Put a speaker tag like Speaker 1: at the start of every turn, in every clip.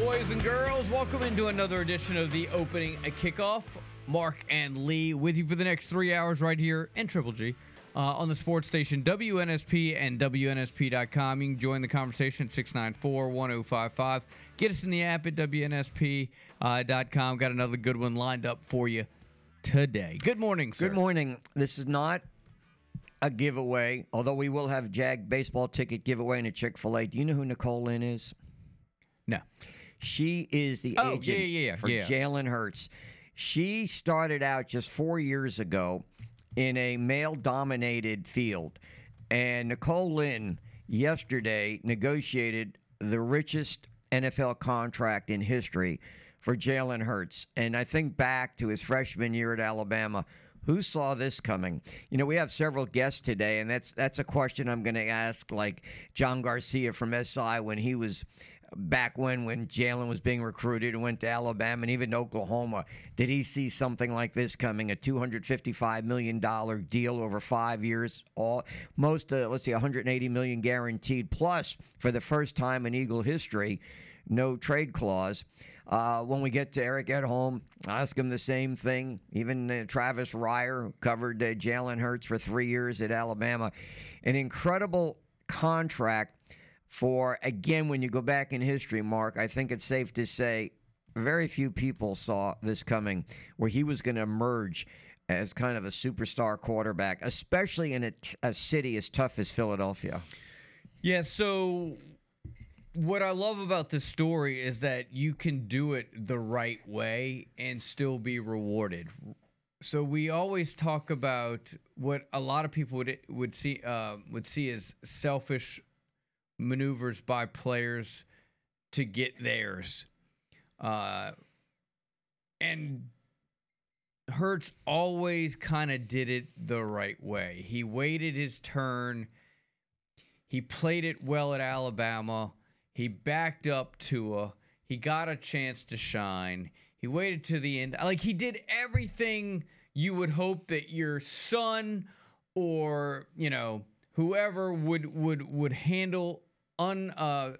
Speaker 1: boys and girls? Welcome into another edition of the opening a kickoff. Mark and Lee with you for the next three hours right here in Triple G uh, on the sports station WNSP and WNSP.com. You can join the conversation at 694 1055. Get us in the app at WNSP.com. Got another good one lined up for you today. Good morning, sir.
Speaker 2: Good morning. This is not a giveaway, although we will have Jag baseball ticket giveaway and a Chick fil A. Do you know who Nicole Lynn is?
Speaker 1: No.
Speaker 2: She is the
Speaker 1: Oh,
Speaker 2: agent
Speaker 1: yeah, yeah,
Speaker 2: for. Jalen Hurts. She started out just four years ago in a male dominated field. And Nicole Lynn yesterday negotiated the richest NFL contract in history for Jalen Hurts. And I think back to his freshman year at Alabama. Who saw this coming? You know, we have several guests today, and that's that's a question I'm going to ask, like John Garcia from SI when he was back when when Jalen was being recruited and went to Alabama and even Oklahoma. Did he see something like this coming? A 255 million dollar deal over five years, all most uh, let's see, 180 million guaranteed, plus for the first time in Eagle history, no trade clause. Uh, when we get to Eric Edholm, I'll ask him the same thing. Even uh, Travis Reier, covered uh, Jalen Hurts for three years at Alabama, an incredible contract for again when you go back in history mark i think it's safe to say very few people saw this coming where he was going to emerge as kind of a superstar quarterback especially in a, t- a city as tough as philadelphia
Speaker 1: Yeah, so what I love about this story is that you can do it the right way and still be rewarded. So we always talk about what a lot of people would would see uh, would see as selfish maneuvers by players to get theirs, uh, and Hurts always kind of did it the right way. He waited his turn. He played it well at Alabama. He backed up Tua. He got a chance to shine. He waited to the end. Like he did everything you would hope that your son or, you know, whoever would would would handle un uh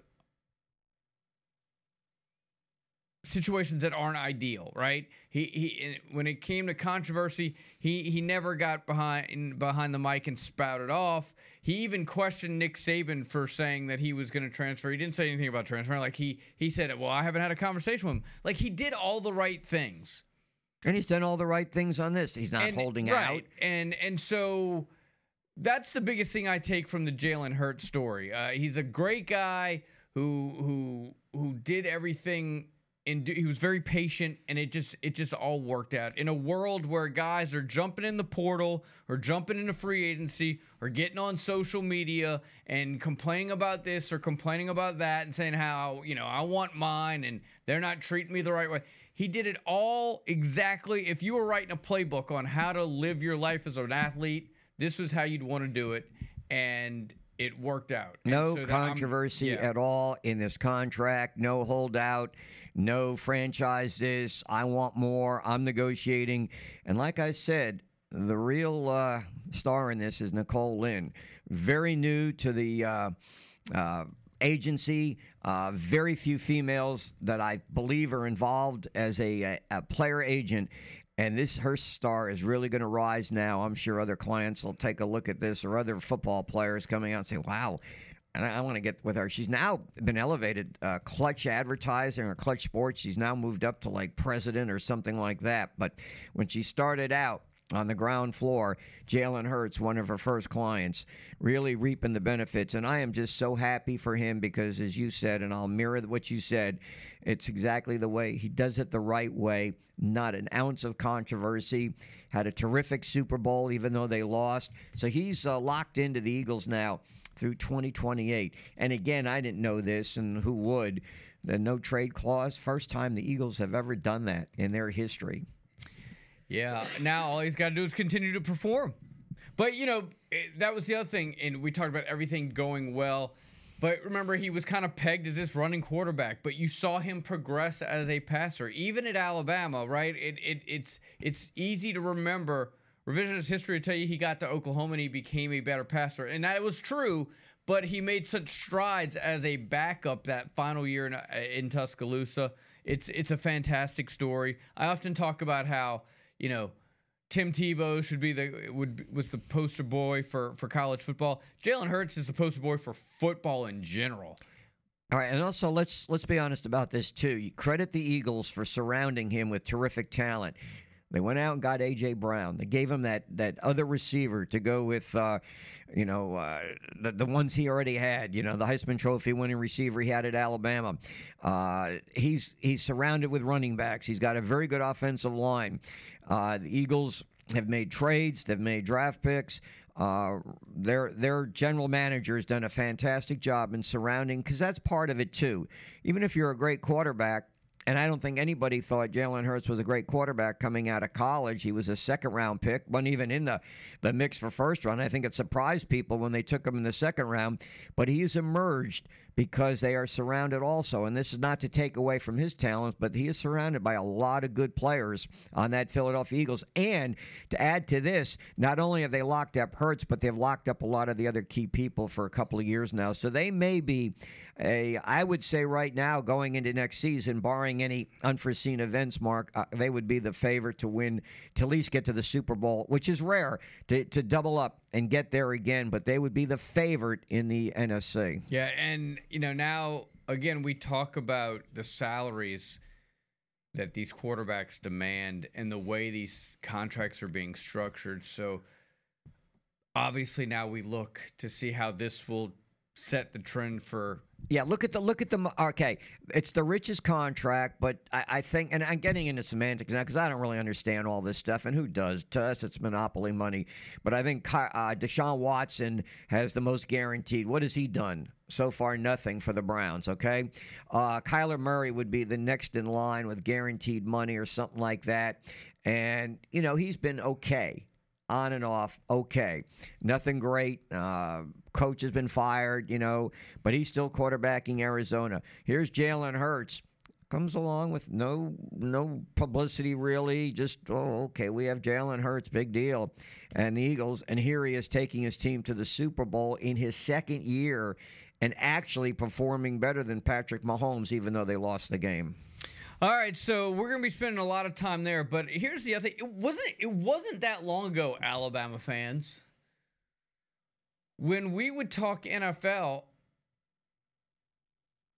Speaker 1: situations that aren't ideal, right? He he when it came to controversy, he he never got behind behind the mic and spouted off. He even questioned Nick Saban for saying that he was going to transfer. He didn't say anything about transferring. Like he he said, "Well, I haven't had a conversation with him." Like he did all the right things.
Speaker 2: and he's done all the right things on this he's not
Speaker 1: And-
Speaker 2: holding
Speaker 1: right.
Speaker 2: out
Speaker 1: And and so that's the biggest thing I take from the Jalen Hurts story. Uh, he's a great guy who who who did everything and he was very patient and it just it just all worked out in a world where guys are jumping in the portal or jumping into free agency or getting on social media and complaining about this or complaining about that and saying how you know I want mine and they're not treating me the right way. He did it all exactly. If you were writing a playbook on how to live your life as an athlete, this was how you'd want to do it, and it worked out. And
Speaker 2: no
Speaker 1: so
Speaker 2: controversy
Speaker 1: yeah.
Speaker 2: at all in this contract no holdout no franchise this i want more. I'm negotiating. And like i said the real uh, star in this is nicole lynn. Very new to the uh, uh, agency. Uh, very few females that i believe are involved as a, a, a player agent and this her star is really going to rise now. I'm sure other clients will take a look at this, or other football players coming out and say, "Wow, and I, I want to get with her. She's now been elevated, uh, Clutch Advertising or Klutch Sports. She's now moved up to like president or something like that. But when she started out on the ground floor, Jalen Hurts, one of her first clients, really reaping the benefits. And I am just so happy for him because, as you said, and I'll mirror what you said, it's exactly the way he does it the right way. Not an ounce of controversy. Had a terrific Super Bowl, even though they lost. So he's uh, locked into the Eagles now through 2028. And again, I didn't know this, and who would? The no trade clause. First time the Eagles have ever done that in their history.
Speaker 1: Yeah. Now all he's got to do is continue to perform. But you know it, that was the other thing, and we talked about everything going well. But remember, he was kind of pegged as this running quarterback. But you saw him progress as a passer, even at Alabama, right? It, it it's it's easy to remember. Revisionist history will tell you he got to Oklahoma and he became a better passer, and that was true. But he made such strides as a backup that final year in, uh, in Tuscaloosa. It's it's a fantastic story. I often talk about how you know Tim Tebow should be the would was the poster boy for for college football. Jalen Hurts is the poster boy for football in general.
Speaker 2: All right, and also let's let's be honest about this too. You credit the Eagles for surrounding him with terrific talent. They went out and got AJ Brown. They gave him that that other receiver to go with, uh, you know, uh, the the ones he already had. You know, the Heisman Trophy winning receiver he had at Alabama. Uh, he's he's surrounded with running backs. He's got a very good offensive line. Uh, the Eagles have made trades. They've made draft picks. Uh, their their general manager has done a fantastic job in surrounding because that's part of it too. Even if you're a great quarterback, and I don't think anybody thought Jalen Hurts was a great quarterback coming out of college. He was a second round pick, wasn't even in the, the mix for first round. I think it surprised people when they took him in the second round. But he's emerged because they are surrounded also. And this is not to take away from his talents, but he is surrounded by a lot of good players on that Philadelphia Eagles. And to add to this, not only have they locked up Hurts, but they've locked up a lot of the other key people for a couple of years now. So they may be a, I would say right now, going into next season, barring any unforeseen events, Mark, uh, they would be the favorite to win, to at least get to the Super Bowl, which is rare to, to double up and get there again, but they would be the favorite in the NFC.
Speaker 1: Yeah, and you know now again we talk about the salaries that these quarterbacks demand and the way these contracts are being structured. So obviously now we look to see how this will set the trend for
Speaker 2: yeah, look at the look at the okay. It's the richest contract, but I, I think, and I'm getting into semantics now because I don't really understand all this stuff, and who does? To us, it's monopoly money. But I think uh, Deshaun Watson has the most guaranteed. What has he done so far? Nothing for the Browns. Okay, uh, Kyler Murray would be the next in line with guaranteed money or something like that, and you know he's been okay on and off, okay. Nothing great. Uh, coach has been fired, you know, but he's still quarterbacking Arizona. Here's Jalen Hurts. Comes along with no no publicity really, just oh okay, we have Jalen Hurts, big deal, and the Eagles, and here he is taking his team to the Super Bowl in his second year, and actually performing better than Patrick Mahomes, even though they lost the game.
Speaker 1: All right, so we're gonna be spending a lot of time there, but here's the other thing: it wasn't it wasn't that long ago, Alabama fans, when we would talk NFL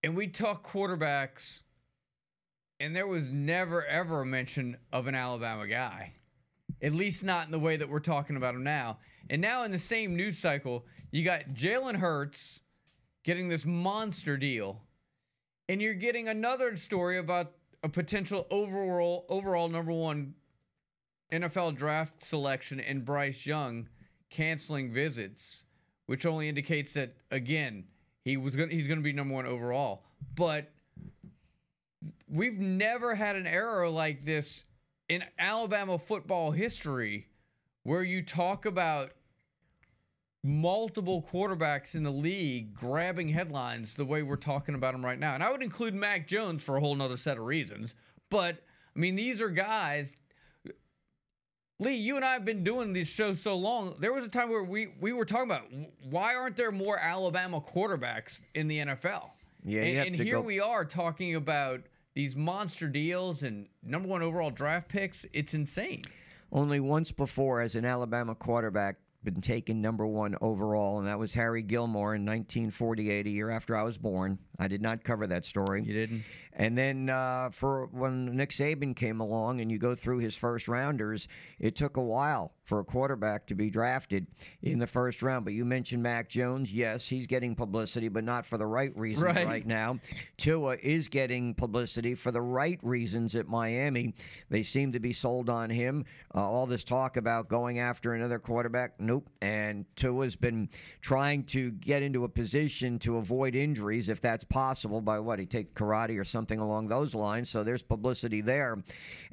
Speaker 1: and we talk quarterbacks, and there was never ever a mention of an Alabama guy, at least not in the way that we're talking about him now. And now in the same news cycle, you got Jalen Hurts getting this monster deal, and you're getting another story about a potential overall overall number one NFL draft selection in Bryce Young canceling visits, which only indicates that again he was going he's going to be number one overall. But we've never had an error like this in Alabama football history where you talk about multiple quarterbacks in the league grabbing headlines the way we're talking about them right now. And I would include Mac Jones for a whole nother set of reasons. But I mean, these are guys. Lee, you and I have been doing these shows so long. There was a time where we we were talking about why aren't there more Alabama quarterbacks in the NFL?
Speaker 2: Yeah,
Speaker 1: and, and here
Speaker 2: go-
Speaker 1: we are talking about these monster deals and number one overall draft picks. It's insane.
Speaker 2: Only once before, as an Alabama quarterback, been taken number one overall, and that was Harry Gilmer in 1948, a year after I was born. I did not cover that story.
Speaker 1: You didn't?
Speaker 2: And then uh, for when Nick Saban came along, and you go through his first rounders, it took a while for a quarterback to be drafted in the first round. But you mentioned Mac Jones. Yes, he's getting publicity, but not for the right reasons
Speaker 1: Right.
Speaker 2: right now. Tua is getting publicity for the right reasons at Miami. They seem to be sold on him. Uh, all this talk about going after another quarterback, nope. And Tua's been trying to get into a position to avoid injuries if that's possible by what he take karate or something along those lines. So there's publicity there.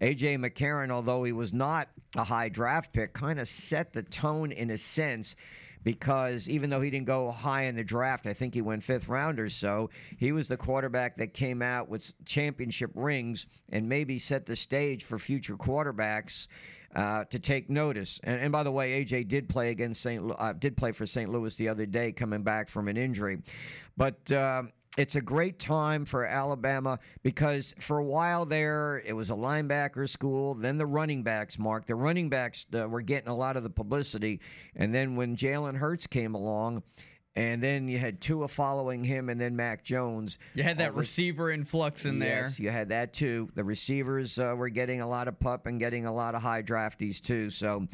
Speaker 2: AJ McCarron, although he was not a high draft pick, kind of set the tone in a sense because even though he didn't go high in the draft, I think he went fifth round or so, he was the quarterback that came out with championship rings and maybe set the stage for future quarterbacks. Uh, to take notice, and, and, by the way, AJ did play against St. Uh, did play for St. Louis the other day, coming back from an injury, but uh, it's a great time for Alabama because for a while there it was a linebacker school. Then the running backs, Mark, the running backs uh, were getting a lot of the publicity, and then when Jalen Hurts came along. And then you had Tua following him, and then Mac Jones.
Speaker 1: You had that receiver influx in there.
Speaker 2: Yes, you had that too. The receivers uh, were getting a lot of pup and getting a lot of high drafties too. So,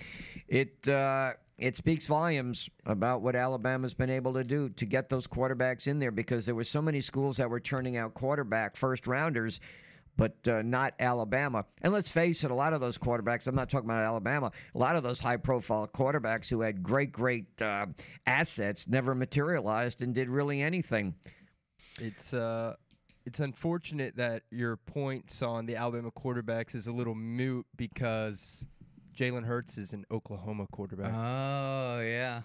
Speaker 2: it uh, it speaks volumes about what Alabama's been able to do to get those quarterbacks in there because there were so many schools that were turning out quarterback first rounders, but uh, not Alabama. And let's face it, a lot of those quarterbacks, I'm not talking about Alabama, a lot of those high profile quarterbacks who had great, great uh, assets never materialized and did really anything.
Speaker 3: It's, uh, it's unfortunate that your points on the Alabama quarterbacks is a little moot because Jalen Hurts is an Oklahoma quarterback.
Speaker 1: Oh yeah,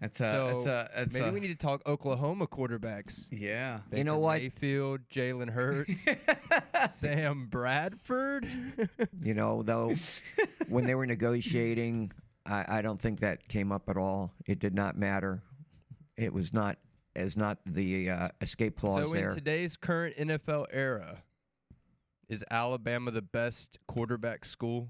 Speaker 1: that's a.
Speaker 3: so
Speaker 1: that's a. That's
Speaker 3: maybe
Speaker 1: a,
Speaker 3: we need to talk Oklahoma quarterbacks.
Speaker 1: Yeah.
Speaker 3: Baker
Speaker 2: You know what?
Speaker 3: Mayfield, Jalen Hurts, Sam Bradford.
Speaker 2: You know, though, when they were negotiating, I, I don't think that came up at all. It did not matter. It was not as not the uh, escape clause
Speaker 3: so
Speaker 2: there.
Speaker 3: in today's current NFL era, is Alabama the best quarterback school?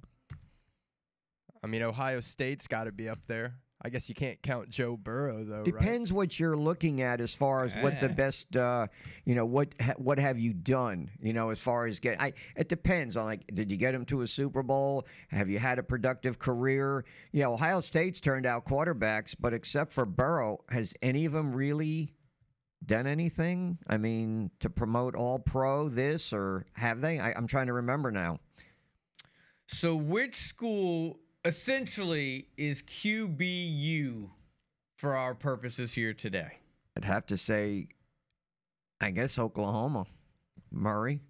Speaker 3: I mean, Ohio State's got to be up there. I guess you can't count Joe Burrow though. right?
Speaker 2: Depends what you're looking at as far as what the best, uh, you know, what ha- what have you done? You know, as far as get, I it depends on like, did you get him to a Super Bowl? Have you had a productive career? You know, Ohio State's turned out quarterbacks, but except for Burrow, has any of them really done anything? I mean, to promote All Pro this or have they? I, I'm trying to remember now.
Speaker 1: So which school essentially is QBU for our purposes here today?
Speaker 2: I'd have to say, I guess Oklahoma, Murray,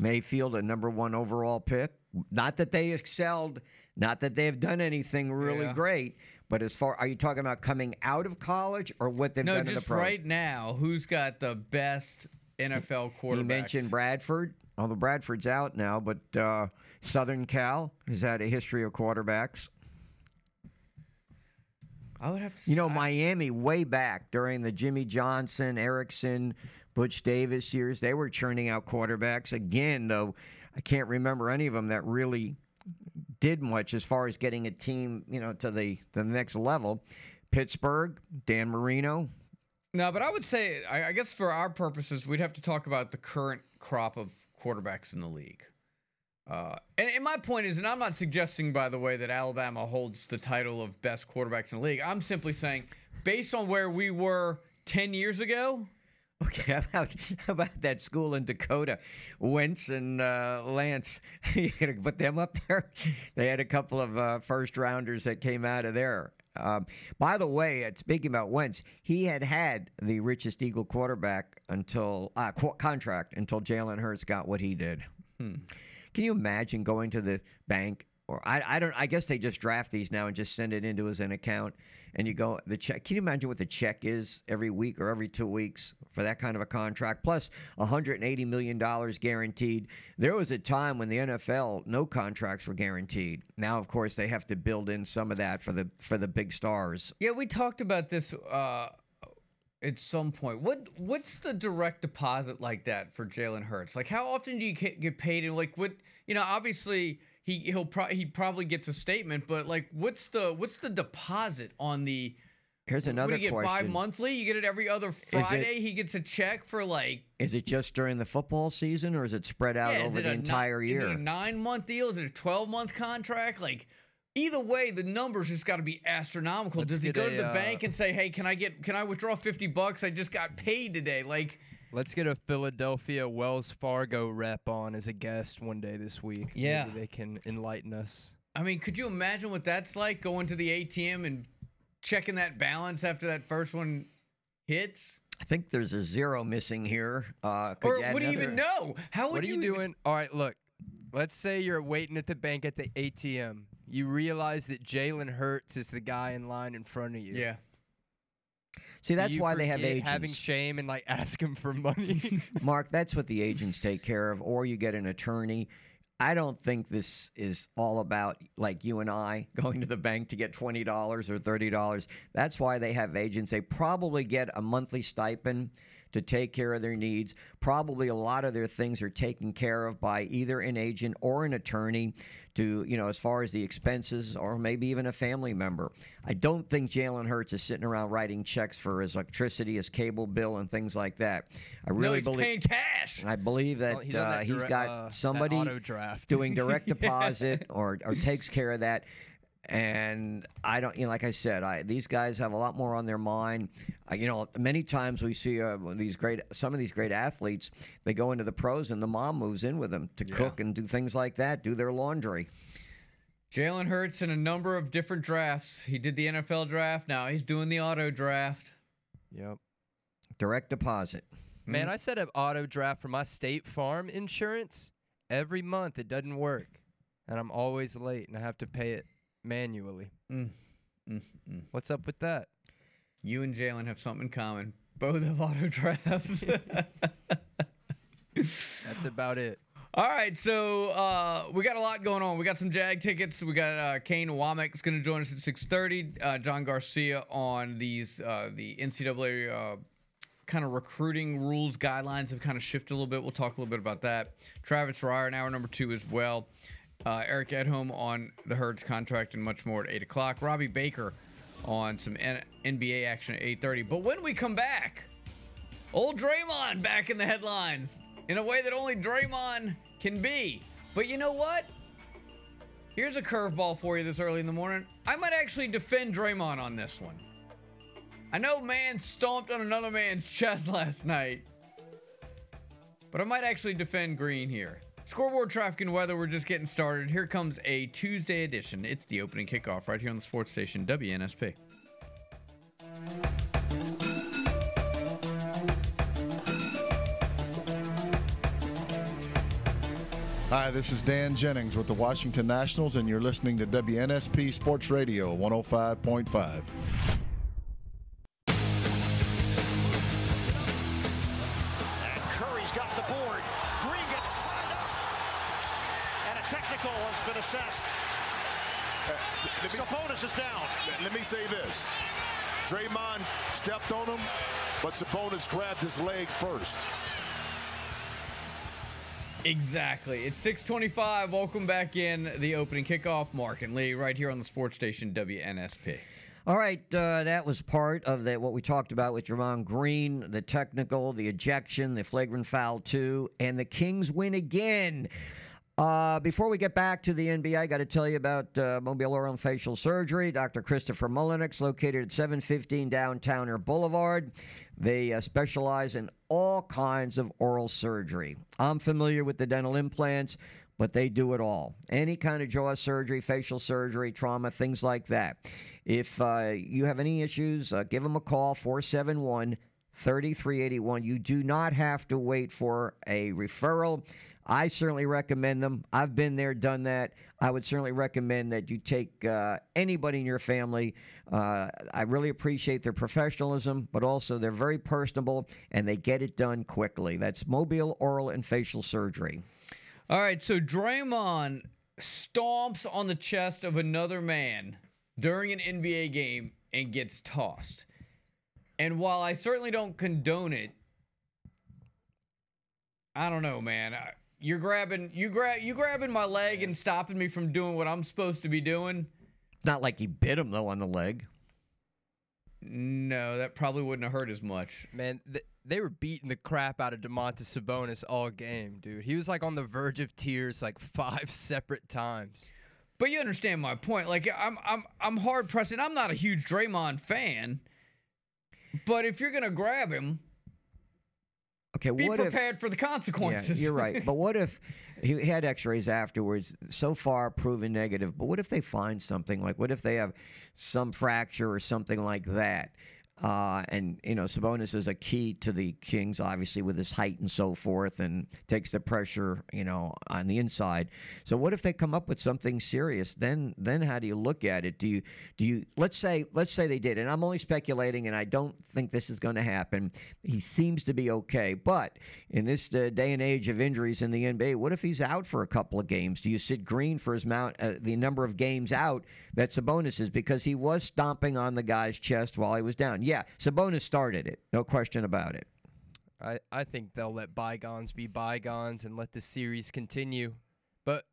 Speaker 2: Mayfield, a number one overall pick. Not that they excelled, not that they've done anything really
Speaker 1: Yeah.
Speaker 2: great, but as far are you talking about coming out of college or what they've
Speaker 1: No,
Speaker 2: done in the
Speaker 1: just
Speaker 2: pros?
Speaker 1: right now, who's got the best NFL quarterback?
Speaker 2: He mentioned Bradford. Although Bradford's out now, but uh, Southern Cal has had a history of quarterbacks.
Speaker 1: I would have to.
Speaker 2: You know,
Speaker 1: I-
Speaker 2: Miami way back during the Jimmy Johnson, Erickson, Butch Davis years, they were churning out quarterbacks. Again, though, I can't remember any of them that really did much as far as getting a team, you know, to the the next level. Pittsburgh, Dan Marino.
Speaker 1: No, but I would say, I, I guess for our purposes, we'd have to talk about the current crop of quarterbacks in the league. Uh, and, and my point is, and I'm not suggesting, by the way, that Alabama holds the title of best quarterbacks in the league. I'm simply saying, based on where we were 10 years ago,
Speaker 2: Okay, how about, how about that school in Dakota, Wentz and uh, Lance? you gonna put them up there? They had a couple of uh, first rounders that came out of there. Um, by the way, uh, speaking about Wentz, he had had the richest Eagle quarterback until uh, qu- contract until Jalen Hurts got what he did. Can you imagine going to the bank? Or I, I don't. I guess they just draft these now and just send it into his an account, and you go the check. Can you imagine what the check is every week or every two weeks for that kind of a contract? Plus, 180 million dollars guaranteed. There was a time when the NFL no contracts were guaranteed. Now, of course, they have to build in some of that for the for the big stars.
Speaker 1: Yeah, we talked about this uh, at some point. What what's the direct deposit like that for Jalen Hurts? Like, how often do you get get paid? And like, what you know, obviously he he'll pro- he probably gets a statement, but like, what's the what's the deposit on the?
Speaker 2: Here's
Speaker 1: What
Speaker 2: another
Speaker 1: do you get
Speaker 2: question:
Speaker 1: bi-monthly? You get it every other Friday. he gets a check for like
Speaker 2: Is it just during the football season, or is it spread out
Speaker 1: yeah,
Speaker 2: over the
Speaker 1: a ni-
Speaker 2: entire
Speaker 1: Is
Speaker 2: year?
Speaker 1: it a nine month deal? Is it a twelve month contract? Like. Either way, the numbers just got to be astronomical.
Speaker 3: Let's
Speaker 1: Does he
Speaker 3: get
Speaker 1: go to the
Speaker 3: uh,
Speaker 1: bank and say, "Hey, can I get can I withdraw 50 bucks? I just got paid today." Like
Speaker 3: Let's get a Philadelphia Wells Fargo rep on as a guest one day this week.
Speaker 1: Yeah.
Speaker 3: Maybe they can enlighten us.
Speaker 1: I mean, could you imagine what that's like going to the ATM and checking that balance after that first one hits?
Speaker 2: I think there's a zero missing here. Uh, could
Speaker 1: Or
Speaker 2: you add
Speaker 1: would you even know? How would
Speaker 3: What are you
Speaker 1: even-
Speaker 3: doing? All right, look. Let's say you're waiting at the bank at the ATM. You realize that Jalen Hurts is the guy in line in front of you.
Speaker 1: Yeah.
Speaker 2: See, that's why they have agents.
Speaker 3: Having shame and like ask him for money.
Speaker 2: Mark, that's what the agents take care of, or you get an attorney. I don't think this is all about like you and I going to the bank to get $20 or $30. That's why they have agents. They probably get a monthly stipend to take care of their needs. Probably a lot of their things are taken care of by either an agent or an attorney to, you know, as far as the expenses or maybe even a family member. I don't think Jalen Hurts is sitting around writing checks for his electricity, his cable bill, and things like that. I
Speaker 1: no,
Speaker 2: really
Speaker 1: he's
Speaker 2: believe.
Speaker 1: paying cash.
Speaker 2: I believe that,
Speaker 3: Well, he's
Speaker 2: uh,
Speaker 3: that
Speaker 2: he's
Speaker 3: direct-
Speaker 2: got
Speaker 3: uh,
Speaker 2: somebody
Speaker 3: auto draft.
Speaker 2: doing direct deposit or, or takes care of that. And I don't, you know, like I said, I these guys have a lot more on their mind. Uh, you know, many times we see uh, these great, some of these great athletes, they go into the pros and the mom moves in with them to cook and do things like that, do their laundry.
Speaker 1: Jalen Hurts in a number of different drafts. He did the NFL draft. Now he's doing the auto draft.
Speaker 3: yep.
Speaker 2: Direct deposit.
Speaker 3: Man, I set up auto draft for my State Farm insurance every month. It doesn't work, and I'm always late, and I have to pay it manually.
Speaker 1: Mm, mm, mm.
Speaker 3: What's up with that?
Speaker 1: You and Jalen have something in common. Both have auto drafts.
Speaker 3: That's about it.
Speaker 1: All right, so uh, we got a lot going on. We got some Jag tickets. We got uh, Kane Wommack is going to join us at six thirty. Uh, John Garcia on these uh, the NCAA uh, kind of recruiting rules guidelines have kind of shifted a little bit. We'll talk a little bit about that. Travis Reier in hour number two as well. Uh, Eric Edholm on the Hurts contract and much more at eight o'clock. Robbie Baker on some N- NBA action at eight thirty. But when we come back. Old Draymond back in the headlines in a way that only Draymond can be. But you know what? Here's a curveball for you this early in the morning. I might actually defend Draymond on this one. I know man stomped on another man's chest last night, but I might actually defend Green here. Scoreboard traffic and weather, we're just getting started. Here comes a Tuesday edition. It's the opening kickoff right here on the sports station WNSP.
Speaker 4: Hi, this is Dan Jennings with the Washington Nationals, and you're listening to WNSP Sports Radio 105.5.
Speaker 5: Let me,
Speaker 6: Sabonis is down.
Speaker 5: let me say this. Draymond stepped on him, but Sabonis grabbed his leg first.
Speaker 1: Exactly. It's 625. Welcome back in the opening kickoff. Mark and Lee right here on the sports station WNSP.
Speaker 2: All right, uh, that was part of the, what we talked about with Draymond Green, the technical, the ejection, the flagrant foul two, and the Kings win again. Uh, before we get back to the NBA, I got to tell you about uh, Mobile Oral and Facial Surgery. Dr. Christopher Mullinix, located at 715 Downtowner Boulevard. They uh, specialize in all kinds of oral surgery. I'm familiar with the dental implants, but they do it all. Any kind of jaw surgery, facial surgery, trauma, things like that. If uh, you have any issues, uh, give them a call 471 3381. You do not have to wait for a referral. I certainly recommend them. I've been there, done that. I would certainly recommend that you take uh, anybody in your family. Uh, I really appreciate their professionalism, but also they're very personable and they get it done quickly. That's Mobile Oral and Facial Surgery.
Speaker 1: All right, so Draymond stomps on the chest of another man during an NBA game and gets tossed. And while I certainly don't condone it, I don't know, man. I, you're grabbing you grab you grabbing my leg and stopping me from doing what I'm supposed to be doing.
Speaker 2: Not like he bit him though on the leg.
Speaker 1: No, that probably wouldn't have hurt as much.
Speaker 3: Man, th- they were beating the crap out of Domantas Sabonis all game, dude. He was like on the verge of tears like five separate times.
Speaker 1: But you understand my point. Like I'm I'm I'm hard pressed and I'm not a huge Draymond fan. But if you're gonna grab him,
Speaker 2: Okay,
Speaker 1: Be
Speaker 2: what if
Speaker 1: prepared for the consequences.
Speaker 2: Yeah, you're right. But what if he had X-rays afterwards? So far, proven negative. But what if they find something like? What if they have some fracture or something like that? Uh, and you know, Sabonis is a key to the Kings, obviously with his height and so forth, and takes the pressure, you know, on the inside. So, what if they come up with something serious? Then, then how do you look at it? Do you, do you? Let's say, let's say they did, and I'm only speculating, and I don't think this is going to happen. He seems to be okay, but in this uh, day and age of injuries in the NBA, what if he's out for a couple of games? Do you sit Green for his mount, uh, the number of games out that Sabonis is because he was stomping on the guy's chest while he was down? Yeah, Sabonis started it, no question about it.
Speaker 3: I, I think they'll let bygones be bygones and let the series continue. But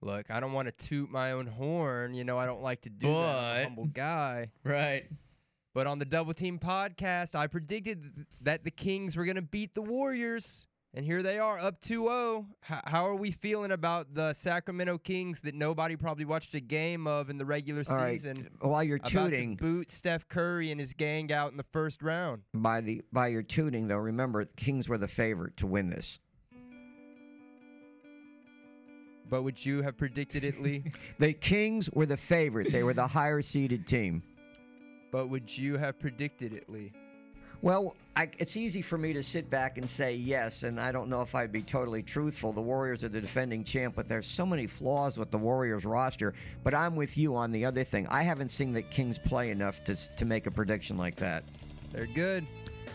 Speaker 3: look, I don't want to toot my own horn. You know, I don't like to do that. I'm a humble guy.
Speaker 1: right.
Speaker 3: But on the Double Team podcast, I predicted that the Kings were going to beat the Warriors. And here they are, up 2 0. H- how are we feeling about the Sacramento Kings that nobody probably watched a game of in the regular
Speaker 2: All right,
Speaker 3: season?
Speaker 2: while you're
Speaker 3: About
Speaker 2: tooting
Speaker 3: to boot Steph Curry and his gang out in the first round.
Speaker 2: by the by your tooting, though, remember the Kings were the favorite to win this.
Speaker 3: But would you have predicted it, Lee?
Speaker 2: The Kings were the favorite; they were the higher seeded team.
Speaker 3: but would you have predicted it, Lee?
Speaker 2: Well, I, it's easy for me to sit back and say yes, and I don't know if I'd be totally truthful. The Warriors are the defending champ, but there's so many flaws with the Warriors roster. But I'm with you on the other thing. I haven't seen the Kings play enough to to make a prediction like that.
Speaker 3: They're good.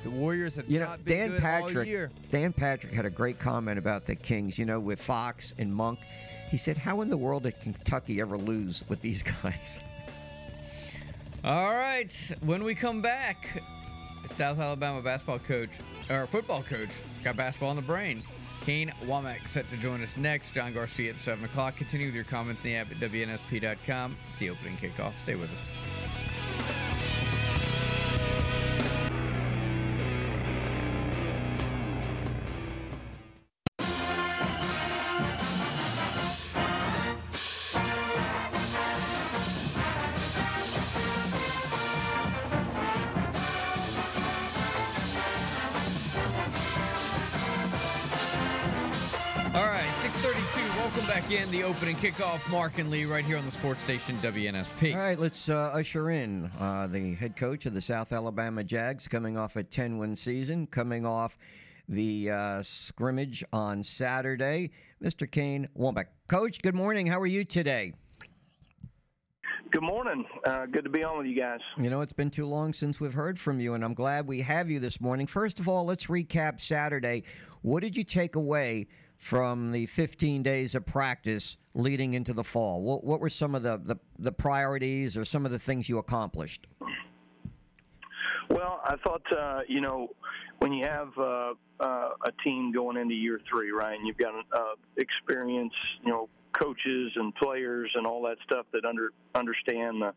Speaker 3: The Warriors have
Speaker 2: You know,
Speaker 3: not been
Speaker 2: Dan
Speaker 3: good all
Speaker 2: Patrick.
Speaker 3: year.
Speaker 2: Dan Patrick had a great comment about the Kings. You know, with Fox and Monk, he said, "How in the world did Kentucky ever lose with these guys?"
Speaker 1: All right. When we come back, South Alabama basketball coach or football coach got basketball in the brain. Kane Wommack set to join us next. John Garcia at 7 o'clock. Continue with your comments in the app at WNSP.com. It's the opening kickoff. Stay with us. The opening kickoff. Mark and Lee right here on the sports station WNSP.
Speaker 2: All right, let's uh, usher in uh, the head coach of the South Alabama Jags, coming off a 10-win season, coming off the uh, scrimmage on Saturday, Mr. Kane Wommack. Coach, good morning. How are you today?
Speaker 7: Good morning. Uh, good to be on with you guys.
Speaker 2: You know, it's been too long since we've heard from you, and I'm glad we have you this morning. First of all, let's recap Saturday. What did you take away from the 15 days of practice leading into the fall? What, what were some of the, the, the priorities or some of the things you accomplished?
Speaker 7: Well, I thought, uh, you know, when you have uh, uh, a team going into year three, right, and you've got uh, experience, you know, coaches and players and all that stuff that under understand the,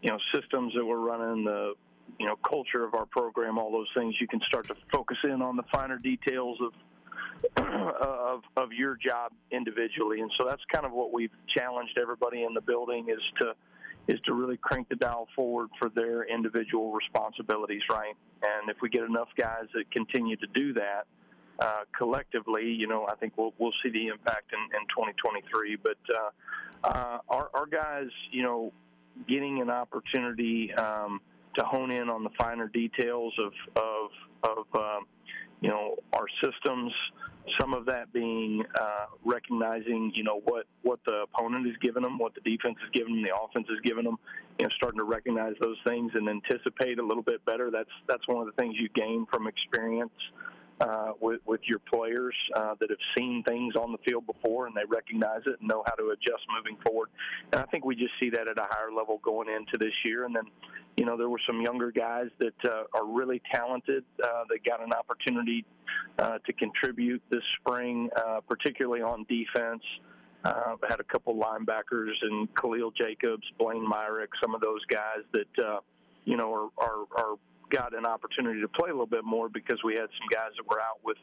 Speaker 7: you know, systems that we're running, the, you know, culture of our program, all those things, you can start to focus in on the finer details of of of your job individually, and so that's kind of what we've challenged everybody in the building is to is to really crank the dial forward for their individual responsibilities, right? And if we get enough guys that continue to do that uh, collectively, you know, I think we'll we'll see the impact in, in 2023. But uh, uh, our our guys, you know, getting an opportunity um, to hone in on the finer details of of of um, you know our systems. Some of that being uh, recognizing, you know, what what the opponent is giving them, what the defense is giving them, the offense is giving them. You know, starting to recognize those things and anticipate a little bit better. That's that's one of the things you gain from experience uh, with with your players uh, that have seen things on the field before and they recognize it and know how to adjust moving forward. And I think we just see that at a higher level going into this year. And then, you know, there were some younger guys that uh, are really talented uh, that got an opportunity uh, to contribute this spring, uh, particularly on defense. Uh, had a couple linebackers and Khalil Jacobs, Blaine Myrick, some of those guys that uh, you know are, are are got an opportunity to play a little bit more because we had some guys that were out with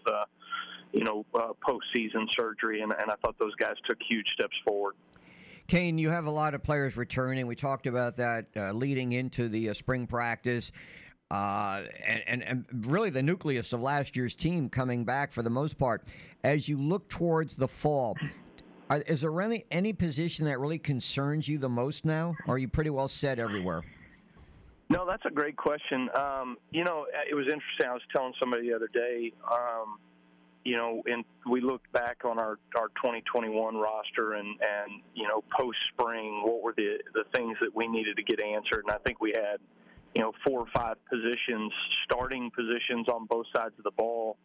Speaker 7: you know postseason surgery, and, and I thought those guys took huge steps forward.
Speaker 2: Kane, you have a lot of players returning. We talked about that uh, leading into the uh, spring practice. uh, and, and, and really the nucleus of last year's team coming back for the most part. As you look towards the fall, are, is there any, any position that really concerns you the most now? Or are you pretty well set everywhere?
Speaker 7: No, that's a great question. Um, you know, it was interesting. I was telling somebody the other day, um, you know, and we looked back on our, our 2021 roster and, and, you know, post spring, what were the, the things that we needed to get answered. And I think we had, you know, four or five positions, starting positions on both sides of the ball,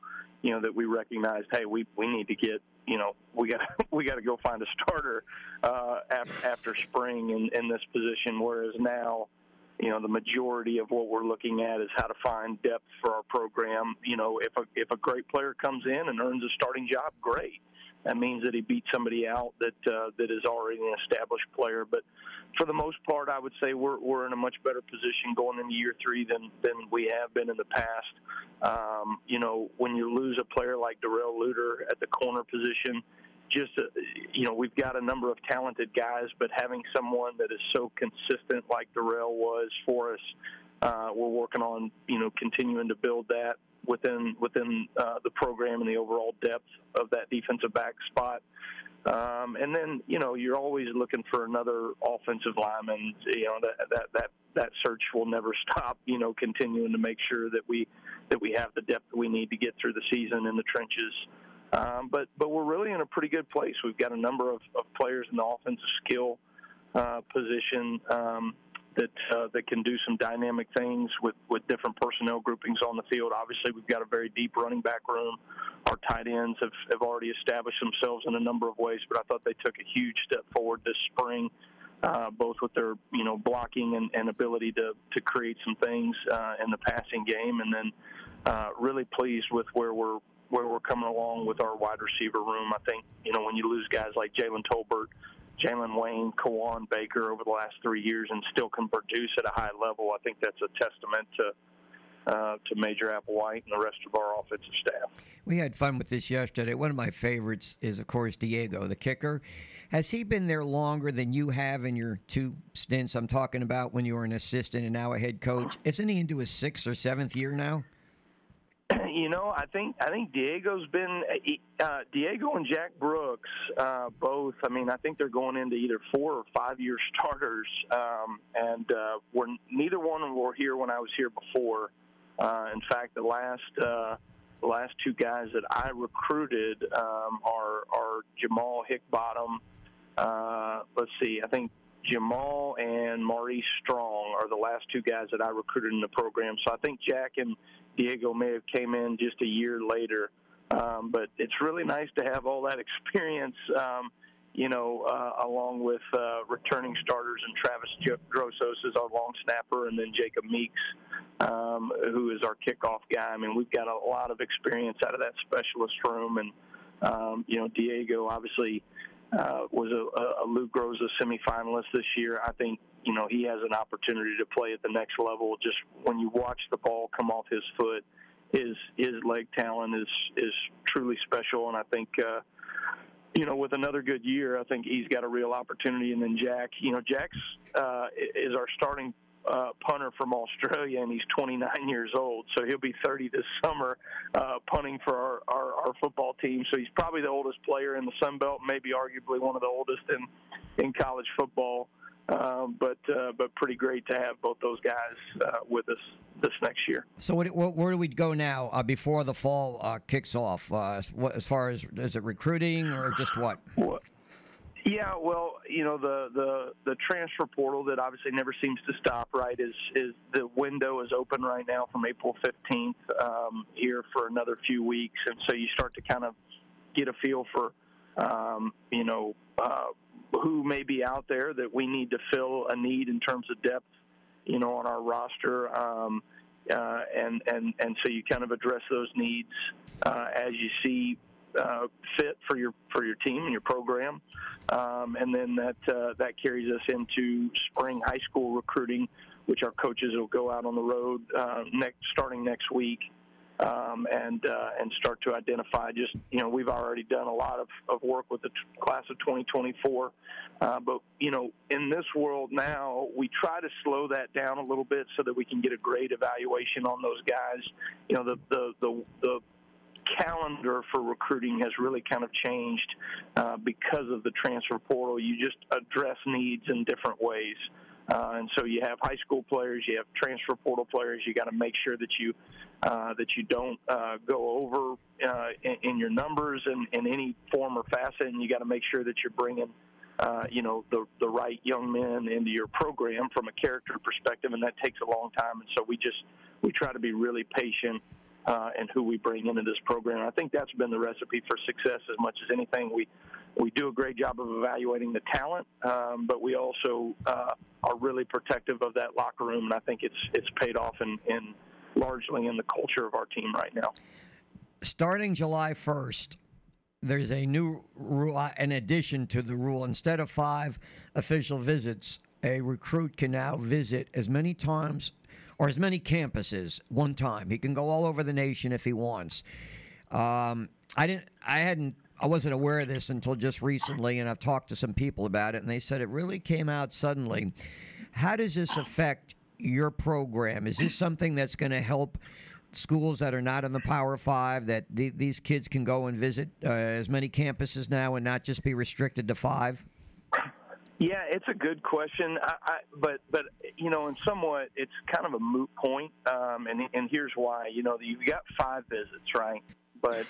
Speaker 7: you know, that we recognized, hey, we, we need to get, you know, we got we got to go find a starter uh, after, after spring in, in this position. Whereas now, you know, the majority of what we're looking at is how to find depth for our program. You know, if a if a great player comes in and earns a starting job, great. That means that he beat somebody out that uh, that is already an established player. But for the most part, I would say we're we're in a much better position going into year three than than we have been in the past. Um, you know, when you lose a player like Darrell Luter at the corner position, just uh, you know we've got a number of talented guys, but having someone that is so consistent like Darrell was for us, uh, we're working on you know continuing to build that within within uh, the program and the overall depth of that defensive back spot. Um, and then you know you're always looking for another offensive lineman. You know that that that that search will never stop. You know, continuing to make sure that we that we have the depth we need to get through the season in the trenches. Um, but but we're really in a pretty good place. We've got a number of, of players in the offensive skill uh, position um, that uh, that can do some dynamic things with, with different personnel groupings on the field. Obviously, we've got a very deep running back room. Our tight ends have, have already established themselves in a number of ways, but I thought they took a huge step forward this spring. Uh, both with their you know blocking and, and ability to, to create some things uh, in the passing game, and then uh, really pleased with where we're where we're coming along with our wide receiver room. I think, you know, when you lose guys like Jalen Tolbert, Jalen Wayne, Kawaan Baker over the last three years and still can produce at a high level, I think that's a testament to uh, to Major Applewhite and the rest of our offensive staff.
Speaker 2: We had fun with this yesterday. One of my favorites is, of course, Diego, the kicker. Has he been there longer than you have in your two stints? I'm talking about when you were an assistant and now a head coach. Isn't he into his sixth or seventh year now?
Speaker 7: You know, I think I think Diego's been uh, Diego and Jack Brooks uh, both. I mean, I think they're going into either four or five year starters, um, and uh, we're neither one were here when I was here before. Uh, in fact, the last uh, the last two guys that I recruited um, are are Jamal Hickbottom. Uh, let's see, I think Jamal and Maurice Strong are the last two guys that I recruited in the program. So I think Jack and Diego may have came in just a year later. Um, but it's really nice to have all that experience, um, you know, uh, along with uh, returning starters and Travis Drosos is our long snapper, and then Jacob Meeks, um, who is our kickoff guy. I mean, we've got a lot of experience out of that specialist room, and um, you know, Diego obviously uh, was a, a Lou Groza semifinalist this year. I think you know he has an opportunity to play at the next level. Just when you watch the ball come off his foot, his his leg talent is is truly special, and I think. Uh, you know, with another good year, I think he's got a real opportunity. And then Jack, you know, Jack's uh, is our starting uh, punter from Australia, and he's 29 years old, so he'll be 30 this summer, uh, punting for our, our, our football team. So he's probably the oldest player in the Sun Belt, maybe arguably one of the oldest in in college football. Um, but uh, but pretty great to have both those guys uh, with us this next year.
Speaker 2: So what, what, where do we go now uh, before the fall uh, kicks off? Uh, what, as far as is it recruiting or just what?
Speaker 7: Well, yeah, well, you know the the the transfer portal that obviously never seems to stop. Right, is is the window is open right now from April fifteenth um, here for another few weeks, and so you start to kind of get a feel for um, you know uh, who may be out there that we need to fill a need in terms of depth, you know, on our roster. Um, uh, and and and so you kind of address those needs uh, as you see uh, fit for your for your team and your program, um, and then that uh, that carries us into spring high school recruiting, which our coaches will go out on the road uh, next starting next week, um, and uh, and start to identify. Just you know, we've already done a lot of, of work with the t- class of 2024, uh, but you know, in this world now, we try to slow that down a little bit so that we can get a great evaluation on those guys. You know, the the the, the calendar for recruiting has really kind of changed uh, because of the transfer portal. You just address needs in different ways. Uh, and so you have high school players, you have transfer portal players. You got to make sure that you uh, that you don't uh, go over uh, in, in, your numbers in, in, any form or facet, and you got to make sure that you're bringing uh, you know the the right young men into your program from a character perspective, and that takes a long time. And so we just we try to be really patient uh, and who we bring into this program. I think that's been the recipe for success as much as anything. We we do a great job of evaluating the talent, um, but we also uh, are really protective of that locker room, and I think it's it's paid off in, in largely in the culture of our team right now.
Speaker 2: Starting July first, there's a new rule, an addition to the rule. Instead of five official visits, a recruit can now visit as many times or as many campuses one time. He can go all over the nation if he wants. Um, I didn't. I hadn't. I wasn't aware of this until just recently, and I've talked to some people about it, and they said it really came out suddenly. How does this affect your program? Is this something that's going to help schools that are not in the Power Five that th- these kids can go and visit uh, as many campuses now and not just be restricted to five?
Speaker 7: Yeah, it's a good question, I, I, but but you know, in somewhat, it's kind of a moot point, um, and and here's why. You know, you've got five visits, right? But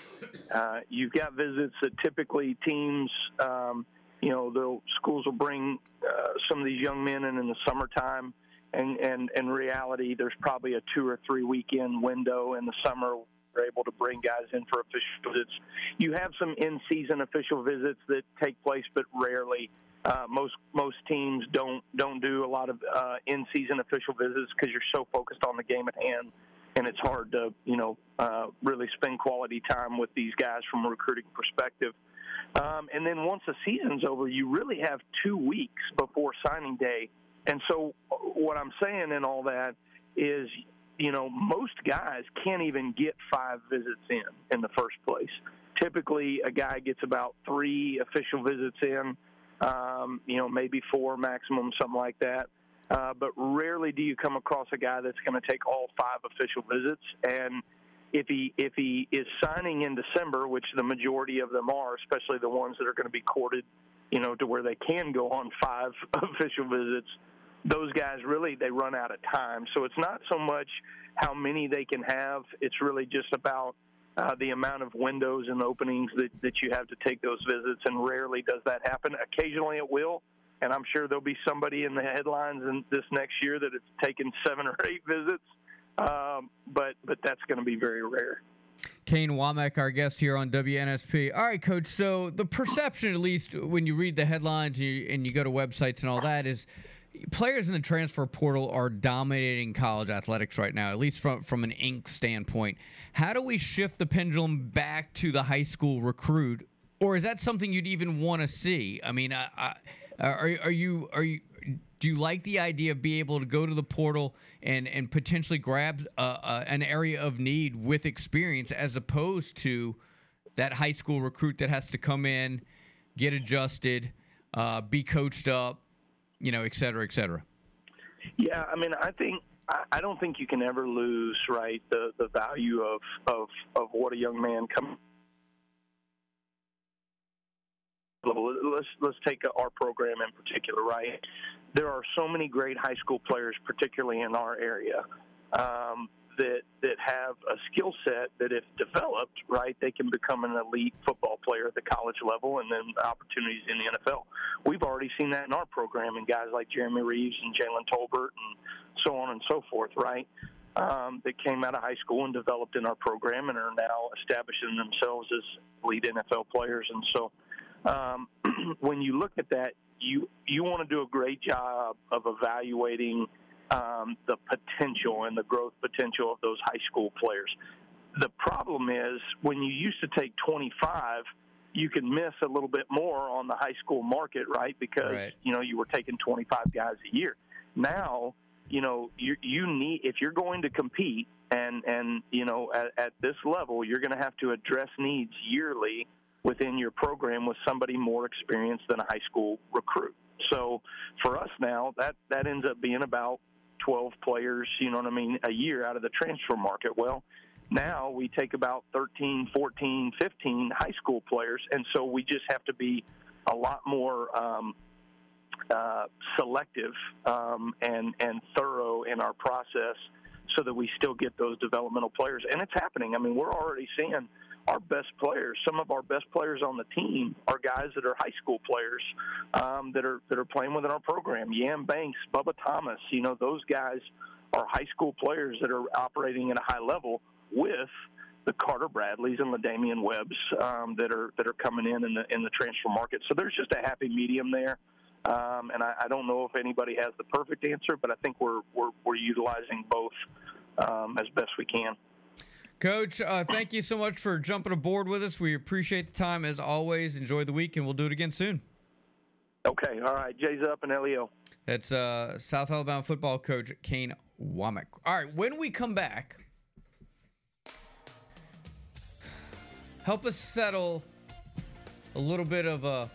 Speaker 7: uh, you've got visits that typically teams, um, you know, the schools will bring uh, some of these young men in in the summertime, and and in reality, there's probably a two or three weekend window in the summer we're able to bring guys in for official visits. You have some in-season official visits that take place, but rarely. Uh, most most teams don't don't do a lot of uh, in-season official visits because you're so focused on the game at hand, and it's hard to you know uh, really spend quality time with these guys from a recruiting perspective. Um, and then once the season's over, you really have two weeks before signing day. And so, what I'm saying in all that is, you know, most guys can't even get five visits in in the first place. Typically, a guy gets about three official visits in um, you know, maybe four maximum, something like that. Uh, but rarely do you come across a guy that's going to take all five official visits. And if he if he is signing in December, which the majority of them are, especially the ones that are going to be courted, you know, to where they can go on five official visits, those guys really they run out of time. So it's not so much how many they can have; it's really just about uh, the amount of windows and openings that, that you have to take those visits, and rarely does that happen. Occasionally it will, and I'm sure there'll be somebody in the headlines in this next year that it's taken seven or eight visits, um, but but that's going to be very rare.
Speaker 1: Kane Wommack, our guest here on WNSP. All right, Coach. So the perception, at least when you read the headlines and you, and you go to websites and all that, is players in the transfer portal are dominating college athletics right now, at least from from an ink standpoint. How do we shift the pendulum back to the high school recruit, or is that something you'd even want to see? I mean, I, I, are are you are you do you like the idea of being able to go to the portal and and potentially grab uh, uh, an area of need with experience as opposed to that high school recruit that has to come in, get adjusted, uh, be coached up, you know, et cetera, et cetera?
Speaker 7: Yeah, I mean, I think I don't think you can ever lose right the the value of of of what a young man comes. Let's let's take our program in particular, right? There are so many great high school players, particularly in our area, um, that that have a skill set that, if developed right, they can become an elite football player at the college level, and then opportunities in the NFL. We've already seen that in our program, and guys like Jeremy Reaves and Jalen Tolbert, and so on and so forth, right? Um, that came out of high school and developed in our program, and are now establishing themselves as lead NFL players. And so, um, when you look at that, you you want to do a great job of evaluating um, the potential and the growth potential of those high school players. The problem is when you used to take 25, you can miss a little bit more on the high school market, right? Because right. you know you were taking 25 guys a year. Now, you know you you need if you're going to compete and and you know at, at this level, you're going to have to address needs yearly within your program with somebody more experienced than a high school recruit. So for us now, that that ends up being about 12 players, you know what I mean, a year out of the transfer market. Well, now we take about 13, 14, 15 high school players, and so we just have to be a lot more um, uh, selective um, and and thorough in our process, so that we still get those developmental players. And it's happening. I mean, we're already seeing our best players. Some of our best players on the team are guys that are high school players um, that are that are playing within our program. Yam Banks, Bubba Thomas. You know, those guys are high school players that are operating at a high level with the Carter Bradleys and the Damian Webbs um, that are that are coming in in the in the transfer market. So there's just a happy medium there. Um, and I, I don't know if anybody has the perfect answer, but I think we're we're, we're utilizing both um, as best we can.
Speaker 1: Coach, uh, thank you so much for jumping aboard with us. We appreciate the time as always. Enjoy the week, and we'll do it again soon.
Speaker 7: Okay, all right. Jay's up and Leo.
Speaker 1: That's uh, South Alabama football coach Kane Wommack. All right, when we come back, help us settle a little bit of a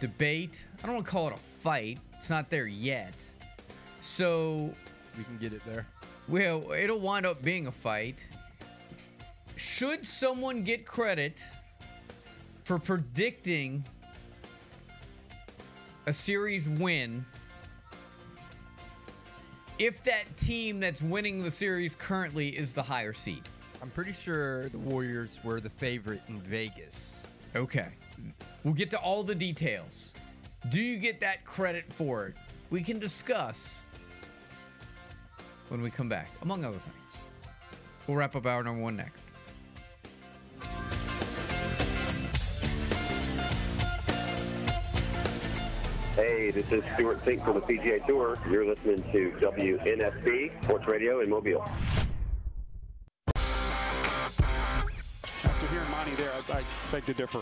Speaker 1: debate. I don't want to call it a fight. It's not there yet. So,
Speaker 3: We can get it there.
Speaker 1: well, it'll wind up being a fight. Should someone get credit for predicting a series win if that team that's winning the series currently is the higher seed?
Speaker 3: I'm pretty sure the Warriors were the favorite in Vegas.
Speaker 1: Okay. We'll get to all the details. Do you get that credit for it? We can discuss when we come back, among other things. We'll wrap up hour number one next.
Speaker 8: Hey, this is Stewart Cink from the PGA Tour. You're listening to WNSP Sports Radio in Mobile.
Speaker 9: After hearing Monty there, I, I beg to differ.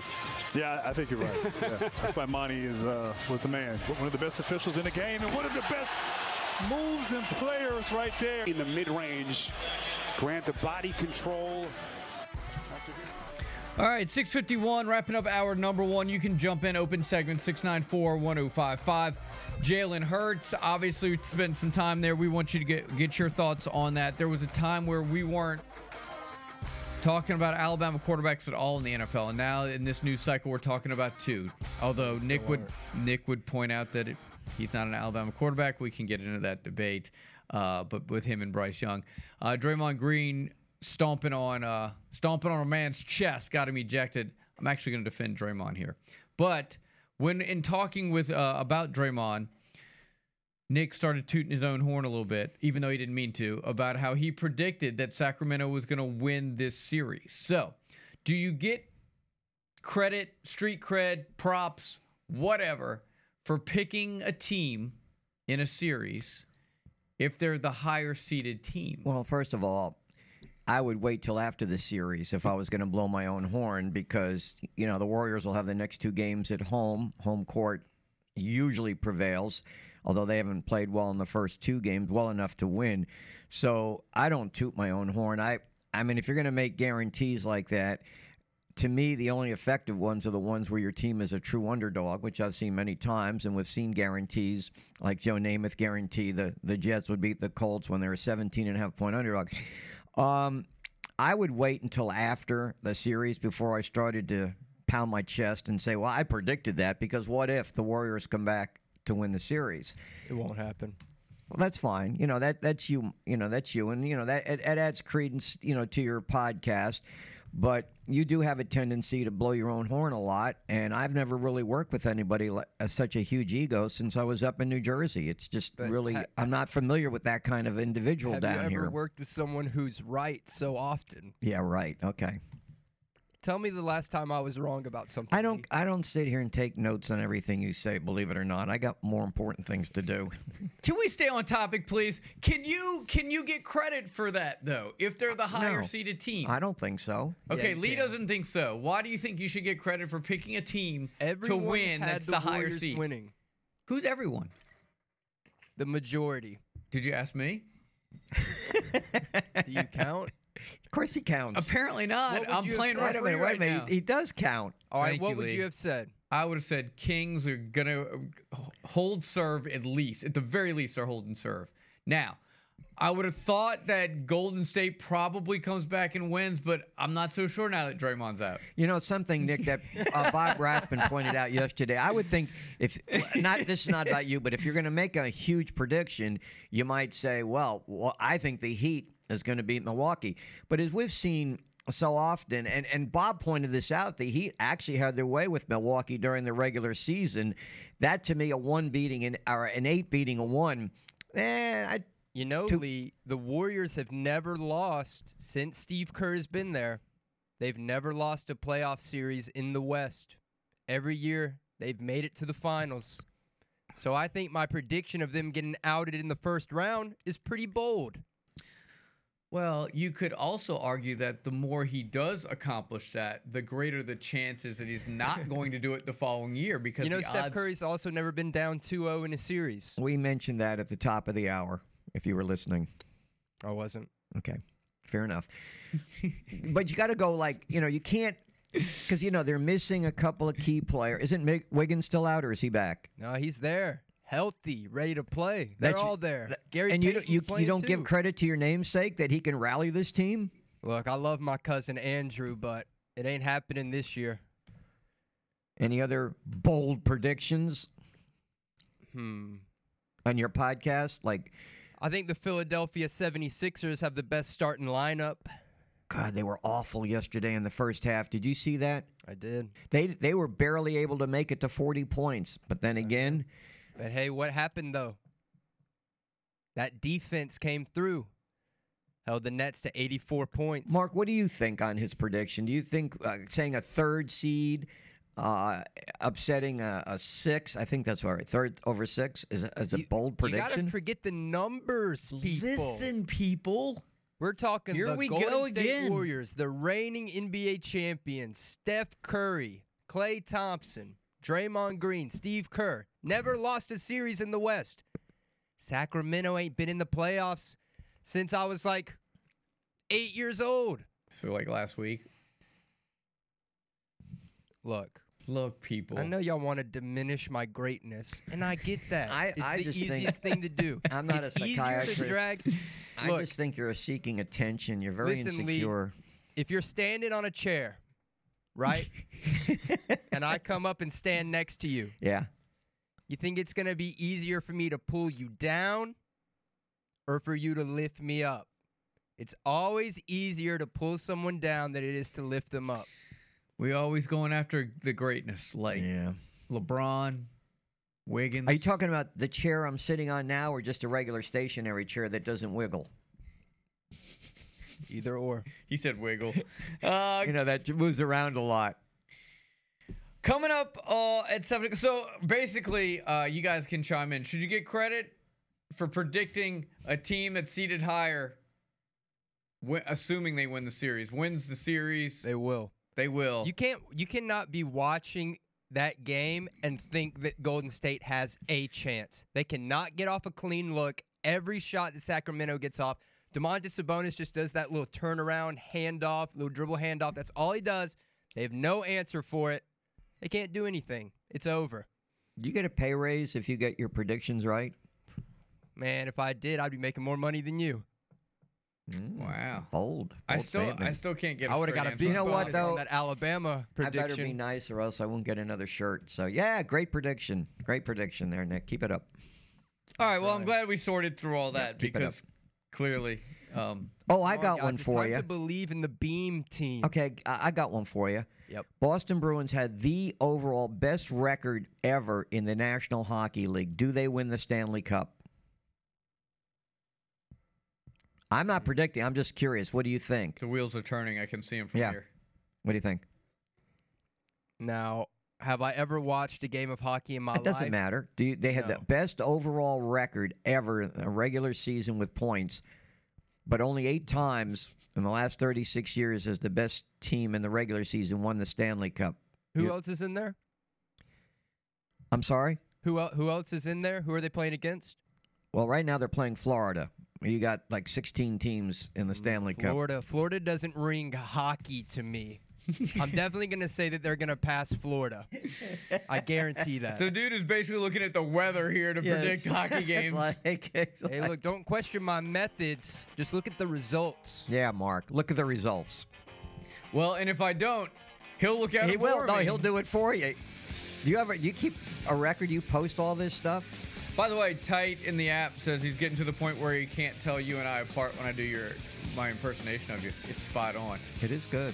Speaker 10: Yeah, I think you're right. Yeah. That's why Monty is uh, was the man. One of the best officials in the game and one of the best moves and players right there.
Speaker 9: In the mid-range, grant the body control.
Speaker 1: All right, 651, wrapping up hour number one. You can jump in, open segment 694 1055. Jalen Hurts, obviously, we spent some time there. We want you to get, get your thoughts on that. There was a time where we weren't talking about Alabama quarterbacks at all in the NFL, and now in this new cycle, we're talking about two. Although Nick would Nick would point out that it, he's not an Alabama quarterback. We can get into that debate, uh, but with him and Bryce Young, uh, Draymond Green stomping on uh, stomping on a man's chest got him ejected. I'm actually going to defend Draymond here, but when in talking with uh, about Draymond. Nick started tooting his own horn a little bit, even though he didn't mean to, about how he predicted that Sacramento was going to win this series. So, do you get credit, street cred, props, whatever, for picking a team in a series if they're the higher seeded team?
Speaker 2: Well, first of all, I would wait till after the series if I was going to blow my own horn because, you know, the Warriors will have the next two games at home. Home court usually prevails, although they haven't played well in the first two games, well enough to win. So I don't toot my own horn. I, I mean, if you're going to make guarantees like that, to me, the only effective ones are the ones where your team is a true underdog, which I've seen many times, and we've seen guarantees like Joe Namath guarantee the the Jets would beat the Colts when they were 17 and a half point underdog. Um, I would wait until after the series before I started to pound my chest and say, "Well, I predicted that," because what if the Warriors come back to win the series?
Speaker 3: It won't happen.
Speaker 2: Well, that's fine. You know that that's you. You know that's you, and you know that it, it adds credence. You know to your podcast, but you do have a tendency to blow your own horn a lot. And I've never really worked with anybody like uh, such a huge ego since I was up in New Jersey. It's just
Speaker 3: But
Speaker 2: really
Speaker 3: ha-
Speaker 2: I'm not familiar with that kind of individual
Speaker 3: Have
Speaker 2: down
Speaker 3: you ever
Speaker 2: here.
Speaker 3: worked with someone who's right so often?
Speaker 2: yeah, right. Okay.
Speaker 3: Tell me the last time I was wrong about something.
Speaker 2: I don't. I don't sit here and take notes on everything you say. Believe it or not, I got more important things to do.
Speaker 1: Can we stay on topic, please? Can you can you get credit for that though? If they're the uh, higher
Speaker 2: No.
Speaker 1: seeded team.
Speaker 2: I don't think so.
Speaker 1: Okay,
Speaker 3: Yeah,
Speaker 1: Lee
Speaker 3: can.
Speaker 1: doesn't think so. Why do you think you should get credit for picking a team
Speaker 3: Everyone
Speaker 1: to win that's
Speaker 3: the,
Speaker 1: the, higher
Speaker 3: Warriors
Speaker 1: seed?
Speaker 3: winning.
Speaker 1: Who's everyone?
Speaker 3: The majority.
Speaker 1: Did you ask me?
Speaker 3: Do you count?
Speaker 2: Of course he counts.
Speaker 1: Apparently not.
Speaker 3: What would
Speaker 1: I'm
Speaker 3: you have
Speaker 1: playing
Speaker 3: said?
Speaker 2: wait a
Speaker 1: referee
Speaker 2: minute, wait a
Speaker 1: right
Speaker 2: minute.
Speaker 1: now.
Speaker 2: He, he does count.
Speaker 3: All right,
Speaker 1: Thank
Speaker 3: what
Speaker 1: you,
Speaker 3: would
Speaker 1: Lee.
Speaker 3: you have said?
Speaker 1: I would have said Kings are gonna uh, hold serve at least. At the very least, they're holding serve. Now, I would have thought that Golden State probably comes back and wins, but I'm not so sure now that Draymond's out.
Speaker 2: You know something, Nick, that uh, Bob Rathman pointed out yesterday. I would think if not, this is not about you, but if you're going to make a huge prediction, you might say, well, well I think the Heat is going to beat Milwaukee. But as we've seen so often, and and Bob pointed this out, the Heat actually had their way with Milwaukee during the regular season. That to me, a one beating an or an eight beating a one. Eh, I,
Speaker 3: You know,
Speaker 2: To-
Speaker 3: Lee, the Warriors have never lost since Steve Kerr has been there. They've never lost a playoff series in the West. Every year, they've made it to the finals. So I think my prediction of them getting outed in the first round is pretty bold.
Speaker 1: Well, you could also argue that the more he does accomplish that, the greater the chances that he's not going to do it the following year because
Speaker 3: You know,
Speaker 1: the
Speaker 3: Steph
Speaker 1: odds-
Speaker 3: Curry's also never been down 2-0 in a series.
Speaker 2: we mentioned that at the top of the hour. If you were listening.
Speaker 3: I wasn't.
Speaker 2: Okay, fair enough. but you got to go like you know you can't because you know they're missing a couple of key players. Isn't Wiggins still out or is he back?
Speaker 3: No, he's there, healthy, ready to play. They're
Speaker 2: That's-
Speaker 3: all there.
Speaker 2: that-
Speaker 3: Gary
Speaker 2: and you don't, you, you don't give credit to your namesake that he can rally this team.
Speaker 3: Look, I love my cousin Andrew, but it ain't happening this year.
Speaker 2: Any other bold predictions
Speaker 3: Hmm.
Speaker 2: on your podcast? Like,
Speaker 3: I think the Philadelphia 76ers have the best starting lineup.
Speaker 2: God, they were awful yesterday in the first half. Did you see that?
Speaker 3: I did.
Speaker 2: They they were barely able to make it to forty points. But then again,
Speaker 3: But hey, what happened though? That defense came through. Held the Nets to 84 points.
Speaker 2: Mark, what do you think on his prediction? Do you think uh, saying a third seed, uh, upsetting a, a six? I think that's all right. Third over six is a, is a
Speaker 3: You-
Speaker 2: bold prediction?
Speaker 3: You gotta forget the numbers, people.
Speaker 1: Listen, people.
Speaker 3: We're talking
Speaker 1: Here
Speaker 3: the
Speaker 1: we
Speaker 3: Golden
Speaker 1: go
Speaker 3: State
Speaker 1: again.
Speaker 3: Warriors, the reigning NBA champions, Steph Curry, Klay Thompson, Draymond Green, Steve Kerr. Never lost a series in the West. Sacramento ain't been in the playoffs since I was like eight years old.
Speaker 1: So like last week.
Speaker 3: Look,
Speaker 1: Look, people.
Speaker 3: I know y'all want to diminish my greatness, and I get that.
Speaker 2: I-
Speaker 3: it's
Speaker 2: I
Speaker 3: the
Speaker 2: just think-
Speaker 3: easiest thing to do.
Speaker 2: I'm not
Speaker 3: it's
Speaker 2: a psychiatrist.
Speaker 3: to drag.
Speaker 2: I
Speaker 3: Look,
Speaker 2: just think you're seeking attention. You're very
Speaker 3: Listen, Lee,
Speaker 2: insecure.
Speaker 3: if you're standing on a chair, right, and I come up and stand next to you,
Speaker 2: yeah.
Speaker 3: you think it's gonna be easier for me to pull you down, or for you to lift me up? It's always easier to pull someone down than it is to lift them up.
Speaker 1: we always going after the greatness, like
Speaker 2: Yeah.
Speaker 1: LeBron, Wiggins.
Speaker 2: Are you talking about the chair I'm sitting on now, or just a regular stationary chair that doesn't wiggle?
Speaker 3: Either or.
Speaker 1: He said wiggle. uh,
Speaker 2: You know that moves around a lot.
Speaker 1: coming up uh, at seven. So basically, uh, you guys can chime in. Should you get credit for predicting a team that's seated higher, wi- assuming they win the series, wins the series?
Speaker 3: They will.
Speaker 1: They will.
Speaker 3: You can't. You cannot be watching that game and think that Golden State has a chance. They cannot get off a clean look. Every shot that Sacramento gets off, Domantas Sabonis just does that little turnaround handoff, little dribble handoff. That's all he does. They have no answer for it. They can't do anything. It's over.
Speaker 2: Do you get a pay raise if you get your predictions right?
Speaker 3: Man, if I did, I'd be making more money than you.
Speaker 1: Mm, wow.
Speaker 2: Bold.
Speaker 1: I
Speaker 2: bold
Speaker 1: still, I still can't get.
Speaker 3: I
Speaker 1: would
Speaker 3: would have got a big
Speaker 2: You know what, though?
Speaker 3: on that Alabama prediction.
Speaker 2: I
Speaker 3: prediction.
Speaker 2: better be nice, or else I won't get another shirt. So yeah, great prediction. Great prediction there, Nick. Keep it up.
Speaker 1: All right. Well, I'm glad we sorted through all that
Speaker 2: keep it up.
Speaker 1: because clearly, um,
Speaker 2: Oh, I
Speaker 3: Come on,
Speaker 2: got
Speaker 3: guys,
Speaker 2: one for you.
Speaker 3: To believe in the Beam team.
Speaker 2: Okay, I I got one for you.
Speaker 3: Yep.
Speaker 2: Boston Bruins had the overall best record ever in the National Hockey League. Do they win the Stanley Cup? I'm not predicting. I'm just curious. What do you think?
Speaker 1: the wheels are turning. I can see them from
Speaker 2: Yeah.
Speaker 1: here.
Speaker 2: What do you think?
Speaker 3: Now, have I ever watched a game of hockey in my life?
Speaker 2: It doesn't
Speaker 3: life?
Speaker 2: matter. Do you, they had the best overall record ever in a regular season with points, but only eight times in the last 36 years has the best team in the regular season won the Stanley Cup.
Speaker 3: Who
Speaker 2: You-
Speaker 3: else is in there?
Speaker 2: I'm sorry.
Speaker 3: Who el- who else is in there? Who are they playing against?
Speaker 2: Well, right now they're playing Florida. You got like 16 teams in the mm, Stanley Cup.
Speaker 3: Florida. Florida doesn't ring hockey to me. I'm definitely going to say that they're going to pass Florida. I guarantee that.
Speaker 1: So, dude is basically looking at the weather here to
Speaker 2: Yes.
Speaker 1: predict hockey
Speaker 2: It's
Speaker 1: games.
Speaker 2: like- it's
Speaker 3: hey, look, don't question my methods. Just look at the results.
Speaker 2: Yeah, Mark. Look at the results.
Speaker 1: well, and if I don't, he'll look at
Speaker 2: He
Speaker 1: it
Speaker 2: will.
Speaker 1: for
Speaker 2: No,
Speaker 1: me.
Speaker 2: he'll do it for you. Do you ever? Do you keep a record? You post all this stuff?
Speaker 1: By the way, tight in the app says he's getting to the point where he can't tell you and I apart when I do your my impersonation of you. It's spot on.
Speaker 2: It is good.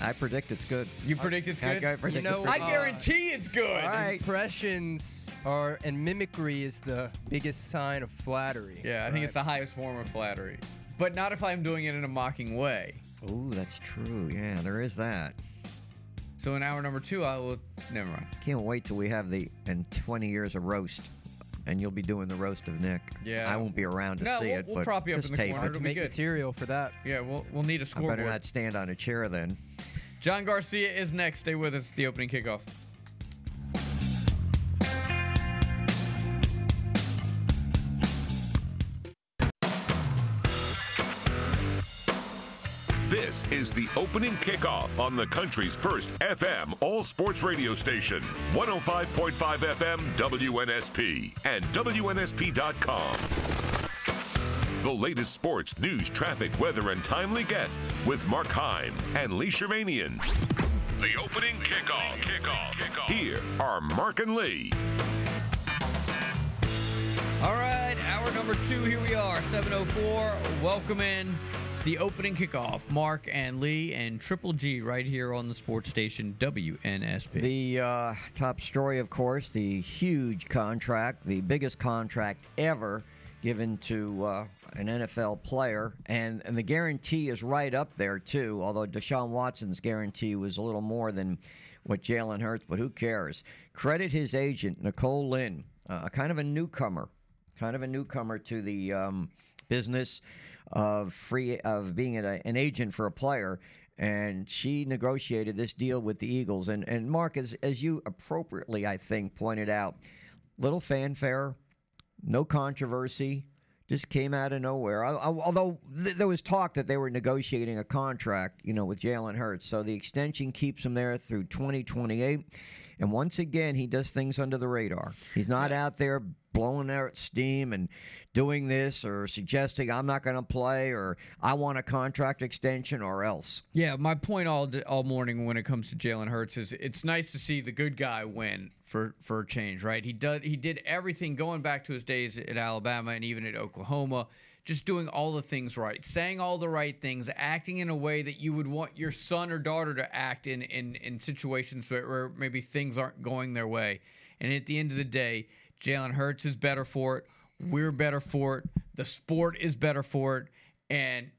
Speaker 2: I predict it's good.
Speaker 1: You predict it's
Speaker 2: I-
Speaker 1: good?
Speaker 2: I predict
Speaker 3: You know,
Speaker 2: it's
Speaker 1: I
Speaker 2: good.
Speaker 1: guarantee it's good.
Speaker 2: All right.
Speaker 3: Impressions are and mimicry is the biggest sign of flattery.
Speaker 1: Yeah, I think it's the highest form of flattery. But not if I'm doing it in a mocking way.
Speaker 2: Oh, that's true. Yeah, there is that.
Speaker 1: So in hour number two, I will. Never mind.
Speaker 2: Can't wait till we have the in 20 years of roast, and you'll be doing the roast of Nick.
Speaker 1: Yeah.
Speaker 2: I won't be around to
Speaker 1: No,
Speaker 2: see
Speaker 1: we'll-
Speaker 2: it,
Speaker 1: we'll
Speaker 2: but
Speaker 1: prop you up in the
Speaker 2: tape
Speaker 1: corner.
Speaker 2: It.
Speaker 1: It'll
Speaker 3: make
Speaker 1: good.
Speaker 3: material for that.
Speaker 1: Yeah, we'll we'll need a scoreboard.
Speaker 2: I better not stand on a chair then.
Speaker 1: John Garcia is next. Stay with us. The opening kickoff.
Speaker 5: Is the opening kickoff on the country's first FM all sports radio station, 105.5 FM WNSP and WNSP.com. The latest sports, news, traffic, weather, and timely guests with Mark Heim and Lee Shirvanian. The opening kickoff. Kickoff. Kickoff. Here are Mark and Lee.
Speaker 1: All right, hour number two. Here we are, 7:04. Welcome in the opening kickoff. Mark and Lee and Triple G right here on the sports station WNSP.
Speaker 2: The uh, top story, of course, the huge contract, the biggest contract ever given to uh, an NFL player, and and the guarantee is right up there too. Although Deshaun Watson's guarantee was a little more than what Jalen Hurts, but who cares? Credit his agent Nicole Lynn, uh, kind of a newcomer, kind of a newcomer to the um, business of free of being an, an agent for a player. And she negotiated this deal with the Eagles. And and Mark, as as you appropriately, I think, pointed out, little fanfare, no controversy, just came out of nowhere. Al- al- Although th- there was talk that they were negotiating a contract, you know, with Jalen Hurts, so the extension keeps him there through 2028. And once again, he does things under the radar. He's not out there blowing out steam and doing this or suggesting I'm not going to play or I want a contract extension or else.
Speaker 1: Yeah, my point all all morning when it comes to Jalen Hurts is it's nice to see the good guy win for for a change, right? He did he did everything going back to his days at Alabama and even at Oklahoma, just doing all the things right, saying all the right things, acting in a way that you would want your son or daughter to act in in in situations where, maybe things aren't going their way. And at the end of the day, Jalen Hurts is better for it. We're better for it. The sport is better for it. And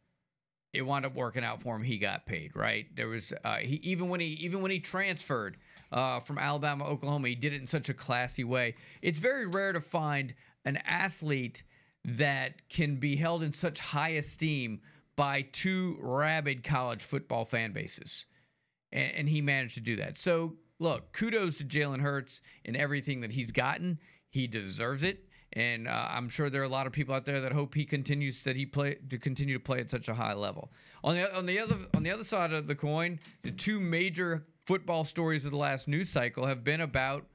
Speaker 1: it wound up working out for him. He got paid, right? There was uh, he even when he even when he transferred uh, from Alabama, Oklahoma, he did it in such a classy way. It's very rare to find an athlete that can be held in such high esteem by two rabid college football fan bases, and, and he managed to do that. So look, kudos to Jalen Hurts and everything that he's gotten. He deserves it. And uh, I'm sure there are a lot of people out there that hope he continues that he play to continue to play at such a high level. On the on the other on the other side of the coin, the two major football stories of the last news cycle have been about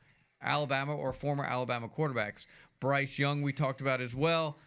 Speaker 1: Alabama or former Alabama quarterbacks. Bryce Young, we talked about as well.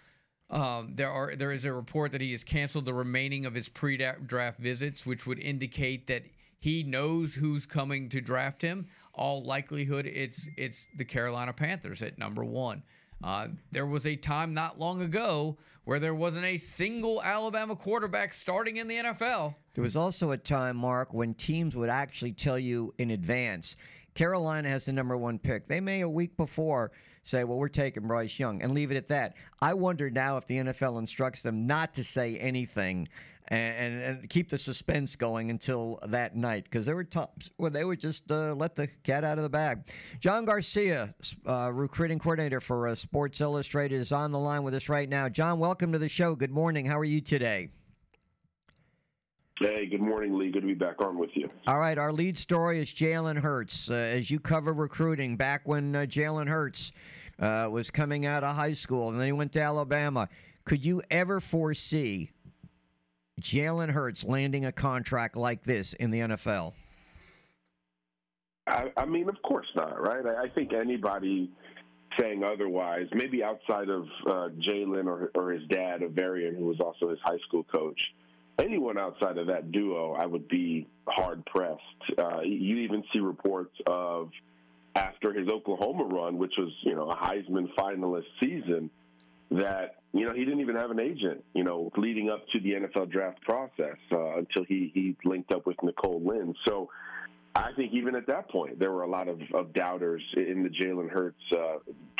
Speaker 1: Um, there are there is a report that he has canceled the remaining of his pre-draft visits, which would indicate that he knows who's coming to draft him. All likelihood, it's it's the Carolina Panthers at number one. Uh, there was a time not long ago where there wasn't a single Alabama quarterback starting in the NFL.
Speaker 2: There was also a time, Mark, when teams would actually tell you in advance Carolina has the number one pick. They may a week before say, well, we're taking Bryce Young and leave it at that. I wonder now if the NFL instructs them not to say anything and, and, keep the suspense going until that night because there were times where they would just uh, let the cat out of the bag. John Garcia, uh, recruiting coordinator for uh, Sports Illustrated, is on the line with us right now. John, welcome to the show. Good morning. How are you today?
Speaker 11: Hey, good morning, Lee. Good to be back on with you.
Speaker 2: All right, our lead story is Jalen Hurts. Uh, as you cover recruiting, back when uh, Jalen Hurts uh, was coming out of high school and then he went to Alabama, Could you ever foresee Jalen Hurts landing a contract like this in the NFL?
Speaker 11: I, I mean, of course not, right? I, I think anybody saying otherwise, maybe outside of uh, Jalen or, or his dad, Averion, who was also his high school coach, anyone outside of that duo, I would be hard pressed. Uh, you even see reports of after his Oklahoma run, which was you know a Heisman finalist season, that you know he didn't even have an agent. You know, leading up to the NFL draft process uh, until he he linked up with Nicole Lynn. So I think even at that point, there were a lot of, of doubters in the Jalen Hurts uh,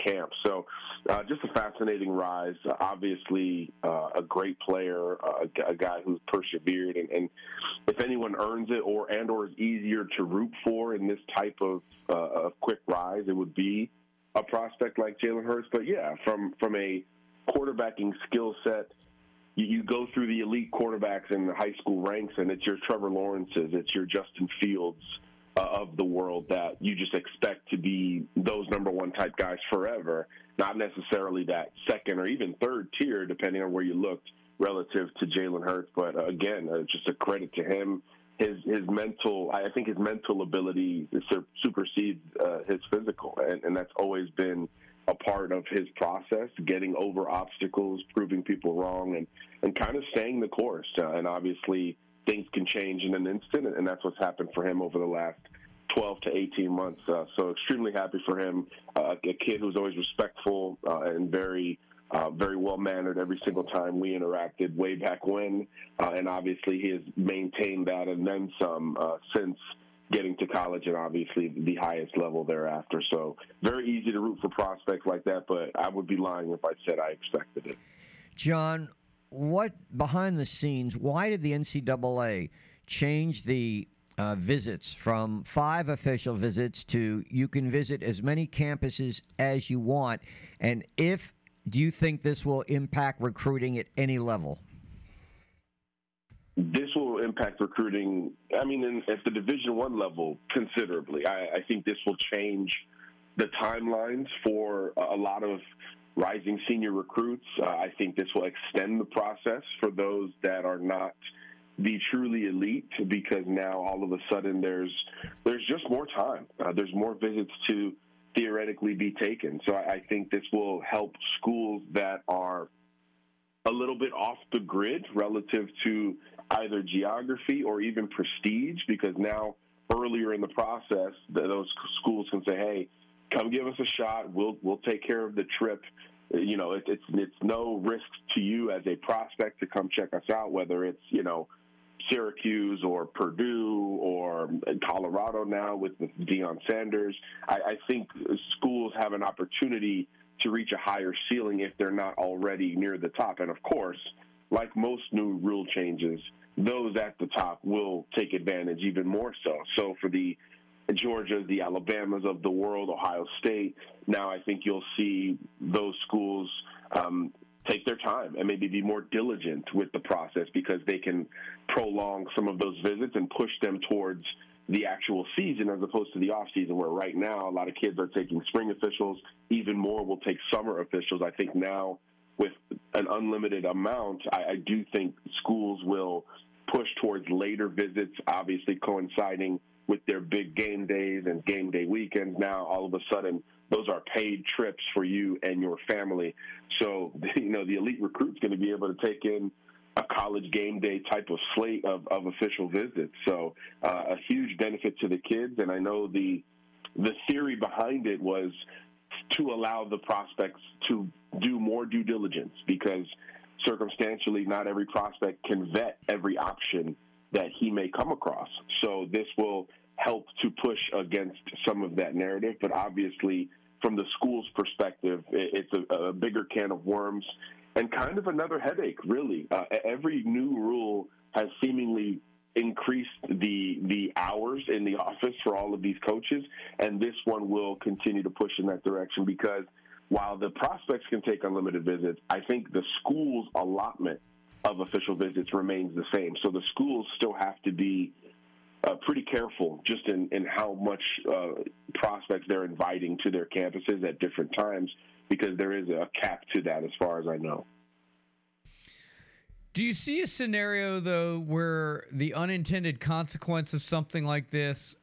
Speaker 11: camp. So, uh, just a fascinating rise. Obviously, uh, a great player, uh, a guy who's persevered, and, and, if anyone earns it, or and or is easier to root for in this type of, uh, of quick rise, it would be a prospect like Jalen Hurts. But yeah, from from a quarterbacking skill set. You, you go through the elite quarterbacks in the high school ranks, and it's your Trevor Lawrences, it's your Justin Fields, uh, of the world that you just expect to be those number one type guys forever, not necessarily that second or even third tier, depending on where you looked relative to Jalen Hurts. But uh, again, uh, just a credit to him. His his mental, I think his mental ability supersedes uh, his physical, and, and that's always been a part of his process, getting over obstacles, proving people wrong, and and kind of staying the course. Uh, and obviously, things can change in an instant, and that's what's happened for him over the last 12 to 18 months. Uh, so extremely happy for him. Uh, a kid who's always respectful uh, and very. Uh, very well mannered every single time we interacted way back when, uh, and obviously he has maintained that and then some since getting to college and obviously the highest level thereafter. So very easy to root for prospects like that, but I would be lying if I said I expected it.
Speaker 2: John, what behind the scenes? Why did the NCAA change the uh, visits from five official visits to you can visit as many campuses as you want? And if do you think this will impact recruiting at any level?
Speaker 11: This will impact recruiting. I mean, in, at the Division One level, considerably. I, I think this will change the timelines for a lot of rising senior recruits. Uh, I think this will extend the process for those that are not the truly elite because now all of a sudden there's there's just more time. Uh, there's more visits to theoretically be taken. So I, I think this will help schools that are a little bit off the grid relative to either geography or even prestige because now earlier in the process those schools can say hey come give us a shot. We'll we'll take care of the trip. Uh, you know, it, it's it's no risk to you as a prospect to come check us out, whether it's you know Syracuse or Purdue or um, Colorado now with, Deion Sanders. I, I think uh, schools have an opportunity to reach a higher ceiling if they're not already near the top. And of course, like most new rule changes, those at the top will take advantage even more so. So for the Georgias, the Alabamas of the world, Ohio State. Now I think you'll see those schools um, take their time and maybe be more diligent with the process because they can prolong some of those visits and push them towards the actual season as opposed to the off season where right now a lot of kids are taking spring officials even more will take summer officials i think now with an unlimited amount i, I do think schools will push towards later visits obviously coinciding with their big game days and game day weekends. Now, all of a sudden, those are paid trips for you and your family. So, you know, the elite recruit's going to be able to take in a college game day type of slate of, of official visits. So, uh, a huge benefit to the kids. And I know the the theory behind it was to allow the prospects to do more due diligence because circumstantially, not every prospect can vet every option that he may come across. So this will help to push against some of that narrative. But obviously, from the school's perspective, it's a, a bigger can of worms and kind of another headache, really. Uh, every new rule has seemingly increased the the hours in the office for all of these coaches, and this one will continue to push in that direction because while the prospects can take unlimited visits, I think the school's allotment of official visits remains the same. So the schools still have to be uh, pretty careful just in, in how much uh, prospects they're inviting to their campuses at different times because there is a cap to that as far as I know.
Speaker 1: Do you see a scenario though where the unintended consequence of something like this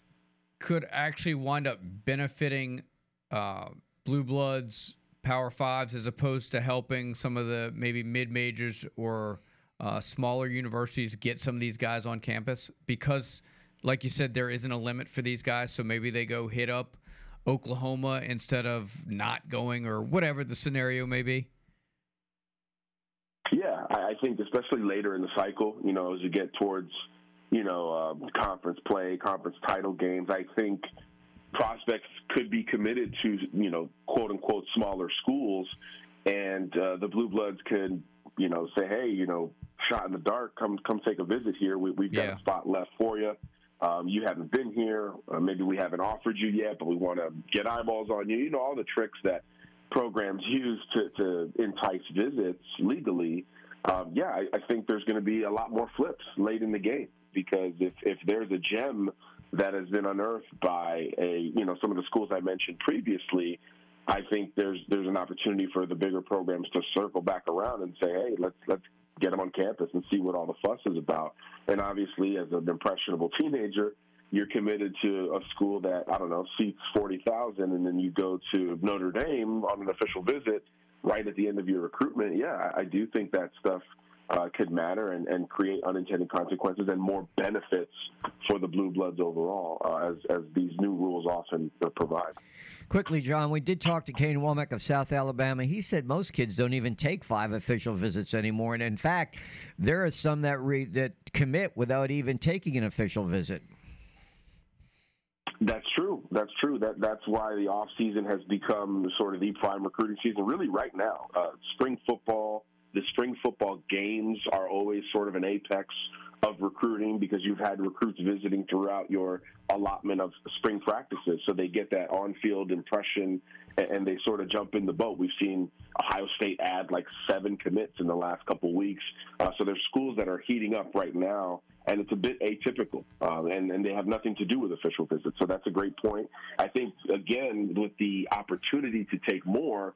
Speaker 1: could actually wind up benefiting uh, blue bloods, power fives, as opposed to helping some of the maybe mid majors or uh, smaller universities get some of these guys on campus? Because, like you said, there isn't a limit for these guys, so maybe they go hit up Oklahoma instead of not going or whatever the scenario may be.
Speaker 11: Yeah, I think especially later in the cycle, you know, as you get towards, you know, um, conference play, conference title games, I think prospects could be committed to, you know, quote unquote smaller schools, and uh, the blue bloods could, you know, say, hey, you know, shot in the dark, come come take a visit here. We, we've got
Speaker 1: Yeah.
Speaker 11: a spot left for you. Um, you haven't been here. Uh, maybe we haven't offered you yet, but we want to get eyeballs on you. You know, all the tricks that programs use to, to entice visits legally. Um, yeah, I, I think there's going to be a lot more flips late in the game because if, if there's a gem that has been unearthed by a you know some of the schools I mentioned previously, I think there's there's an opportunity for the bigger programs to circle back around and say, hey, let's let's get them on campus and see what all the fuss is about. And obviously, as an impressionable teenager, you're committed to a school that I don't know seats forty thousand, and then you go to Notre Dame on an official visit right at the end of your recruitment. Yeah, I, do think that stuff uh, could matter and, and create unintended consequences and more benefits for the blue bloods overall, uh, as as these new rules often provide.
Speaker 2: Quickly, John, we did talk to Kane Wommack of South Alabama. He said most kids don't even take five official visits anymore, and in fact, there are some that re- that commit without even taking an official visit.
Speaker 11: That's true. That's true. That that's why the off season has become sort of the prime recruiting season. Really, right now, uh, spring football, the spring football games are always sort of an apex of recruiting because you've had recruits visiting throughout your allotment of spring practices, so they get that on-field impression and, they sort of jump in the boat. We've seen Ohio State add like seven commits in the last couple weeks, uh, so there's schools that are heating up right now, and it's a bit atypical, um, and and they have nothing to do with official visits. So that's a great point. I think again with the opportunity to take more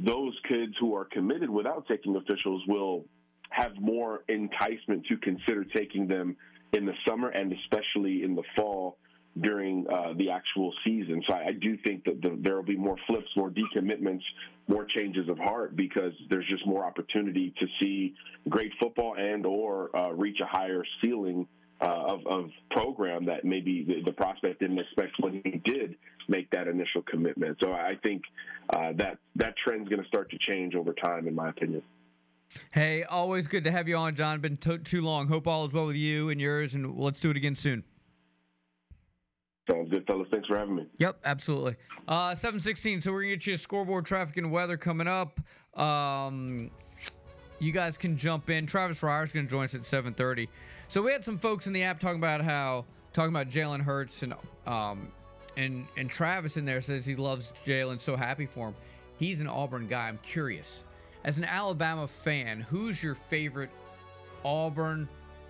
Speaker 11: those kids who are committed without taking officials will have more enticement to consider taking them in the summer and especially in the fall during uh, the actual season. So I, I do think that the, there will be more flips, more decommitments, more changes of heart because there's just more opportunity to see great football and or uh, reach a higher ceiling uh, of, of program that maybe the, the prospect didn't expect when he did make that initial commitment. So I think uh, that that trend's going to start to change over time, in my opinion.
Speaker 1: Hey, always good to have you on, John. Been to- too long. Hope all is well with you and yours, and let's do it again soon.
Speaker 11: Sounds good, fellas. Thanks for having me.
Speaker 1: Yep, absolutely. Uh, seven sixteen. So we're gonna get you a scoreboard, traffic, and weather coming up. Um, you guys can jump in. Travis Reier's gonna join us at seven thirty. So we had some folks in the app talking about how talking about Jalen Hurts and um and and Travis in there says he loves Jalen, so happy for him. He's an Auburn guy. I'm curious. As an Alabama fan, who's your favorite Auburn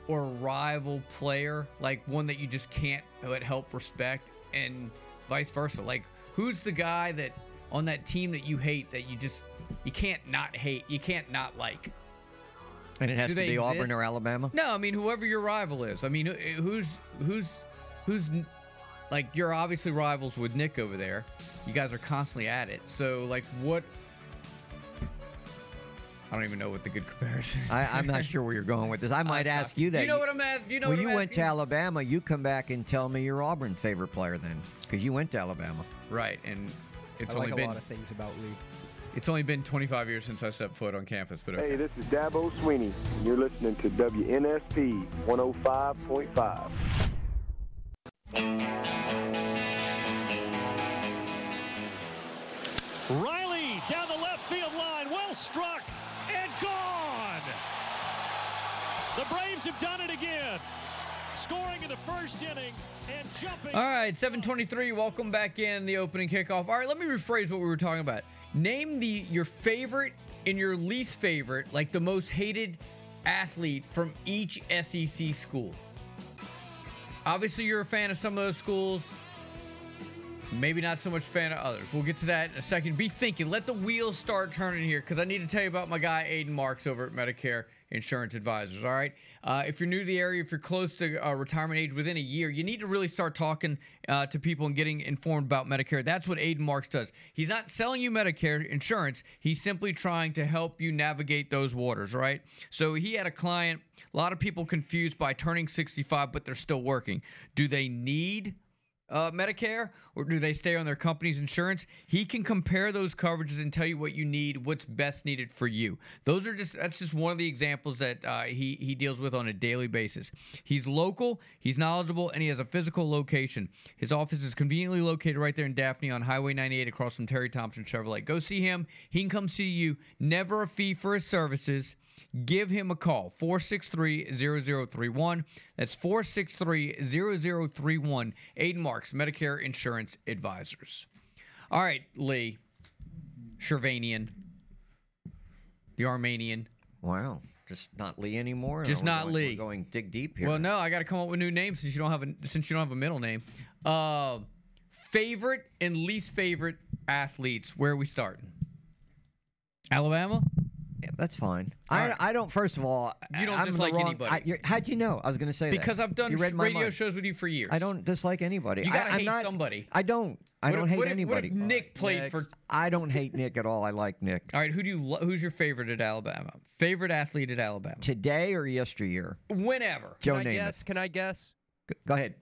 Speaker 1: or rival player, like one that you just can't but help respect, and vice versa? Like, who's the guy that on that team that you hate that you just you can't not hate, you can't not like?
Speaker 2: And it has
Speaker 1: Do
Speaker 2: to be Auburn or Alabama.
Speaker 1: No, I mean whoever your rival is. I mean, who's who's who's like you're obviously rivals with Nick over there. You guys are constantly at it. So like, what? I don't even know what the good comparison. Is
Speaker 2: I, I'm not sure where you're going with this. I might ask you that.
Speaker 1: You know what I'm at? You know
Speaker 2: when
Speaker 1: what
Speaker 2: you
Speaker 1: I'm
Speaker 2: went to? Alabama, you come back and tell me your Auburn favorite player then, because you went to Alabama.
Speaker 1: Right, and it's
Speaker 3: I like
Speaker 1: only
Speaker 3: a lot of things about Lee.
Speaker 1: it's only been 25 years since I stepped foot on campus. But okay.
Speaker 12: Hey, this is Dabo Swinney, and you're listening to WNSP 105.5.
Speaker 6: Riley down the left field line, well struck and gone. The Braves have done it again, scoring in the first inning and jumping.
Speaker 1: All right, 723. Welcome back in the opening kickoff. All right, let me rephrase what we were talking about. Name the your favorite and your least favorite, like the most hated athlete from each SEC school. Obviously, you're a fan of some of those schools. Maybe not so much fan of others. We'll get to that in a second. Be thinking. Let the wheels start turning here because I need to tell you about my guy Aiden Marks over at Medicare Insurance Advisors. All right. Uh, if you're new to the area, if you're close to uh, retirement age within a year, you need to really start talking uh, to people and getting informed about Medicare. That's what Aiden Marks does. He's not selling you Medicare insurance. He's simply trying to help you navigate those waters. Right. So he had a client. A lot of people confused by turning 65, but they're still working. Do they need uh, Medicare or do they stay on their company's insurance? He can compare those coverages and tell you what you need, what's best needed for you. Those are just that's just one of the examples that uh, he he deals with on a daily basis. He's local, he's knowledgeable, and he has a physical location. His office is conveniently located right there in Daphne on Highway 98 across from Terry Thompson Chevrolet. Go see him. He can come see you. Never a fee for his services give him a call 463-0031 that's 463-0031 aiden marks medicare insurance advisors. All right lee. Shirvanian, the armenian.
Speaker 2: Wow. Just not Lee anymore.
Speaker 1: Just not
Speaker 2: going-
Speaker 1: Lee.
Speaker 2: We're going dig deep here.
Speaker 1: well no i gotta come up with new names since you don't have a since you don't have a middle name. Uh favorite and least favorite athletes. Where are we starting? Alabama
Speaker 2: Yeah, that's fine. I, I don't. First of all,
Speaker 1: You don't
Speaker 2: I'm the
Speaker 1: dislike
Speaker 2: wrong-
Speaker 1: anybody.
Speaker 2: I, you're- how'd you know? I was going to say that.
Speaker 1: because i've done
Speaker 2: You read my
Speaker 1: radio
Speaker 2: mind.
Speaker 1: shows with you for years
Speaker 2: I don't dislike anybody.
Speaker 1: You gotta
Speaker 2: I, I'm
Speaker 1: hate
Speaker 2: not,
Speaker 1: somebody.
Speaker 2: I don't. I
Speaker 1: What
Speaker 2: don't
Speaker 1: if-
Speaker 2: hate
Speaker 1: what if-
Speaker 2: anybody.
Speaker 1: What if Nick played for?
Speaker 2: I don't hate Nick at all. I like Nick.
Speaker 1: All right, who do you? Lo- who's your favorite at Alabama? Favorite athlete at Alabama?
Speaker 2: Today or yesteryear?
Speaker 1: Whenever.
Speaker 2: Joe
Speaker 3: Can I
Speaker 2: Namath.
Speaker 3: guess? Can I guess?
Speaker 2: Go ahead.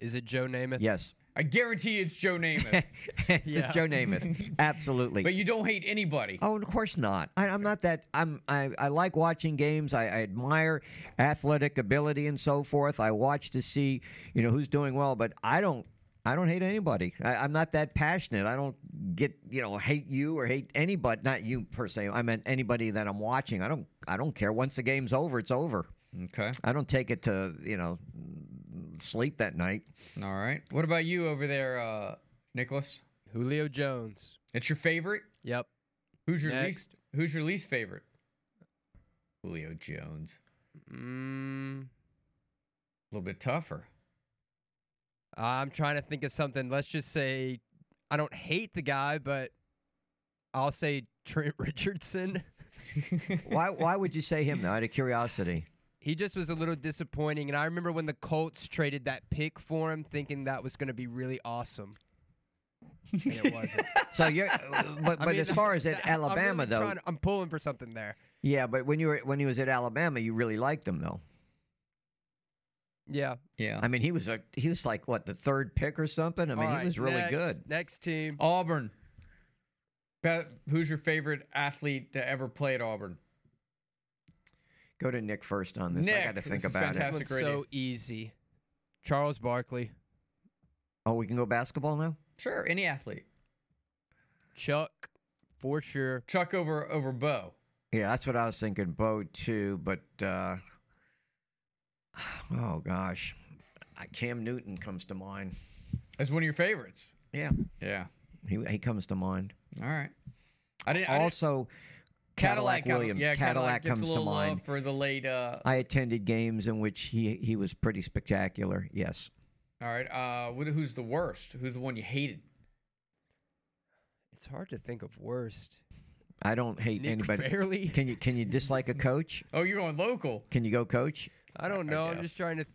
Speaker 3: Is it Joe Namath?
Speaker 2: Yes.
Speaker 1: I guarantee it's Joe Namath.
Speaker 2: it's
Speaker 3: Yeah.
Speaker 2: Joe Namath. Absolutely.
Speaker 1: but you don't hate anybody.
Speaker 2: Oh, of course not. I, I'm not that. I'm. I, I like watching games. I, I admire athletic ability and so forth. I watch to see, you know, who's doing well. But I don't. I don't hate anybody. I, I'm not that passionate. I don't get, you know, hate you or hate anybody. Not you per se. I meant anybody that I'm watching. I don't. I don't care. Once the game's over, it's over.
Speaker 1: Okay.
Speaker 2: I don't take it to, you know, sleep that night.
Speaker 1: All right. What about you over there, uh, Nicholas?
Speaker 3: Julio Jones.
Speaker 1: It's your favorite?
Speaker 3: Yep.
Speaker 1: Who's your
Speaker 3: Next.
Speaker 1: least? Who's your least favorite? Julio Jones.
Speaker 3: Mm,
Speaker 1: A little bit tougher.
Speaker 3: I'm trying to think of something. Let's just say I don't hate the guy, but I'll say Trent Richardson.
Speaker 2: Why? Why would you say him? Though, out of curiosity.
Speaker 3: He just was a little disappointing, and I remember when the Colts traded that pick for him, thinking that was going to be really awesome. And it wasn't.
Speaker 2: So you're, uh, but
Speaker 3: I
Speaker 2: but
Speaker 3: mean,
Speaker 2: as far as at
Speaker 3: I'm
Speaker 2: Alabama
Speaker 3: really
Speaker 2: though,
Speaker 3: trying- I'm pulling for something there.
Speaker 2: yeah. But when you were when he was at Alabama, you really liked him though.
Speaker 3: Yeah.
Speaker 1: Yeah.
Speaker 2: I mean, he was a he was like what the third pick or something. I mean,
Speaker 3: All
Speaker 2: he was really
Speaker 3: next-
Speaker 2: good.
Speaker 3: Next team.
Speaker 1: Auburn. Bet, who's your favorite athlete to ever play at Auburn?
Speaker 2: Go to Nick first on this. I
Speaker 1: Nick,
Speaker 2: got to think
Speaker 1: this is
Speaker 2: about it.
Speaker 1: fantastic.
Speaker 3: This so easy. Charles Barkley.
Speaker 2: Oh, we can go basketball now.
Speaker 1: Sure, any athlete.
Speaker 3: Chuck, for sure.
Speaker 1: Chuck over over Bo.
Speaker 2: Yeah, that's what I was thinking. Bo too, but uh, oh gosh, Uh, Cam Newton comes to mind.
Speaker 1: That's one of your favorites.
Speaker 2: Yeah,
Speaker 1: Yeah.
Speaker 2: he he comes to mind.
Speaker 1: All right. I didn't. I didn't-
Speaker 2: Also, Cadillac, Williams.
Speaker 1: Yeah,
Speaker 2: Cadillac,
Speaker 1: gets
Speaker 2: comes
Speaker 1: a
Speaker 2: to mind.
Speaker 1: love for the late. Uh,
Speaker 2: I attended games in which he he was pretty spectacular. Yes.
Speaker 1: all right. Uh, who's the worst? Who's the one you hated?
Speaker 3: It's hard to think of worst.
Speaker 2: I don't hate
Speaker 3: Nick
Speaker 2: anybody.
Speaker 3: Fairley?
Speaker 2: Can you can you dislike a coach?
Speaker 1: Oh, you're going local.
Speaker 2: Can you go coach?
Speaker 3: I don't know. I'm just trying to.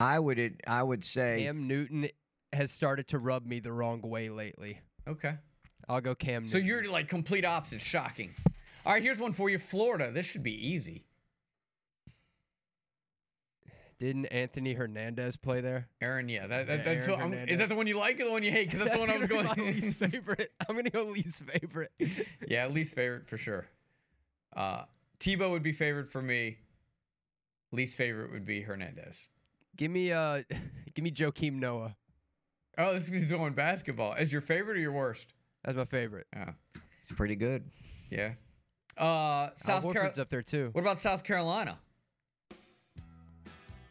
Speaker 2: I would I would say
Speaker 3: Cam Newton has started to rub me the wrong way lately.
Speaker 1: Okay.
Speaker 3: I'll go Cam.
Speaker 1: So you're like complete opposite. Shocking. All right. Here's one for you. Florida. This should be easy.
Speaker 3: Didn't Anthony Hernandez play there?
Speaker 1: Aaron. Yeah. That, that,
Speaker 3: Yeah,
Speaker 1: that's what I'm, is that the one you like or the one you hate? Because that's, the one I was going.
Speaker 3: least favorite. I'm gonna go least favorite.
Speaker 1: yeah, least favorite for sure. Uh, Tebow would be favorite for me. Least favorite would be Hernandez.
Speaker 3: give me uh, give me Joakim Noah.
Speaker 1: Oh, this is going basketball. Is your favorite or your worst?
Speaker 3: That's my favorite.
Speaker 1: Yeah.
Speaker 2: it's pretty good.
Speaker 1: Yeah. Uh, South
Speaker 3: Al
Speaker 1: Carolina.
Speaker 3: Up there too.
Speaker 1: What about South Carolina?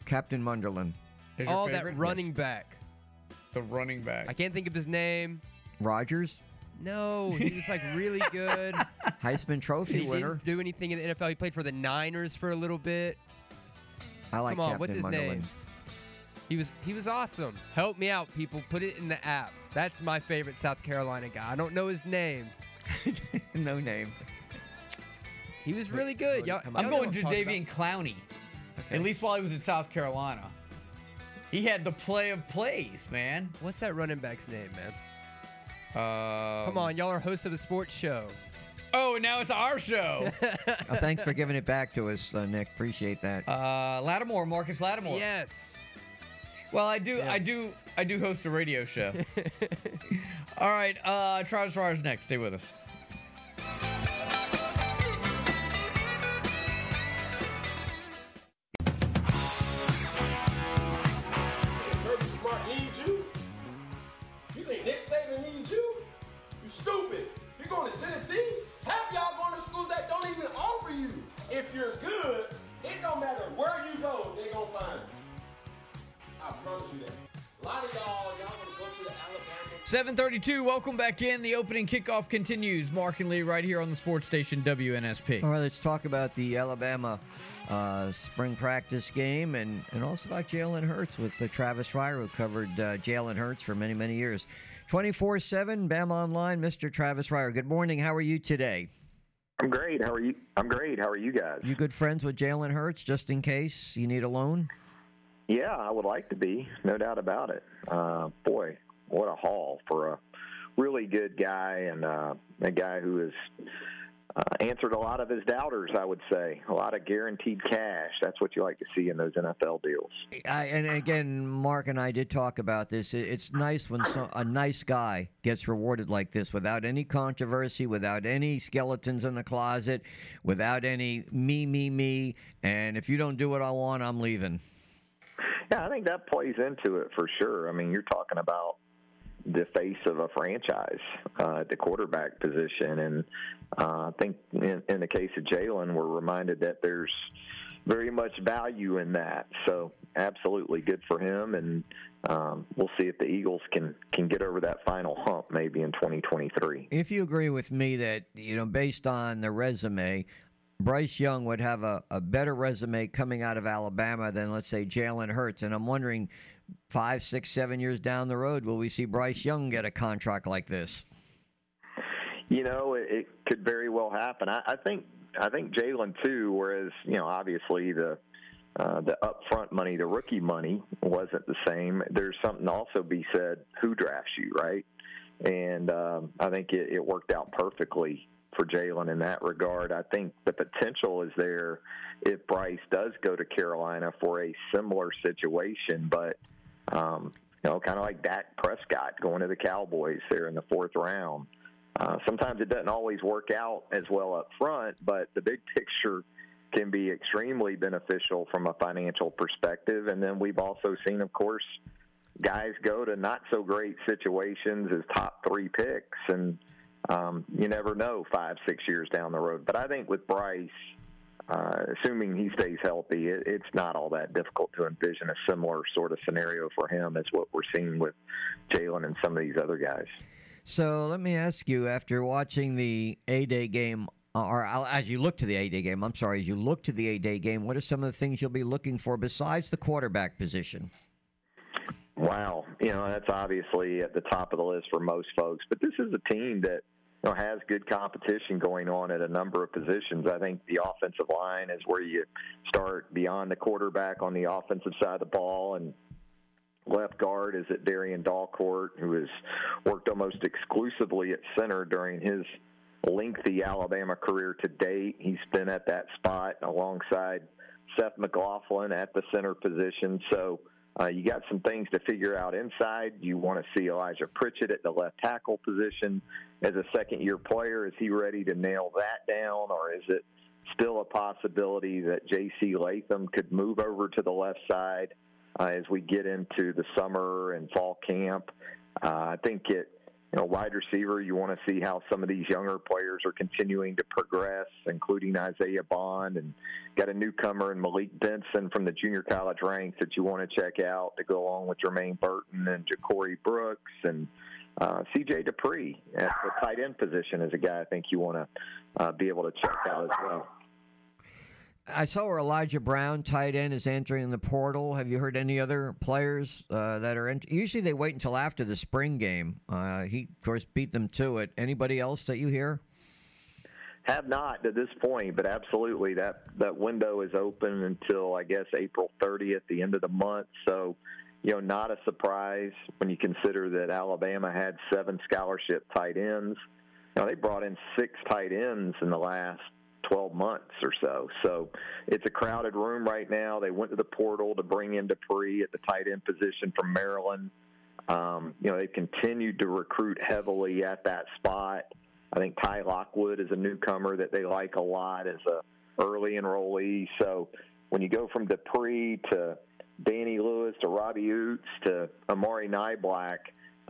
Speaker 2: Captain Munderland,
Speaker 1: Is your
Speaker 3: Oh, that running back.
Speaker 1: The running back.
Speaker 3: I can't think of his name.
Speaker 2: Rogers,
Speaker 3: No, he was like really good.
Speaker 2: Heisman Trophy
Speaker 3: he
Speaker 2: winner.
Speaker 3: didn't do anything in the NFL. He played for the Niners for a little bit.
Speaker 2: I like
Speaker 3: Come on,
Speaker 2: Captain
Speaker 3: what's his
Speaker 2: Munderland.
Speaker 3: name? He was he was awesome. Help me out, people. Put it in the app. That's my favorite South Carolina guy. I don't know his name.
Speaker 2: no name.
Speaker 3: He was really good. Y'all,
Speaker 1: I'm
Speaker 3: y'all
Speaker 1: going
Speaker 3: what
Speaker 1: to
Speaker 3: talking
Speaker 1: Jadeveon Clowney. At least while he was in South Carolina. He had the play of plays, man.
Speaker 3: What's that running back's name, man?
Speaker 1: Uh,
Speaker 3: Come on, y'all are hosts of a sports show.
Speaker 1: Oh, and now it's our show.
Speaker 2: Oh, thanks for giving it back to us, uh, Nick. Appreciate that.
Speaker 1: uh, Lattimore, Marcus Lattimore.
Speaker 3: Yes.
Speaker 1: Well, I do, I do, I do host a radio show. All right, uh, Travis Reier's next. Stay with us.
Speaker 13: Smart needs you? You think Nick Saban needs you? You stupid. You're going to Tennessee? Half y'all going to schools that don't even offer you. If you're good, it don't matter where you go, they gonna find you. I promise you that. A lot of y'all, y'all gonna go to the Alabama.
Speaker 1: 732, welcome back in. The opening kickoff continues. Mark and Lee right here on the sports station WNSP.
Speaker 2: All right, let's talk about the Alabama uh, spring practice game and, and also about Jalen Hurts with the Travis Reier, who covered uh, Jalen Hurts for many, many years. 24 7, Bama Online, Mr. Travis Reier. Good morning. How are you today?
Speaker 14: I'm great. How are you? I'm great. How are you guys?
Speaker 2: You good friends with Jalen Hurts just in case you need a loan?
Speaker 14: Yeah, I would like to be, no doubt about it. Uh, boy, what a haul for a really good guy and uh, a guy who has uh, answered a lot of his doubters. I would say a lot of guaranteed cash. That's what you like to see in those NFL deals.
Speaker 2: I, and again, Mark and I did talk about this. It's nice when so, a nice guy gets rewarded like this without any controversy, without any skeletons in the closet, without any me, me, me. And if you don't do what I want, I'm leaving.
Speaker 14: Yeah, I think that plays into it for sure. I mean, you're talking about the face of a franchise uh, the quarterback position, and uh, I think in, in the case of Jalen, we're reminded that there's very much value in that. So, absolutely good for him, and um, we'll see if the Eagles can can get over that final hump maybe in 2023.
Speaker 2: If you agree with me that, you know, based on the resume, Bryce Young would have a, a better resume coming out of Alabama than, let's say, Jalen Hurts. And I'm wondering, five, six, seven years down the road, will we see Bryce Young get a contract like this?
Speaker 14: You know, it, it could very well happen. I, I think I think Jalen too. Whereas you know, obviously the uh, the upfront money, the rookie money, wasn't the same. There's something also be said who drafts you, right? And um, I think it, it worked out perfectly for Jalen in that regard. I think the potential is there if Bryce does go to Carolina for a similar situation, but um, you know, kind of like Dak Prescott going to the Cowboys there in the fourth round. Uh, sometimes it doesn't always work out as well up front, but the big picture can be extremely beneficial from a financial perspective. And then we've also seen, of course, guys go to not so great situations as top three picks, and um, you never know five, six years down the road. But I think with Bryce, uh, assuming he stays healthy, it, it's not all that difficult to envision a similar sort of scenario for him as what we're seeing with Jalen and some of these other guys.
Speaker 2: So let me ask you, after watching the A Day game, or as you look to the A Day game, I'm sorry, as you look to the A Day game, what are some of the things you'll be looking for besides the quarterback position?
Speaker 14: Wow, you know that's obviously at the top of the list for most folks, but this is a team that you know has good competition going on at a number of positions. I think the offensive line is where you start beyond the quarterback on the offensive side of the ball, and left guard is at Darrian Dalcourt, who has worked almost exclusively at center during his lengthy Alabama career to date. He's been at that spot alongside Seth McLaughlin at the center position. So uh, you got some things to figure out inside. You want to see Elijah Pritchett at the left tackle position as a second year player. Is he ready to nail that down, or is it still a possibility that J.C. Latham could move over to the left side uh, as we get into the summer and fall camp? Uh, I think it you know, wide receiver, you want to see how some of these younger players are continuing to progress, including Isaiah Bond, and got a newcomer in Malik Benson from the junior college ranks that you want to check out to go along with Jermaine Burton and Ja'Corey Brooks and uh, C.J. Dippre at the tight end position is a guy I think you want to uh, be able to check out as well.
Speaker 2: I saw where Elijah Brown, tight end, is entering the portal. Have you heard any other players uh, that are in? Usually they wait until after the spring game. Uh, he, of course, beat them to it. Anybody else that you hear?
Speaker 14: Have not to this point, but absolutely that that window is open until I guess April 30th, the end of the month. So, you know, not a surprise when you consider that Alabama had seven scholarship tight ends. Now they brought in six tight ends in the last 12 months or so. So it's a crowded room right now. They went to the portal to bring in Dippre at the tight end position from Maryland. Um, you know, they've continued to recruit heavily at that spot. I think Ty Lockwood is a newcomer that they like a lot as a early enrollee. So when you go from Dippre to Danny Lewis to Robbie Ouzts to Amari Niblack,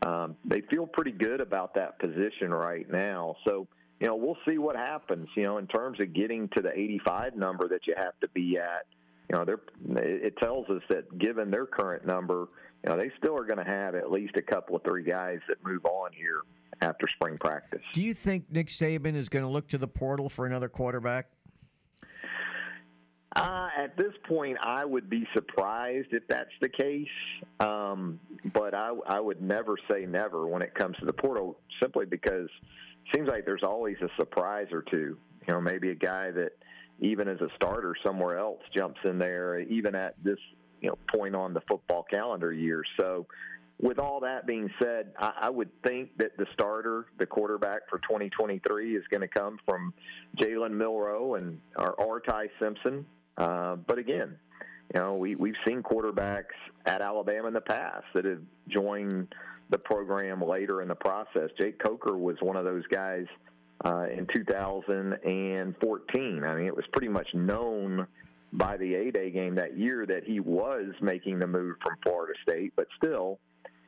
Speaker 14: um, they feel pretty good about that position right now. So, you know, we'll see what happens, you know, in terms of getting to the 85 number that you have to be at. You know, they're, it tells us that given their current number, you know, they still are going to have at least a couple of three guys that move on here after spring practice.
Speaker 2: Do you think Nick Saban is going to look to the portal for another quarterback?
Speaker 14: Uh, at this point, I would be surprised if that's the case. Um, but I, I would never say never when it comes to the portal, simply because seems like there's always a surprise or two. You know, maybe a guy that even as a starter somewhere else jumps in there, even at this you know point on the football calendar year. So, with all that being said, I, I would think that the starter, the quarterback for 2023, is going to come from Jalen Milroe and or, Ty Simpson. Uh, but again, you know, we, we've seen quarterbacks at Alabama in the past that have joined the program later in the process. Jake Coker was one of those guys uh, in 2014. I mean, it was pretty much known by the A Day game that year that he was making the move from Florida State, but still,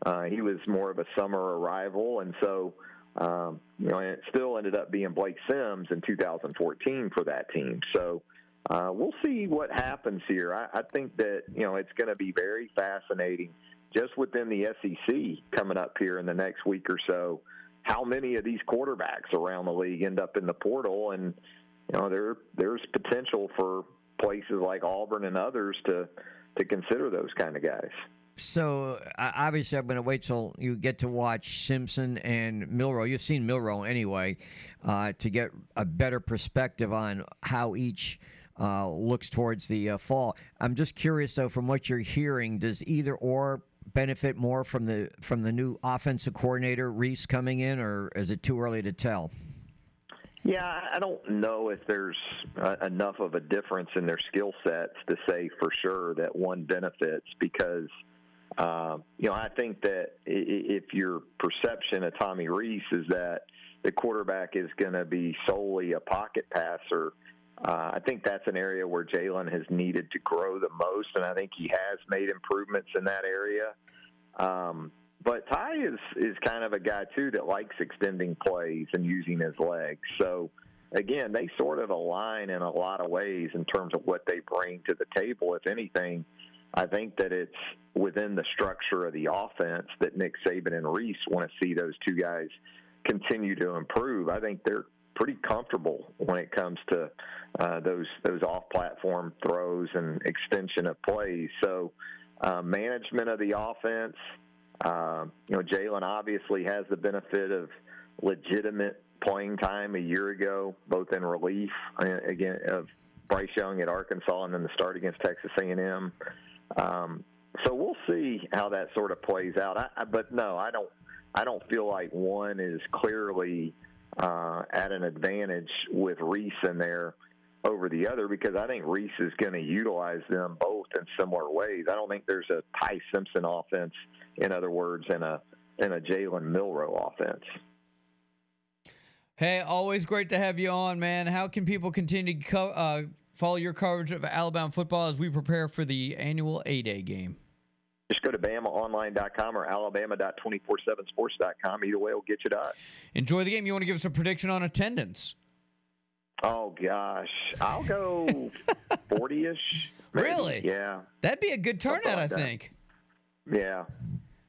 Speaker 14: uh, he was more of a summer arrival. And so, um, you know, and it still ended up being Blake Sims in 2014 for that team. So, uh, we'll see what happens here. I, I think that you know it's going to be very fascinating, just within the SEC coming up here in the next week or so. How many of these quarterbacks around the league end up in the portal, and you know there there's potential for places like Auburn and others to to consider those kind of guys.
Speaker 2: So uh, obviously, I'm going to wait till you get to watch Simpson and Milroe. You've seen Milroe anyway, uh, to get a better perspective on how each uh, looks towards the uh, fall. I'm just curious though, from what you're hearing, does either or benefit more from the from the new offensive coordinator Rees coming in, or is it too early to tell?
Speaker 14: Yeah, I don't know if there's uh, enough of a difference in their skill sets to say for sure that one benefits because. Uh, you know, I think that if your perception of Tommy Rees is that the quarterback is going to be solely a pocket passer, uh, I think that's an area where Jalen has needed to grow the most, and I think he has made improvements in that area. Um, but Ty is is kind of a guy too that likes extending plays and using his legs. So again, they sort of align in a lot of ways in terms of what they bring to the table. If anything, I think that it's within the structure of the offense that Nick Saban and Rees want to see those two guys continue to improve. I think they're pretty comfortable when it comes to uh, those those off-platform throws and extension of plays. So, uh, management of the offense. Uh, you know, Jalen obviously has the benefit of legitimate playing time a year ago, both in relief uh, again of Bryce Young at Arkansas and then the start against Texas A&M. Um, so we'll see how that sort of plays out. I, I, but no, I don't. I don't feel like one is clearly uh, at an advantage with Rees in there over the other because I think Rees is going to utilize them both in similar ways. I don't think there's a Ty Simpson offense, in other words, in a in a Jalen Milroe offense.
Speaker 1: Hey, always great to have you on, man. How can people continue to co- uh, follow your coverage of Alabama football as we prepare for the annual A Day game?
Speaker 14: Just go to BamaOnline.com or Alabama.247sports.com. Either way will get you done.
Speaker 1: Enjoy the game. You want to give us a prediction on attendance?
Speaker 14: Oh gosh, I'll go forty-ish.
Speaker 1: Really?
Speaker 14: Yeah.
Speaker 1: That'd be a good turnout,
Speaker 14: like
Speaker 1: I
Speaker 14: that.
Speaker 1: think.
Speaker 14: Yeah.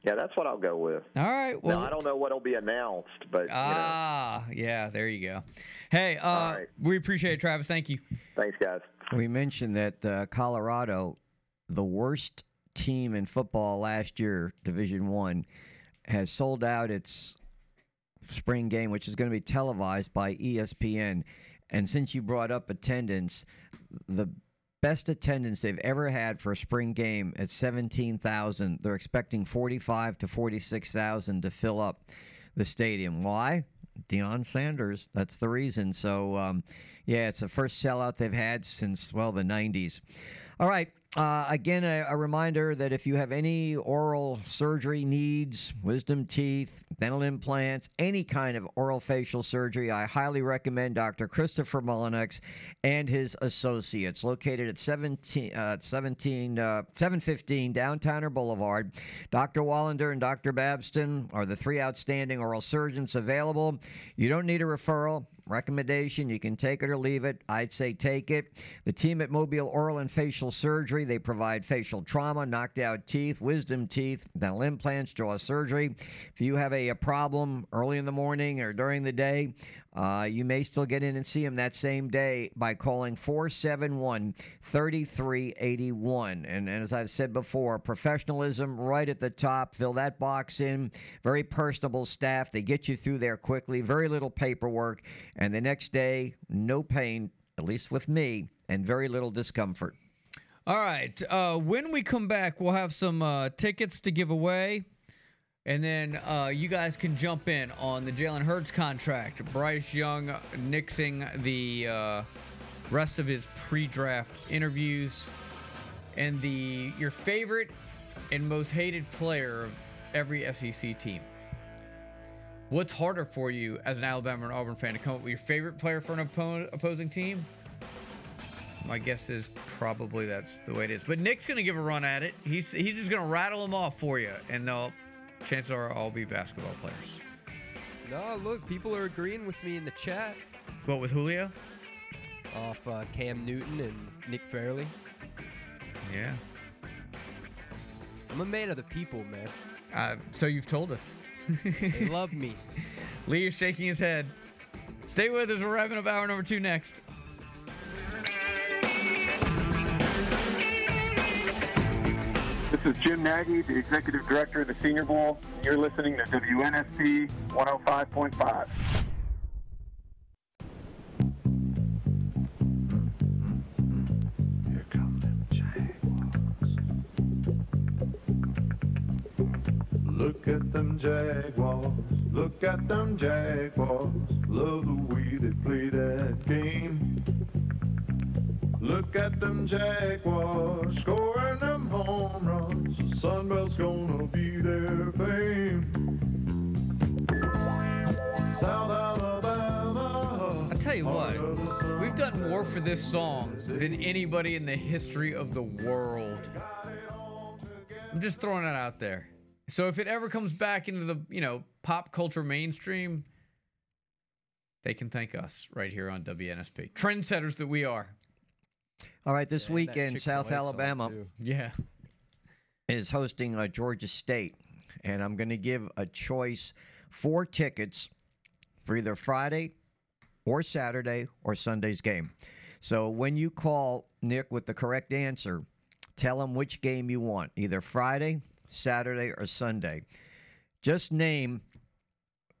Speaker 14: Yeah, that's what I'll go with.
Speaker 1: All right. Well,
Speaker 14: now, I don't know what'll be announced, but
Speaker 1: ah, yeah, there you go. Hey, uh, we appreciate it, Travis. Thank you.
Speaker 14: you thanks, guys.
Speaker 2: We mentioned that uh, Colorado, the worst team in football last year, Division One, has sold out its spring game, which is going to be televised by ESPN. And since you brought up attendance, the best attendance they've ever had for a spring game at 17,000. They're expecting 45 to 46,000 to fill up the stadium. Why? Deion Sanders. That's the reason. So, um, yeah, it's the first sellout they've had since, well, the 90s. All right. Uh, again, a, a reminder that if you have any oral surgery needs, wisdom teeth, dental implants, any kind of oral facial surgery, I highly recommend Dr. Christopher Mullinex and his associates, located at 17, uh, 17 uh, 715 Downtown Boulevard. Dr. Wallander and Dr. Babston are the three outstanding oral surgeons available. You don't need a referral recommendation. You can take it or leave it. I'd say take it. The team at Mobile Oral and Facial Surgery, they provide facial trauma, knocked out teeth, wisdom teeth, dental implants, jaw surgery. If you have a, a problem early in the morning or during the day, uh, you may still get in and see them that same day by calling 471 3381. And, and as I've said before, professionalism right at the top. Fill that box in. Very personable staff. They get you through there quickly. Very little paperwork. And the next day, no pain, at least with me, and very little discomfort.
Speaker 1: All right. Uh, when we come back, we'll have some uh, tickets to give away. And then uh, you guys can jump in on the Jalen Hurts contract. Bryce Young nixing the uh, rest of his pre-draft interviews, and the your favorite and most hated player of every SEC team. What's harder for you as an Alabama and Auburn fan to come up with your favorite player for an oppo- opposing team? My guess is probably that's the way it is. But Nick's gonna give a run at it. He's he's just gonna rattle them off for you, and they'll chances are all be basketball players.
Speaker 3: No, look, people are agreeing with me in the chat.
Speaker 1: What with Julio?
Speaker 3: Off uh, Cam Newton and Nick Fairley.
Speaker 1: Yeah.
Speaker 3: I'm a man of the people, man.
Speaker 1: Uh, so you've told us.
Speaker 3: they love me.
Speaker 1: Lee is shaking his head. Stay with us. We're wrapping up hour number two next.
Speaker 15: Is Jim Nagy, the Executive Director of the Senior Bowl. You're listening to WNSP 105.5.
Speaker 16: Look at them Jaguars, look at them Jaguars, love the way they play that Look at them Jaguars, scoring them home runs, the Sunbelt's gonna be their fame. South Alabama.
Speaker 1: I tell you what, we've done more for this song than anybody in the history of the world. I'm just throwing it out there. So if it ever comes back into the, you know, pop culture mainstream, they can thank us right here on WNSP. Trendsetters that we are.
Speaker 2: All right, this
Speaker 1: Yeah,
Speaker 2: weekend, South Alabama.
Speaker 1: Yeah.
Speaker 2: is hosting uh, Georgia State, and I'm going to give a choice four tickets for either Friday or Saturday or Sunday's game. So when you call Nick with the correct answer, tell him which game you want, either Friday, Saturday, or Sunday. Just name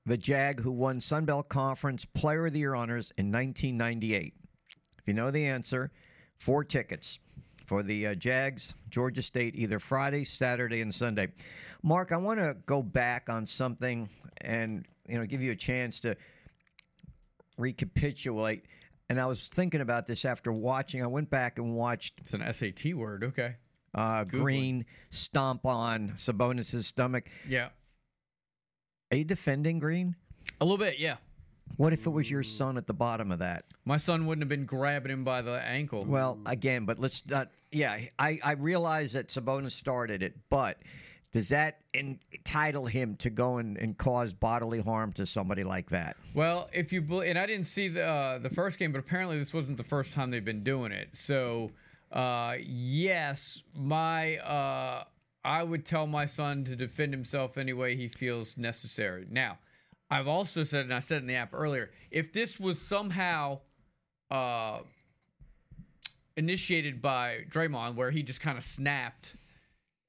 Speaker 2: the Jag who won Sun Belt Conference Player of the Year honors in 1998. If you know the answer, four tickets for the uh, Jags, Georgia State, either Friday, Saturday, and Sunday. Mark, I want to go back on something and you know give you a chance to recapitulate. And I was thinking about this after watching. I went back and watched.
Speaker 1: It's an SAT word. Okay.
Speaker 2: Uh, Green stomp on Sabonis's stomach.
Speaker 1: Yeah.
Speaker 2: Are you defending Green?
Speaker 1: A little bit, yeah.
Speaker 2: What if it was your son at the bottom of that?
Speaker 1: My son wouldn't have been grabbing him by the ankle.
Speaker 2: Well, again, but let's not. Yeah, I, I realize that Sabonis started it, but does that entitle him to go and, and cause bodily harm to somebody like that?
Speaker 1: Well, if you bel- and I didn't see the uh, the first game, but apparently this wasn't the first time they've been doing it. So, uh, yes, my uh, I would tell my son to defend himself any way he feels necessary. Now, I've also said, and I said in the app earlier, if this was somehow uh, initiated by Draymond, where he just kind of snapped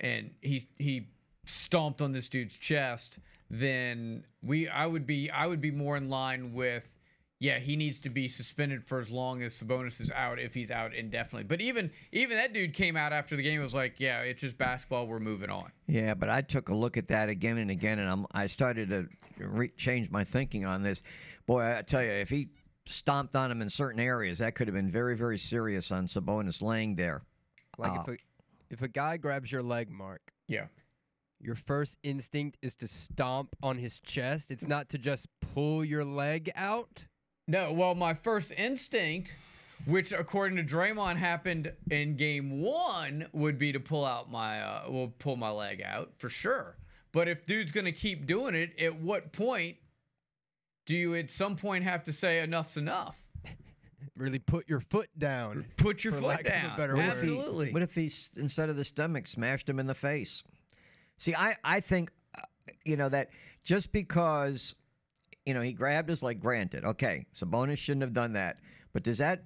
Speaker 1: and he he stomped on this dude's chest, then we I would be I would be more in line with yeah, he needs to be suspended for as long as Sabonis is out if he's out indefinitely. But even even that dude came out after the game and was like, yeah, it's just basketball, we're moving on.
Speaker 2: Yeah, but I took a look at that again and again, and I'm, I started to re- change my thinking on this. Boy, I tell you, if he stomped on him in certain areas, that could have been very, very serious on Sabonis laying there.
Speaker 3: Like
Speaker 2: Uh,
Speaker 3: if a if a guy grabs your leg, Mark,
Speaker 1: Yeah.
Speaker 3: your first instinct is to stomp on his chest. It's not to just pull your leg out.
Speaker 1: No, well, my first instinct, which according to Draymond happened in game one, would be to pull out my, uh, will pull my leg out for sure. But if dude's gonna keep doing it, at what point do you at some point have to say enough's enough?
Speaker 3: Really put your foot down.
Speaker 1: Put your foot
Speaker 3: lack a
Speaker 1: down.
Speaker 3: better
Speaker 2: What
Speaker 3: word.
Speaker 2: if he-
Speaker 1: Absolutely.
Speaker 2: what if he, instead of the stomach, smashed him in the face? See, I, I think, uh, you know, that just because, you know, he grabbed his leg, granted, okay, Sabonis shouldn't have done that. But does that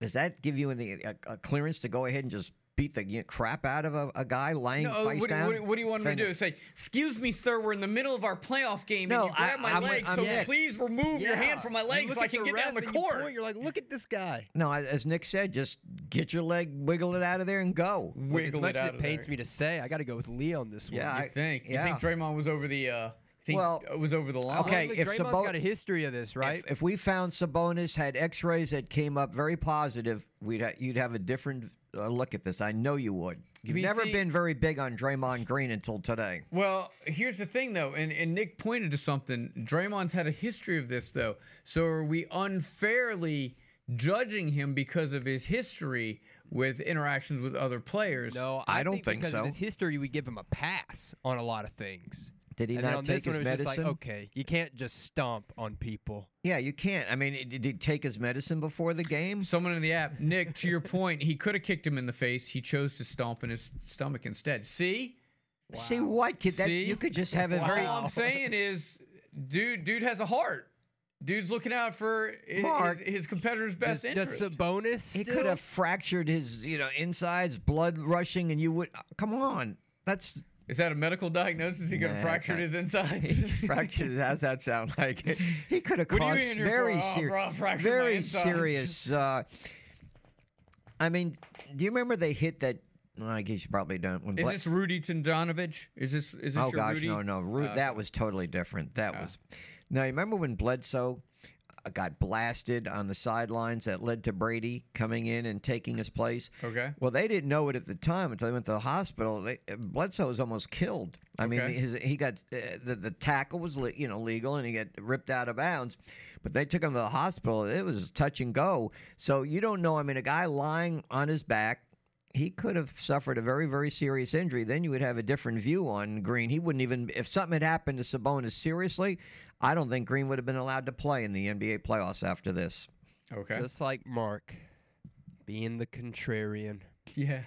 Speaker 2: does that give you the, a, a clearance to go ahead and just beat the you know, crap out of a, a guy lying
Speaker 1: No,
Speaker 2: face
Speaker 1: what, do-
Speaker 2: down?
Speaker 1: what, what do you want me to do? Say, excuse me, sir, we're in the middle of our playoff game
Speaker 2: No,
Speaker 1: and you grab
Speaker 2: I-
Speaker 1: my
Speaker 2: I'm-
Speaker 1: leg,
Speaker 2: I'm
Speaker 1: so
Speaker 2: Nick.
Speaker 1: please remove your hand from my
Speaker 3: You
Speaker 1: leg so I can get down the
Speaker 3: and you
Speaker 1: court.
Speaker 3: point, You're like, look at this guy.
Speaker 2: No, as Nick said, just get your leg, wiggle it out of there, and go.
Speaker 3: Look, as much as it pains me to say, I got to go with Lee on this one.
Speaker 2: Yeah,
Speaker 1: You
Speaker 2: I-
Speaker 1: think?
Speaker 2: yeah.
Speaker 1: You think Draymond was over the? Uh, think
Speaker 2: Well,
Speaker 1: it was over the line.
Speaker 2: okay,
Speaker 3: Look,
Speaker 2: if
Speaker 3: Draymond's
Speaker 2: Sabo-
Speaker 3: got a history of this, right?
Speaker 2: If, if we found Sabonis had X-rays that came up very positive, we'd ha- you'd have a different uh, look at this. I know you would. You've
Speaker 1: You
Speaker 2: never
Speaker 1: see-
Speaker 2: been very big on Draymond Green until today.
Speaker 1: Well, here's the thing, though, and, and Nick pointed to something. Draymond's had a history of this, though. So are we unfairly judging him because of his history with interactions with other players?
Speaker 3: no,
Speaker 2: I don't
Speaker 3: think,
Speaker 2: think
Speaker 3: because
Speaker 2: so.
Speaker 3: Of his history, we give him a pass on a lot of things.
Speaker 2: Did he
Speaker 3: and
Speaker 2: not take his
Speaker 3: it was just
Speaker 2: medicine?
Speaker 3: like, okay, you can't just stomp on people.
Speaker 2: Yeah, you can't. I mean, did he take his medicine before the game?
Speaker 1: Someone in the app, Nick, to your point, he could have kicked him in the face. He chose to stomp in his stomach instead. See?
Speaker 2: See what, kid? That,
Speaker 1: See?
Speaker 2: you could just have a very.
Speaker 1: All I'm saying is, dude, dude has a heart. Dude's looking out for his,
Speaker 2: Mark,
Speaker 1: his, his competitor's best
Speaker 3: does,
Speaker 1: interest.
Speaker 3: does Sabonis
Speaker 2: He
Speaker 3: still?
Speaker 2: could have fractured his, you know, insides, blood rushing, and you would. Uh, come on, that's
Speaker 1: Is that a medical diagnosis? He could have
Speaker 2: Nah,
Speaker 1: fractured his insides.
Speaker 2: fractured. How's that sound like? He could have
Speaker 1: What are you
Speaker 2: caused very?
Speaker 1: Oh,
Speaker 2: serious,
Speaker 1: bro,
Speaker 2: very serious. Uh, I mean, do you remember they hit that? Well, I guess you probably don't. When
Speaker 1: Is
Speaker 2: Bla-
Speaker 1: this Rudy Tomjanovich? Is this is this
Speaker 2: oh gosh,
Speaker 1: Rudy?
Speaker 2: no, no, Ru-
Speaker 1: Uh,
Speaker 2: that was totally different. That
Speaker 1: Oh.
Speaker 2: was. Now, you remember when Bledsoe uh, got blasted on the sidelines that led to Brady coming in and taking his place?
Speaker 1: Okay.
Speaker 2: Well, they didn't know it at the time until they went to the hospital. They, Bledsoe was almost killed. I mean, his, he got uh, the, the tackle was you know legal and he got ripped out of bounds, but they took him to the hospital. It was touch and go. So you don't know. I mean, a guy lying on his back. He could have suffered a very, very serious injury. Then you would have a different view on Green. He wouldn't even, if something had happened to Sabonis seriously, I don't think Green would have been allowed to play in the NBA playoffs after this.
Speaker 1: Okay.
Speaker 3: Just like Mark, being the contrarian.
Speaker 1: yeah.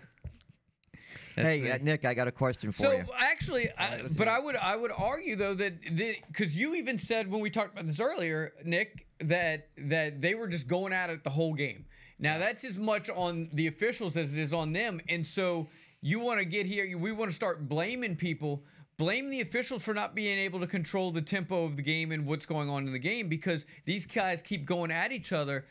Speaker 2: hey, uh, Nick, I got a question for
Speaker 1: So
Speaker 2: you.
Speaker 1: actually, I, but I would I would argue though that because you even said when we talked about this earlier, Nick, that that they were just going at it the whole game. Now that's as much on the officials as it is on them, and so you want to get here. We want to start blaming people. Blame the officials for not being able to control the tempo of the game and what's going on in the game because these guys keep going at each other.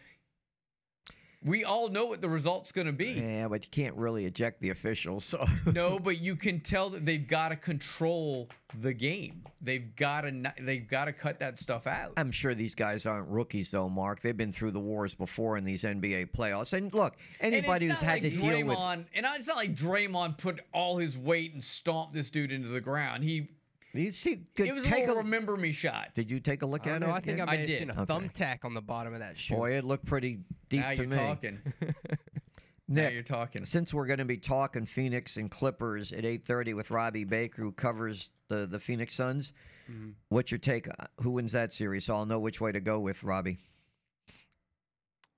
Speaker 1: We all know what the result's going to be.
Speaker 2: Yeah, but you can't really eject the officials. So
Speaker 1: no, but you can tell that they've got to control the game. They've got to they've got to cut that stuff out.
Speaker 2: I'm sure these guys aren't rookies, though, Mark. They've been through the wars before in these NBA playoffs. And look, anybody
Speaker 1: and
Speaker 2: who's had
Speaker 1: like
Speaker 2: to deal with
Speaker 1: Draymond, and it's not like Draymond put all his weight and stomped this dude into the ground. He
Speaker 2: you see, good,
Speaker 1: it was
Speaker 2: take
Speaker 1: a little
Speaker 2: a
Speaker 1: remember me shot.
Speaker 2: Did you take a look
Speaker 3: I
Speaker 2: at
Speaker 3: don't know.
Speaker 2: it?
Speaker 3: I think I
Speaker 2: Nick?
Speaker 1: I did.
Speaker 3: seen a
Speaker 2: Okay.
Speaker 3: thumbtack on the bottom of that shoe.
Speaker 2: Boy, it looked pretty deep
Speaker 1: now
Speaker 2: to
Speaker 1: you're
Speaker 2: me.
Speaker 1: talking. now you're talking.
Speaker 2: since we're going to be talking Phoenix and Clippers at 8:30 with Robbie Baker, who covers the the Phoenix Suns,
Speaker 3: Mhm.
Speaker 2: what's your take? uh, Who wins that series? So I'll know which way to go with Robbie.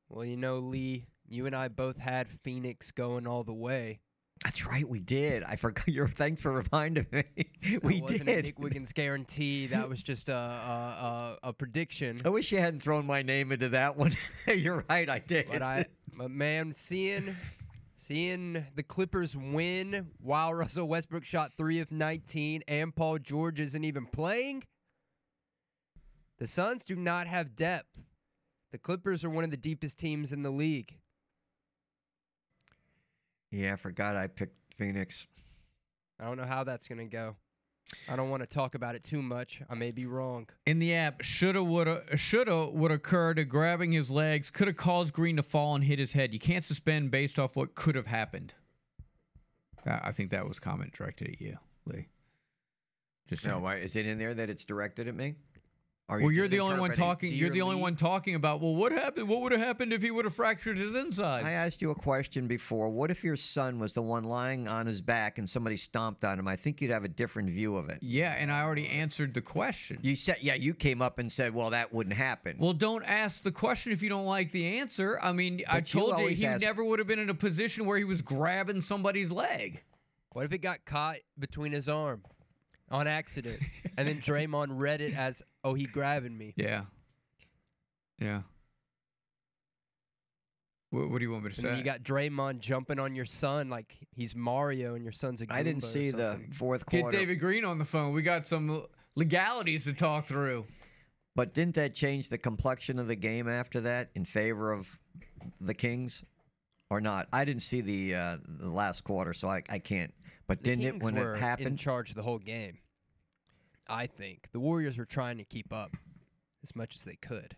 Speaker 3: Well, you know, Lee, you and I both had Phoenix going all the way.
Speaker 2: That's right, we did. I forgot your. Thanks for reminding me. we
Speaker 3: that wasn't
Speaker 2: did.
Speaker 3: a Nick Wiggins guarantee. That was just a a, a, a prediction.
Speaker 2: I wish you hadn't thrown my name into that one. You're right, I did.
Speaker 3: But I, but man, seeing seeing the Clippers win while Russell Westbrook shot three of 19 and Paul George isn't even playing. The Suns do not have depth. The Clippers are one of the deepest teams in the league.
Speaker 2: Yeah, I forgot I picked Phoenix.
Speaker 3: I don't know how that's going to go. I don't want to talk about it too much. I may be wrong.
Speaker 1: In the app, shoulda woulda shoulda would occur to grabbing his legs, could have caused Green to fall and hit his head. You can't suspend based off what could have happened. I I think that was comment directed at you, Lee. Just
Speaker 2: No,
Speaker 1: saying.
Speaker 2: why is it in there that it's directed at me? Or
Speaker 1: well, you're
Speaker 2: just
Speaker 1: the only one
Speaker 2: interpreting-
Speaker 1: talking. You're the only one talking about. Well, what happened? What would have happened if he would have fractured his insides?
Speaker 2: I asked you a question before. What if your son was the one lying on his back and somebody stomped on him? I think you'd have a different view of it.
Speaker 1: yeah, and I already answered the question.
Speaker 2: You said, yeah, you came up and said, well, that wouldn't happen.
Speaker 1: Well, don't ask the question if you don't like the answer. I mean, I
Speaker 2: But you
Speaker 1: told you
Speaker 2: always
Speaker 1: he
Speaker 2: ask-
Speaker 1: never would have been in a position where he was grabbing somebody's leg.
Speaker 3: What if it got caught between his arm on accident, and then Draymond read it as, "Oh, he grabbing me."
Speaker 1: Yeah. Yeah. What, what do you want me to
Speaker 3: And
Speaker 1: say?
Speaker 3: then you got Draymond jumping on your son like he's Mario, and your son's a.
Speaker 2: I didn't
Speaker 3: Goomba or
Speaker 2: see the
Speaker 3: something.
Speaker 2: fourth
Speaker 1: Get
Speaker 2: quarter.
Speaker 1: David Green on the phone. We got some legalities to talk through.
Speaker 2: But didn't that change the complexion of the game after that in favor of the Kings, or not? I didn't see the uh, the last quarter, so I, I can't. But
Speaker 3: The
Speaker 2: didn't it when
Speaker 3: were
Speaker 2: it
Speaker 3: in
Speaker 2: happened?
Speaker 3: charge the whole game. I think the Warriors were trying to keep up as much as they could.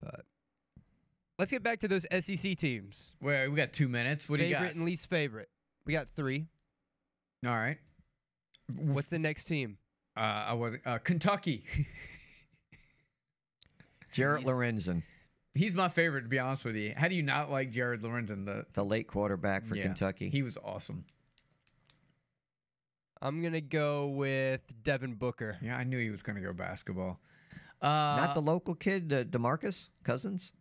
Speaker 3: But let's get back to those SEC teams.
Speaker 1: Wait, we got two minutes. What do you got?
Speaker 3: favorite and least favorite. We got three.
Speaker 1: All right.
Speaker 3: What's the next team?
Speaker 1: Uh, I was uh, Kentucky.
Speaker 2: Jared Lorenzen,
Speaker 1: He's my favorite, to be honest with you. How do you not like Jared Lorenzen? The
Speaker 2: the late quarterback for
Speaker 1: Yeah,
Speaker 2: Kentucky.
Speaker 1: He was awesome.
Speaker 3: I'm gonna go with Devin Booker.
Speaker 1: Yeah, I knew he was going to go basketball. Uh,
Speaker 2: Not the local kid, uh, Demarcus Cousins.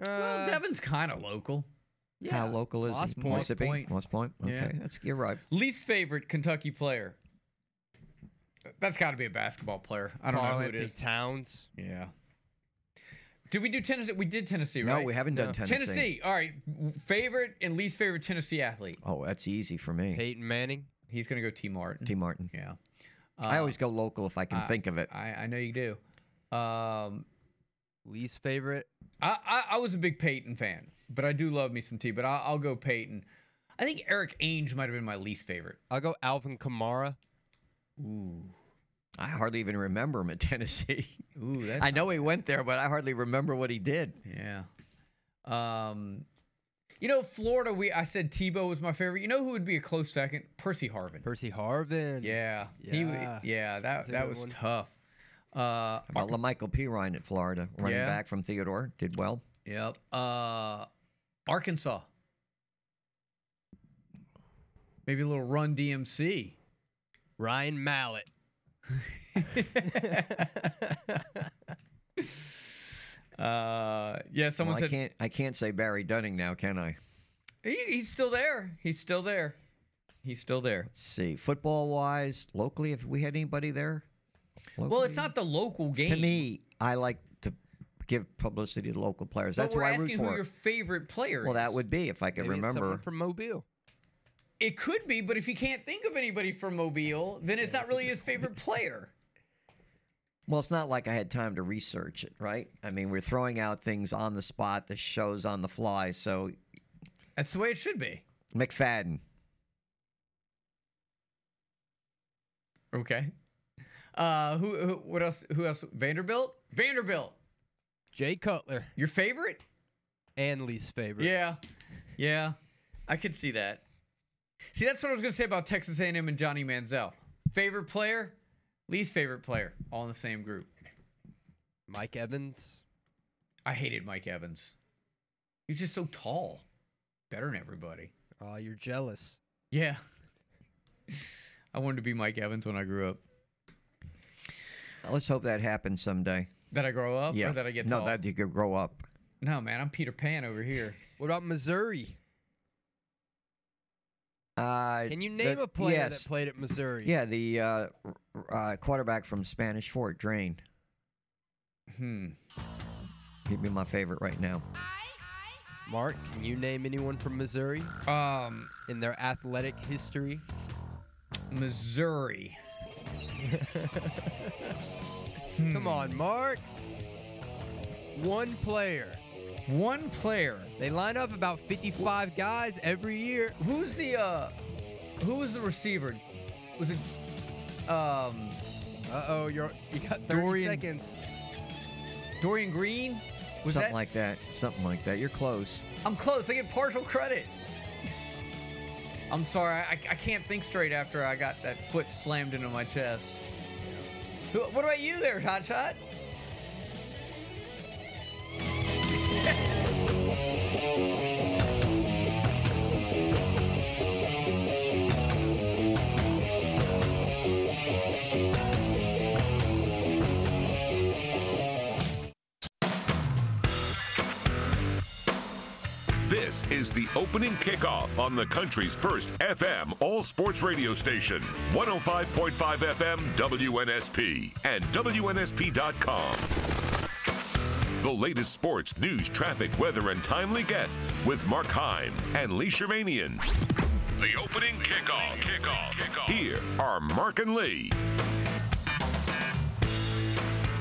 Speaker 1: well, Devin's kind of local. Yeah.
Speaker 2: How local is
Speaker 1: Moss
Speaker 2: he?
Speaker 1: Point.
Speaker 2: Mississippi?
Speaker 1: Point.
Speaker 2: Moss Point. Okay,
Speaker 1: Yeah.
Speaker 2: that's you're right.
Speaker 1: Least favorite Kentucky player. That's got to be a basketball player. I don't
Speaker 3: Karl
Speaker 1: know who it
Speaker 3: Anthony
Speaker 1: is.
Speaker 3: Towns.
Speaker 1: Yeah. Did we do Tennessee? We did Tennessee, right?
Speaker 2: No,
Speaker 1: right?
Speaker 2: we haven't done Tennessee.
Speaker 1: Tennessee. All right. Favorite and least favorite Tennessee athlete.
Speaker 2: Oh, that's easy for me.
Speaker 3: Peyton Manning.
Speaker 1: He's going to go Tee Martin.
Speaker 2: Tee Martin.
Speaker 1: Yeah.
Speaker 2: I
Speaker 1: Uh,
Speaker 2: always go local if I can
Speaker 1: I-
Speaker 2: think of it.
Speaker 1: I, I know you do. Um,
Speaker 3: Least favorite.
Speaker 1: I, I, I was a big Peyton fan, but I do love me some T. But I'll, I'll go Peyton. I think Erik Ainge might have been my least favorite.
Speaker 3: I'll go Alvin Kamara.
Speaker 1: Ooh.
Speaker 2: I hardly even remember him at Tennessee.
Speaker 1: Ooh, that's
Speaker 2: I know he went there, but I hardly remember what he did.
Speaker 1: Yeah. Um, you know, Florida. We I said Tebow was my favorite. You know who would be a close second? Percy Harvin.
Speaker 3: Percy Harvin.
Speaker 1: Yeah. He.
Speaker 3: Yeah.
Speaker 1: Yeah. That that was
Speaker 3: one.
Speaker 1: tough. Uh,
Speaker 2: How about Lamical Perine at Florida, running
Speaker 1: Yeah.
Speaker 2: back from Theodore, did well.
Speaker 1: Yep. Uh, Arkansas. Maybe a little Run DMC.
Speaker 3: Ryan Mallett.
Speaker 1: Uh, yeah. Someone
Speaker 2: Well, I
Speaker 1: said
Speaker 2: can't. I can't say Barry Dunning now, can I?
Speaker 1: he, he's still there. He's still there. He's still there.
Speaker 2: Let's see. Football wise, locally, if we had anybody there.
Speaker 1: Well, it's not the local game.
Speaker 2: To me, I like to give publicity to local players.
Speaker 1: But
Speaker 2: That's why I
Speaker 1: asking
Speaker 2: root
Speaker 1: who
Speaker 2: for.
Speaker 1: your favorite player
Speaker 2: well, that would be if I could
Speaker 3: Maybe it's
Speaker 2: remember.
Speaker 3: from Mobile.
Speaker 1: It could be, but if you can't think of anybody from Mobile, then it's not really his favorite player.
Speaker 2: Well, it's not like I had time to research it, right? I mean, we're throwing out things on the spot. The show's on the fly, so
Speaker 1: That's the way it should be.
Speaker 2: McFadden.
Speaker 1: Okay. Uh, who, who? What else? Who else? Vanderbilt. Vanderbilt.
Speaker 3: Jay Cutler.
Speaker 1: Your favorite?
Speaker 3: And least favorite.
Speaker 1: Yeah. Yeah. I could see that. See, that's what I was gonna say about Texas A&M and Johnny Manziel. Favorite player, least favorite player, all in the same group.
Speaker 3: Mike Evans.
Speaker 1: I hated Mike Evans. He's just so tall, better than everybody.
Speaker 3: Oh, you're jealous.
Speaker 1: Yeah. I wanted to be Mike Evans when I grew up.
Speaker 2: Let's hope that happens someday.
Speaker 1: That I grow up,
Speaker 2: yeah.
Speaker 1: or that I get
Speaker 2: no,
Speaker 1: tall.
Speaker 2: that you could grow up.
Speaker 1: No, man, I'm Peter Pan over here.
Speaker 3: What about Missouri?
Speaker 2: Uh,
Speaker 3: Can you name
Speaker 2: the-
Speaker 3: a player
Speaker 2: yes.
Speaker 3: that played at Missouri?
Speaker 2: Yeah, the uh, uh, quarterback from Spanish Fort, Drain.
Speaker 1: Hmm.
Speaker 2: He'd be my favorite right now.
Speaker 3: Mark, can you name anyone from Missouri?
Speaker 1: Um,
Speaker 3: in their athletic history.
Speaker 1: Missouri.
Speaker 3: Come on, Mark. One player.
Speaker 1: One player.
Speaker 3: They line up about 55 guys every year.
Speaker 1: Who's the uh who was the receiver? Was it um
Speaker 3: Uh oh, you're you got 30
Speaker 1: Dorian-
Speaker 3: seconds.
Speaker 1: Dorian Green? Was
Speaker 2: Something
Speaker 1: that
Speaker 2: like that. Something like that. You're close.
Speaker 1: I'm close. I get partial credit. I'm sorry. I, I can't think straight after I got that foot slammed into my chest. What about you there, Hot
Speaker 5: is the opening kickoff on the country's first FM all sports radio station, 105.5 FM WNSP and WNSP.com. The latest sports, news, traffic, weather, and timely guests with Mark Heim and Lee Shirvanian. The opening kickoff. Kickoff. Kickoff. Here are Mark and Lee.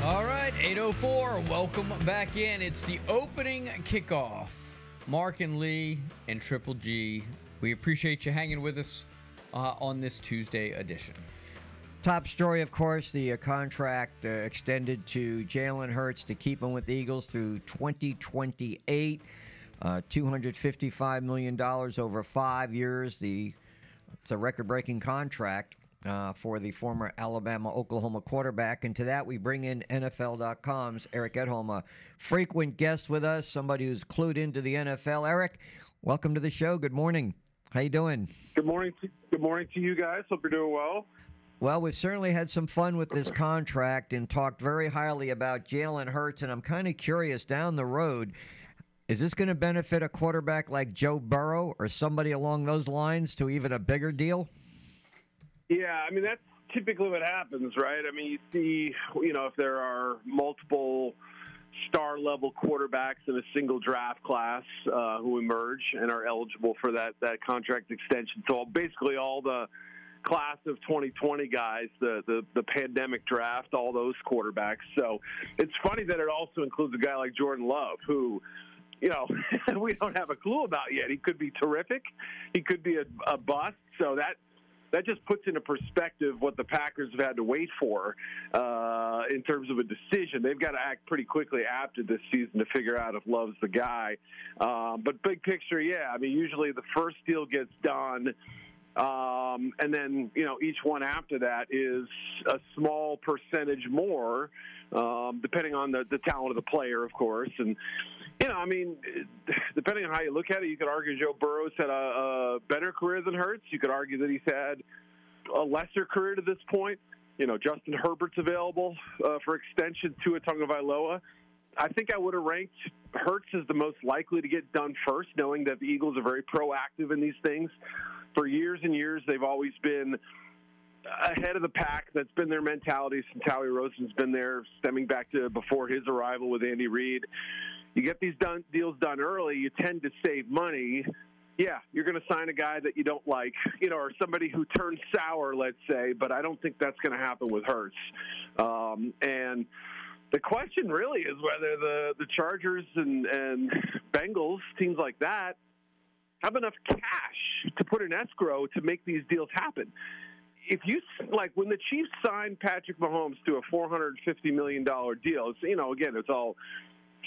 Speaker 1: All right, 804. Welcome back in. It's the opening kickoff. Mark and Lee and Triple G. We appreciate you hanging with us uh, on this Tuesday edition.
Speaker 2: Top story, of course, the uh, contract uh, extended to Jalen Hurts to keep him with the Eagles through 2028. Uh, $255 million over five years. The It's a record breaking contract uh, for the former Alabama Oklahoma quarterback. And to that, we bring in NFL.com's Eric Edholm, a frequent guest with us, somebody who's clued into the NFL. Eric, welcome to the show. Good morning. How you doing?
Speaker 17: Good morning. To, good morning to you guys. Hope you're doing well.
Speaker 2: Well, we've certainly had some fun with this contract and talked very highly about Jalen Hurts. And I'm kind of curious down the road, is this going to benefit a quarterback like Joe Burrow or somebody along those lines to even a bigger deal?
Speaker 17: Yeah, I mean that's typically what happens, right? I mean, you see, you know, if there are multiple star level quarterbacks in a single draft class uh, who emerge and are eligible for that that contract extension. So basically, all the class of 2020 guys, the, the the pandemic draft, all those quarterbacks. So it's funny that it also includes a guy like Jordan Love, who you know we don't have a clue about yet. He could be terrific, he could be a, a bust. So that that just puts into perspective what the Packers have had to wait for uh, in terms of a decision. They've got to act pretty quickly after this season to figure out if Love's the guy. Um, but big picture, yeah. I mean, usually the first deal gets done. Um, and then, you know, each one after that is a small percentage more, um, depending on the, the talent of the player, of course. And, you know, I mean, depending on how you look at it, you could argue Joe Burrow's had a, a better career than Hurts. You could argue that he's had a lesser career to this point. You know, Justin Herbert's available uh, for extension Tua Tagovailoa. I think I would have ranked Hurts as the most likely to get done first, knowing that the Eagles are very proactive in these things. For years and years, they've always been ahead of the pack. That's been their mentality since Howie Roseman's been there, stemming back to before his arrival with Andy Reid. You get these done, deals done early, you tend to save money. Yeah, you're going to sign a guy that you don't like, you know, or somebody who turns sour, let's say. But I don't think that's going to happen with Hurts. Um, and the question really is whether the the Chargers and and Bengals teams like that have enough cash to put in escrow to make these deals happen. If you like when the Chiefs signed Patrick Mahomes to a 450 million dollar deal, it's, you know, again, it's all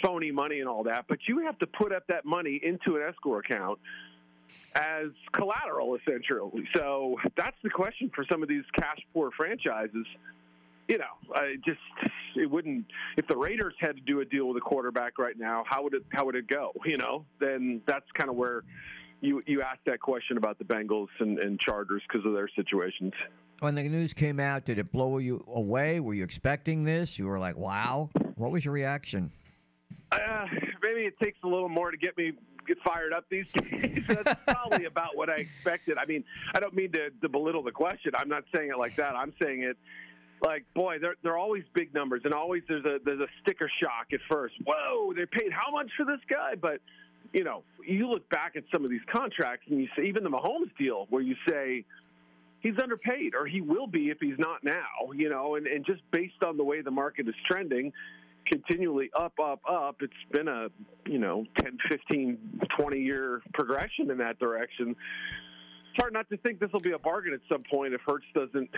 Speaker 17: phony money and all that, but you have to put up that money into an escrow account as collateral essentially. So that's the question for some of these cash poor franchises. You know, I just it wouldn't if the Raiders had to do a deal with a quarterback right now, how would it how would it go? You know, then that's kind of where you you asked that question about the Bengals and, and Chargers because of their situations.
Speaker 2: When the news came out, did it blow you away? Were you expecting this? You were like, "Wow!" What was your reaction?
Speaker 17: Uh, maybe it takes a little more to get me get fired up these days. That's probably about what I expected. I mean, I don't mean to, to belittle the question. I'm not saying it like that. I'm saying it like, boy, they're they're always big numbers, and always there's a there's a sticker shock at first. Whoa, they paid how much for this guy? But you know, you look back at some of these contracts, and you say even the Mahomes deal, where you say he's underpaid, or he will be if he's not now. You know, and and just based on the way the market is trending continually up, up, up. It's been a, you know, 10, 15, 20 year progression in that direction. It's hard not to think this will be a bargain at some point if Hurts doesn't,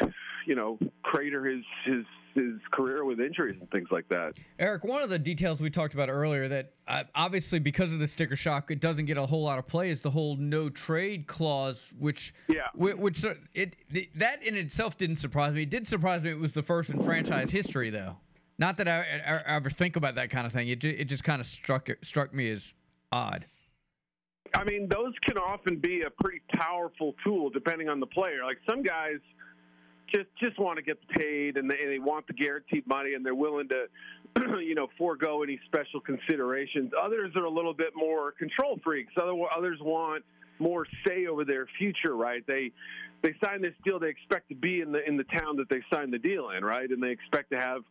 Speaker 17: you know, crater his his his career with injuries and things like that.
Speaker 1: Eric, one of the details we talked about earlier that uh, obviously because of the sticker shock, it doesn't get a whole lot of play is the whole no trade clause, which
Speaker 17: yeah,
Speaker 1: which, which uh, it, it that in itself didn't surprise me. It did surprise me. It was the first in franchise history, though. Not that I, I, I ever think about that kind of thing. It ju- it just kind of struck struck me as odd.
Speaker 17: I mean, those can often be a pretty powerful tool depending on the player. Like some guys just just want to get paid and they, and they want the guaranteed money and they're willing to you know forego any special considerations. Others are a little bit more control freaks. Other others want more say over their future, right? They they sign this deal, they expect to be in the in the town that they signed the deal in, right? And they expect to have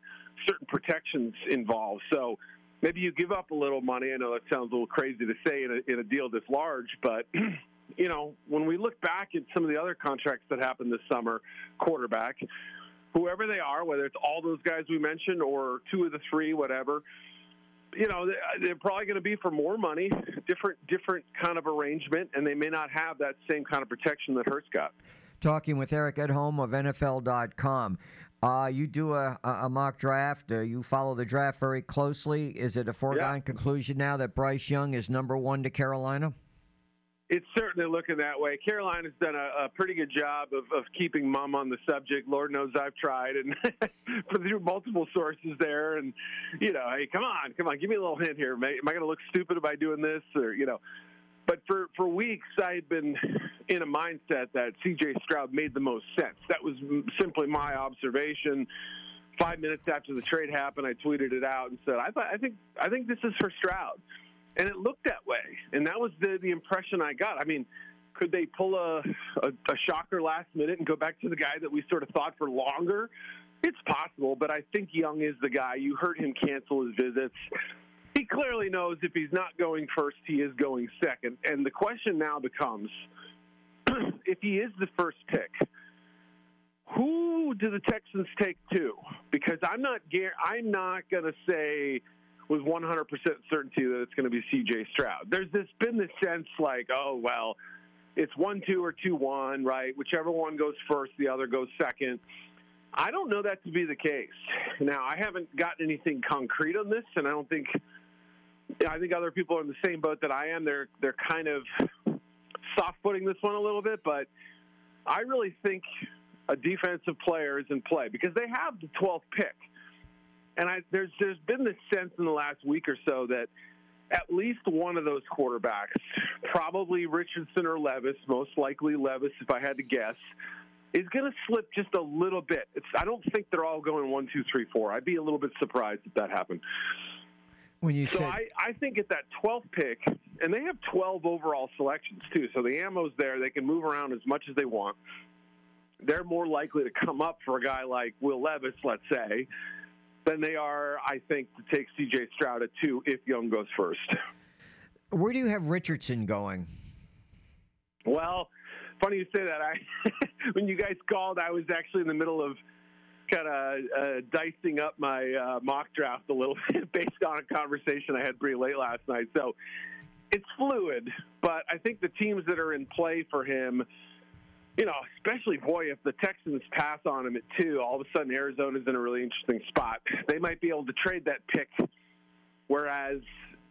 Speaker 17: certain protections involved. So maybe you give up a little money. I know that sounds a little crazy to say in a, in a deal this large, but you know, when we look back at some of the other contracts that happened this summer, quarterback, whoever they are, whether it's all those guys we mentioned or two of the three, whatever, you know, they're probably going to be for more money, different different kind of arrangement, and they may not have that same kind of protection that Hurts got.
Speaker 2: Talking with Eric Edholm of NFL.com. Uh, you do a, a mock draft. Uh, you follow the draft very closely. Is it a foregone yeah. conclusion now that Bryce Young is number one to Carolina?
Speaker 17: It's certainly looking that way. Carolina's done a, a pretty good job of, of keeping mum on the subject. Lord knows I've tried and through multiple sources there. And you know, hey, come on, come on, give me a little hint here. Am I, I going to look stupid by doing this, or you know? But for for weeks, I had been in a mindset that C.J. Stroud made the most sense. That was simply my observation. Five minutes after the trade happened, I tweeted it out and said, "I thought, I think, I think this is for Stroud." and it looked that way. And that was the the impression I got. I mean, could they pull a, a, a shocker last minute and go back to the guy that we sort of thought for longer? It's possible, but I think Young is the guy. You heard him cancel his visits. He clearly knows if he's not going first, he is going second. And the question now becomes if he is the first pick, who do the Texans take to? Because I'm not I'm not going to say with 100% certainty that it's going to be C.J. Stroud. There's this been this sense like, oh well, it's one two or two one, right? Whichever one goes first, the other goes second. I don't know that to be the case. Now, I haven't gotten anything concrete on this, and I don't think I think other people are in the same boat that I am. They're they're kind of soft footing this one a little bit, but I really think a defensive player is in play because they have the 12th pick and I, there's there's been this sense in the last week or so that at least one of those quarterbacks, probably Richardson or Levis, most likely Levis, if I had to guess, is going to slip just a little bit. It's, I don't think they're all going one, two, three, four. I'd be a little bit surprised if that happened.
Speaker 2: When you
Speaker 17: so
Speaker 2: said,
Speaker 17: I, I think at that 12th pick, and they have 12 overall selections too, so the ammo's there. They can move around as much as they want. They're more likely to come up for a guy like Will Levis, let's say, than they are, I think, to take C.J. Stroud at two if Young goes first.
Speaker 2: Where do you have Richardson going?
Speaker 17: Well, funny you say that. I when you guys called, I was actually in the middle of kind of uh, dicing up my uh, mock draft a little bit based on a conversation I had pretty late last night. So it's fluid, but I think the teams that are in play for him you know, especially boy, if the Texans pass on him at two, all of a sudden Arizona's in a really interesting spot. They might be able to trade that pick. Whereas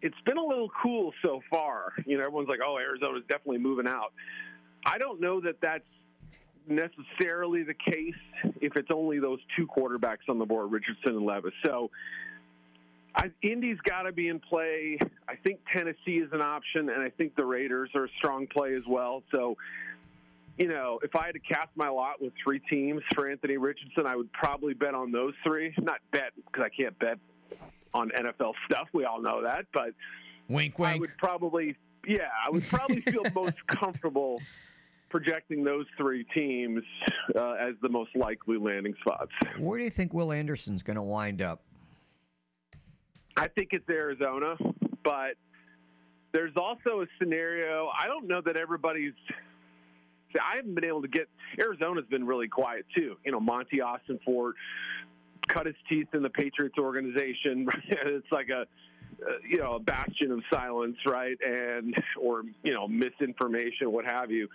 Speaker 17: it's been a little cool so far. You know, everyone's like, "Oh, Arizona's definitely moving out." I don't know that that's necessarily the case if it's only those two quarterbacks on the board, Richardson and Levis. So. I, Indy's got to be in play. I think Tennessee is an option, and I think the Raiders are a strong play as well. So you know, if I had to cast my lot with three teams for Anthony Richardson, I would probably bet on those three. Not bet because I can't bet on NFL stuff. We all know that, but
Speaker 1: wink, wink.
Speaker 17: I would probably yeah, I would probably feel most comfortable projecting those three teams uh, as the most likely landing spots.
Speaker 2: Where do you think Will Anderson's going to wind up?
Speaker 17: I think it's Arizona, but there's also a scenario. I don't know that everybody's. See, I haven't been able to get. Arizona's been really quiet too. You know, Monti Ossenfort cut his teeth in the Patriots organization. it's like a, uh, you know, a bastion of silence, right? And or you know, misinformation, what have you.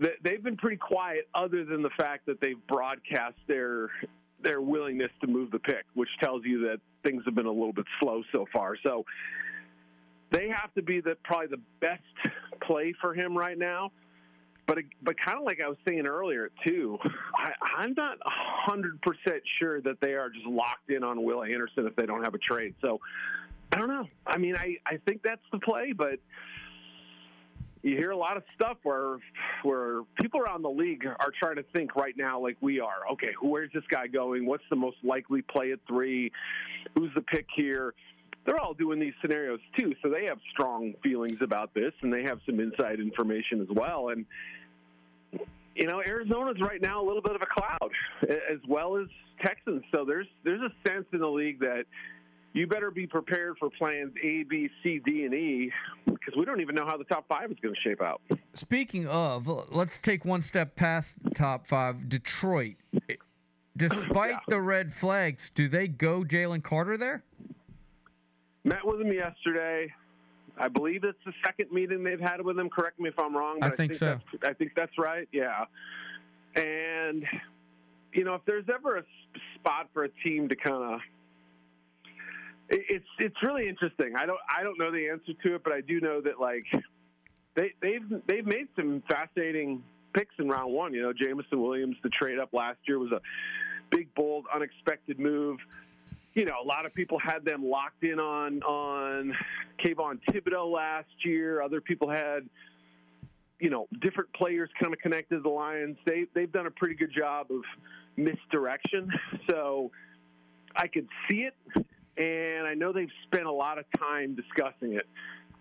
Speaker 17: They- They've been pretty quiet, other than the fact that they've broadcast their their willingness to move the pick, which tells you that things have been a little bit slow so far. So they have to be the probably the best play for him right now. But but kind of like I was saying earlier too, I, I'm not hundred percent sure that they are just locked in on Will Anderson if they don't have a trade. So I don't know. I mean, I I think that's the play, but you hear a lot of stuff where where people around the league are trying to think right now like we are. Okay, where's this guy going? What's the most likely play at three? Who's the pick here? They're all doing these scenarios too, so they have strong feelings about this, and they have some inside information as well. And you know, Arizona's right now a little bit of a cloud, as well as Texans. So there's there's a sense in the league that you better be prepared for plans A, B, C, D, and E because we don't even know how the top five is going to shape out.
Speaker 1: Speaking of, let's take one step past the top five. Detroit, despite the red flags, do they go Jalen Carter there?
Speaker 17: Met with him yesterday. I believe it's the second meeting they've had with him. Correct me if I'm wrong.
Speaker 1: I
Speaker 17: But
Speaker 1: think so.
Speaker 17: That's, I think that's right. Yeah. And you know, if there's ever a spot for a team to kind of it's it's really interesting. I don't I don't know the answer to it, but I do know that like they they've they've made some fascinating picks in round one. You know, Jameson Williams, the trade up last year was a big, bold, unexpected move. You know, a lot of people had them locked in on on Kayvon Thibodeaux last year. Other people had you know different players kind of connected to the Lions. They they've done a pretty good job of misdirection. So I could see it, and I know they've spent a lot of time discussing it.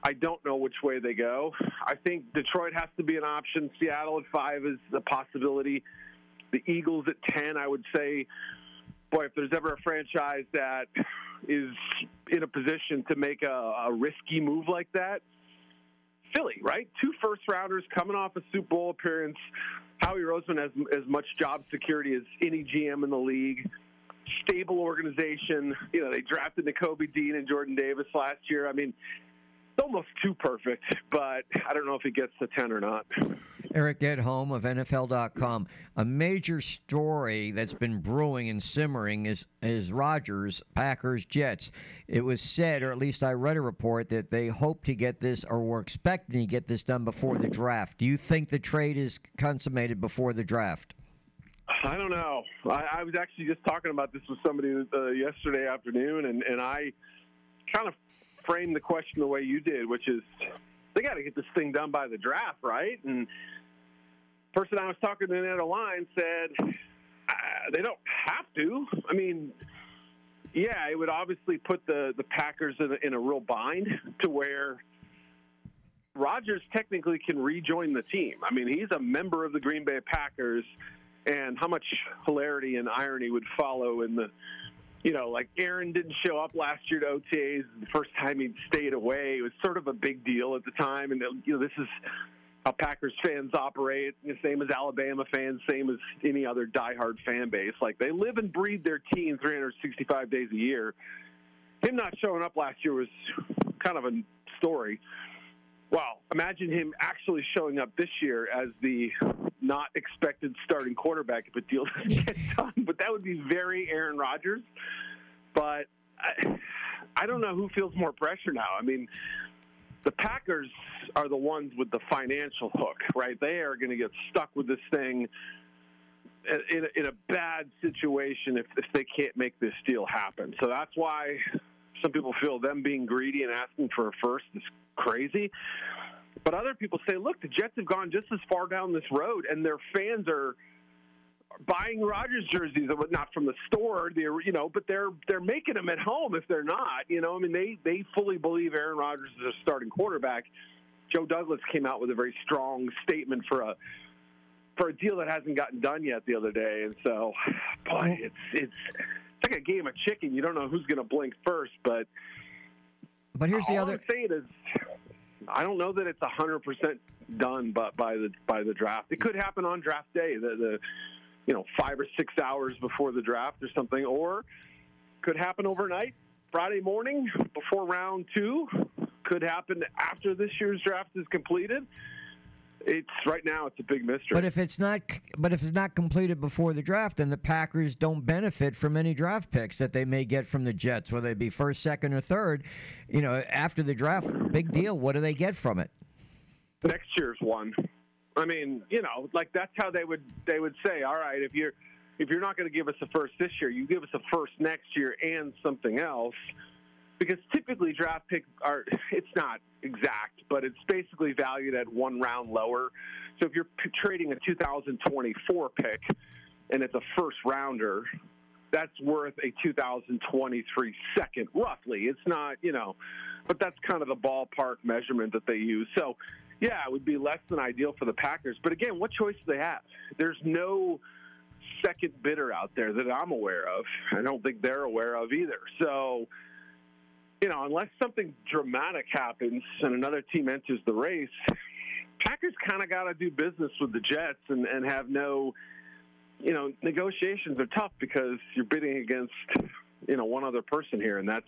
Speaker 17: I don't know which way they go. I think Detroit has to be an option. Seattle at five is a possibility. The Eagles at ten, I would say. Boy, if there's ever a franchise that is in a position to make a, a risky move like that, Philly, right? Two first rounders coming off a Super Bowl appearance. Howie Roseman has as much job security as any GM in the league. Stable organization. You know, they drafted Nakobe Dean and Jordan Davis last year. I mean, it's almost too perfect, but I don't know if he gets the 10 or not.
Speaker 2: Eric Edholm of NFL.com. A major story that's been brewing and simmering is is Rodgers, Packers, Jets. It was said, or at least I read a report, that they hope to get this, or were expecting to get this done before the draft. Do you think the trade is consummated before the draft?
Speaker 17: I don't know. I, I was actually just talking about this with somebody uh, yesterday afternoon, and, and I kind of framed the question the way you did, which is they got to get this thing done by the draft, right? And person I was talking to in the other line said uh, they don't have to. I mean, yeah, it would obviously put the the Packers in a, in a real bind to where Rodgers technically can rejoin the team. I mean, he's a member of the Green Bay Packers, and how much hilarity and irony would follow in the, you know, like Aaron didn't show up last year to OTAs the first time he'd stayed away. It was sort of a big deal at the time, and you know, this is how Packers fans operate, the same as Alabama fans, same as any other diehard fan base. Like they live and breathe their team 365 days a year. Him not showing up last year was kind of a story. Well, imagine him actually showing up this year as the not expected starting quarterback if a deal doesn't get done. But that would be very Aaron Rodgers. But I, I don't know who feels more pressure now. I mean, the Packers are the ones with the financial hook, right? They are going to get stuck with this thing in a, in a bad situation if, if they can't make this deal happen. So that's why some people feel them being greedy and asking for a first is crazy. But other people say, look, the Jets have gone just as far down this road, and their fans are buying Rodgers jerseys, not from the store, they're you know, but they're they're making them at home if they're not. You know, I mean, they they fully believe Aaron Rodgers is a starting quarterback. Joe Douglas came out with a very strong statement for a for a deal that hasn't gotten done yet the other day, and so, boy, it's it's it's like a game of chicken. You don't know who's going to blink first, but
Speaker 2: But here's the
Speaker 17: all
Speaker 2: other.
Speaker 17: I'm saying is, I don't know that it's hundred percent done, but by the by the draft, it could happen on draft day. The the you know five or six hours before the draft or something, or could happen overnight, Friday morning before round two. Could happen after this year's draft is completed. It's right now. It's a big mystery.
Speaker 2: But if it's not, but if it's not completed before the draft, then the Packers don't benefit from any draft picks that they may get from the Jets, whether it be first, second, or third. You know, after the draft, big deal. What do they get from it?
Speaker 17: next year's one. I mean, you know, like that's how they would they would say, all right, if you're if you're not going to give us a first this year, you give us a first next year and something else. Because typically draft picks are it's not exact, but it's basically valued at one round lower. So if you're trading a 2024 pick and it's a first rounder, that's worth a 2023 second, roughly. It's not, you know, but that's kind of the ballpark measurement that they use. So, yeah, it would be less than ideal for the Packers. But again, what choice do they have? There's no second bidder out there that I'm aware of. I don't think they're aware of either. So, you know, unless something dramatic happens and another team enters the race, Packers kind of got to do business with the Jets and, and have no, you know, negotiations are tough because you're bidding against, you know, one other person here, and that's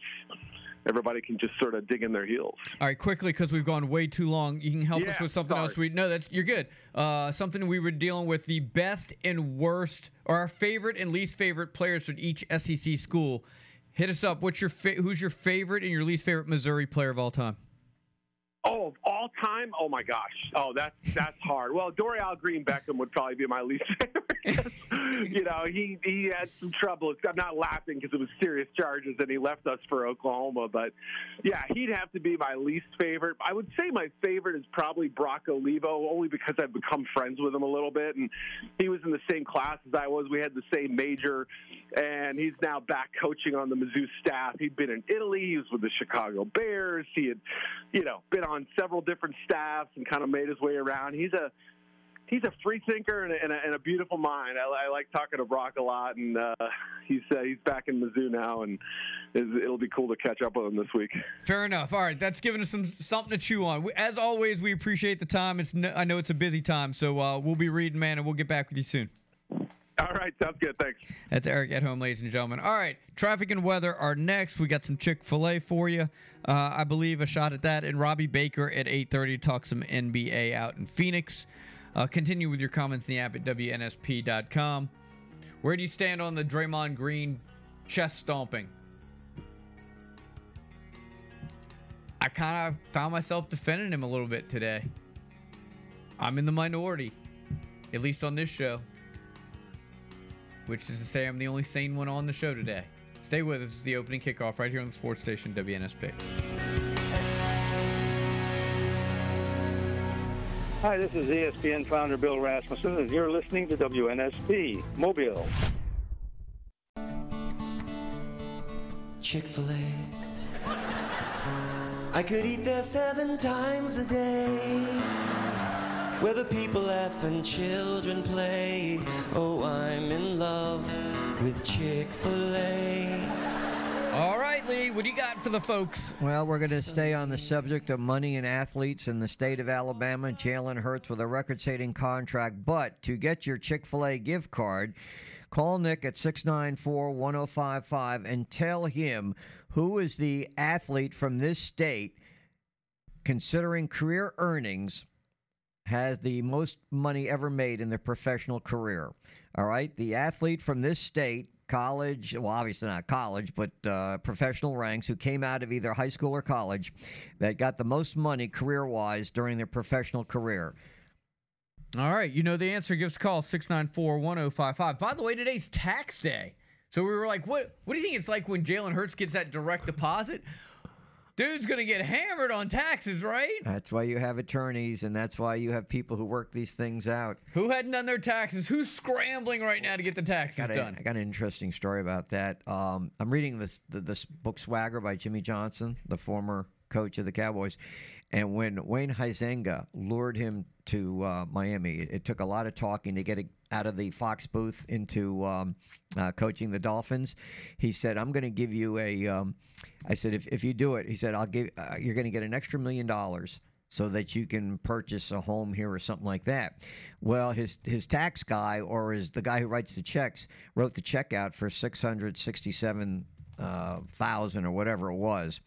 Speaker 17: everybody can just sort of dig in their heels.
Speaker 1: All right, quickly because we've gone way too long. You can help us with something
Speaker 17: sorry.
Speaker 1: else. We no, that's you're good. Uh, something we were dealing with the best and worst, or our favorite and least favorite players from each SEC school. Hit us up. What's your fa- who's your favorite and your least favorite Missouri player of all time?
Speaker 17: Oh, of all time? Oh my gosh! Oh, that's that's hard. Well, Dorial Green Beckham would probably be my least favorite. you know, he he had some trouble. I'm not laughing because it was serious charges, and he left us for Oklahoma. But yeah, he'd have to be my least favorite. I would say my favorite is probably Brock Olivo, only because I've become friends with him a little bit, and he was in the same class as I was. We had the same major, and he's now back coaching on the Mizzou staff. He'd been in Italy. He was with the Chicago Bears. He had, you know, been on several different staffs and kind of made his way around. He's a he's a free thinker and a, and a, and a beautiful mind. I, I like talking to Brock a lot, and uh, he's uh, he's back in Mizzou now, and is, it'll be cool to catch up with him this week.
Speaker 1: Fair enough. All right, that's giving us some something to chew on. As always, we appreciate the time. It's no, I know it's a busy time, so uh, we'll be reading, man, and we'll get back with you soon.
Speaker 17: All right, sounds good. Thanks.
Speaker 1: That's Eric Edholm, ladies and gentlemen. All right, traffic and weather are next. We got some Chick Fil A for you. Uh, I believe a shot at that, and Robbie Baker at 8:30 to talk some NBA out in Phoenix. Uh, continue with your comments in the app at wnsp.com. Where do you stand on the Draymond Green chest stomping? I kind of found myself defending him a little bit today. I'm in the minority, at least on this show which is to say I'm the only sane one on the show today. Stay with us. The opening kickoff right here on the sports station WNSP.
Speaker 18: Hi, this is ESPN founder Bill Rasmussen, and you're listening to WNSP Mobile.
Speaker 19: Chick fil A. I could eat there seven times a day. Where the people laugh and children play. Oh, I'm in love with Chick fil A.
Speaker 1: All right, What do you got for the folks?
Speaker 2: Well, we're going to stay on the subject of money and athletes in the state of Alabama. Jalen Hurts with a record setting contract. But to get your Chick fil A gift card, call Nick at 694 1055 and tell him who is the athlete from this state, considering career earnings, has the most money ever made in their professional career. All right, the athlete from this state, college, well, obviously not college, but uh, professional ranks, who came out of either high school or college, that got the most money career wise during their professional career.
Speaker 1: All right, you know the answer. Give us a call 694 1055. By the way, today's tax day. So we were like, what What do you think it's like when Jalen Hurts gets that direct deposit? Dude's going to get hammered on taxes, right?
Speaker 2: That's why you have attorneys, and that's why you have people who work these things out.
Speaker 1: Who hadn't done their taxes? Who's scrambling right now to get the taxes
Speaker 2: Got a-
Speaker 1: done?
Speaker 2: I got an interesting story about that. Um, I'm reading this the, this book Swagger by Jimmy Johnson, the former coach of the Cowboys. And when Wayne Huizenga lured him to uh, Miami, it, it took a lot of talking to get it out of the Fox booth into um, uh, coaching the Dolphins. He said, "I'm going to give you a." Um, I said, "If if you do it," he said, "I'll give. Uh, you're going to get an extra million dollars." So that you can purchase a home here or something like that. Well, his his tax guy or is the guy who writes the checks wrote the check out for six hundred sixty seven thousand uh, or whatever it was.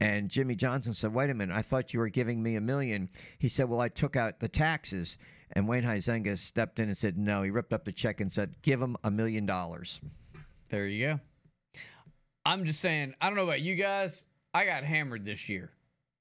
Speaker 2: And Jimmy Johnson said, "Wait a minute! I thought you were giving me a million. He said, "Well, I took out the taxes." And Wayne Huizenga stepped in and said, "No." He ripped up the check and said, "Give him a million dollars."
Speaker 1: There you go. I'm just saying. I don't know about you guys. I got hammered this year.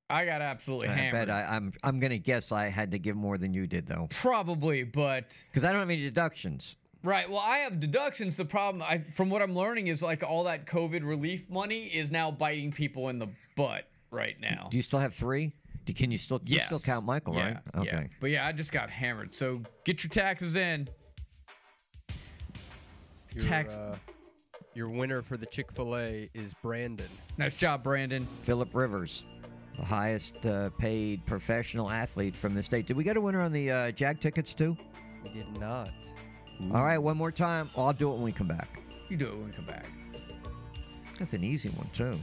Speaker 1: I got absolutely
Speaker 2: I
Speaker 1: hammered.
Speaker 2: bet I, I'm I'm gonna guess I had to give more than you did though,
Speaker 1: Probably, but
Speaker 2: because I don't have any deductions.
Speaker 1: Right. Well, I have deductions. The problem, I, from what I'm learning, is like all that COVID relief money is now biting people in the butt right now.
Speaker 2: Do you still have three? Do, can you still you still count Michael,
Speaker 1: Yeah,
Speaker 2: right?
Speaker 1: yeah.
Speaker 2: Okay.
Speaker 1: But yeah, I just got hammered. So get your taxes in.
Speaker 3: Your,
Speaker 1: Tax.
Speaker 3: uh, your winner for the Chick Fil A is Brandon.
Speaker 1: Nice job, Brandon.
Speaker 2: Philip Rivers, the highest uh, paid professional athlete from the state. Did we get a winner on the uh, Jag tickets too?
Speaker 3: We did not.
Speaker 2: All right, one more time. Well, I'll do it when we come back.
Speaker 1: You do it when we come back.
Speaker 2: That's an easy one too.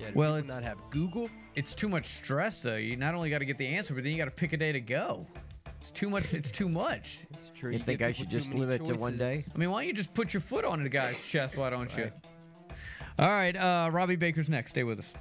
Speaker 3: Yeah,
Speaker 1: Well,
Speaker 3: well,
Speaker 1: it's
Speaker 3: not have Google.
Speaker 1: It's too much stress, though. You not only got to get the answer, but then you got to pick a day to go. It's too much. It's too much.
Speaker 3: It's true.
Speaker 2: You, think I should just leave it to one day?
Speaker 1: I mean, why don't you just put your foot on the guy's chest? Why don't you? All right, uh, Robbie Baker's next. Stay with us.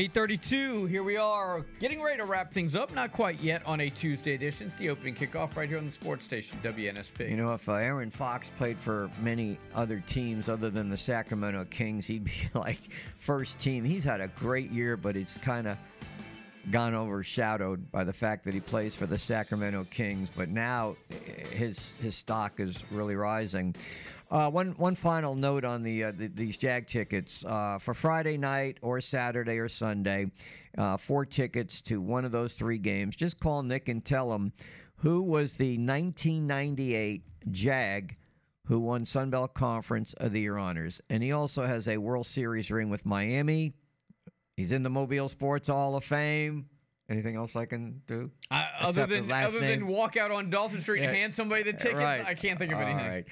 Speaker 1: 832, here we are, getting ready to wrap things up. Not quite yet on a Tuesday edition. It's the opening kickoff right here on the sports station, WNSP.
Speaker 2: You know, if uh, Aaron Fox played for many other teams other than the Sacramento Kings, he'd be like first team. He's had a great year, but it's kind of gone overshadowed by the fact that he plays for the Sacramento Kings. But now eh, his his stock is really rising. Uh, one one final note on the, uh, the these Jag tickets uh, for Friday night or Saturday or Sunday, uh, four tickets to one of those three games. Just call Nick and tell him who was the 1998 Jag who won Sun Belt Conference of the Year honors, and he also has a World Series ring with Miami. He's in the Mobile Sports Hall of Fame. Anything else I can do?
Speaker 1: I, other than other
Speaker 2: name?
Speaker 1: than walk out on Dolphin Street and hand somebody the tickets,
Speaker 2: Right.
Speaker 1: I can't think of
Speaker 2: All
Speaker 1: anything.
Speaker 2: right.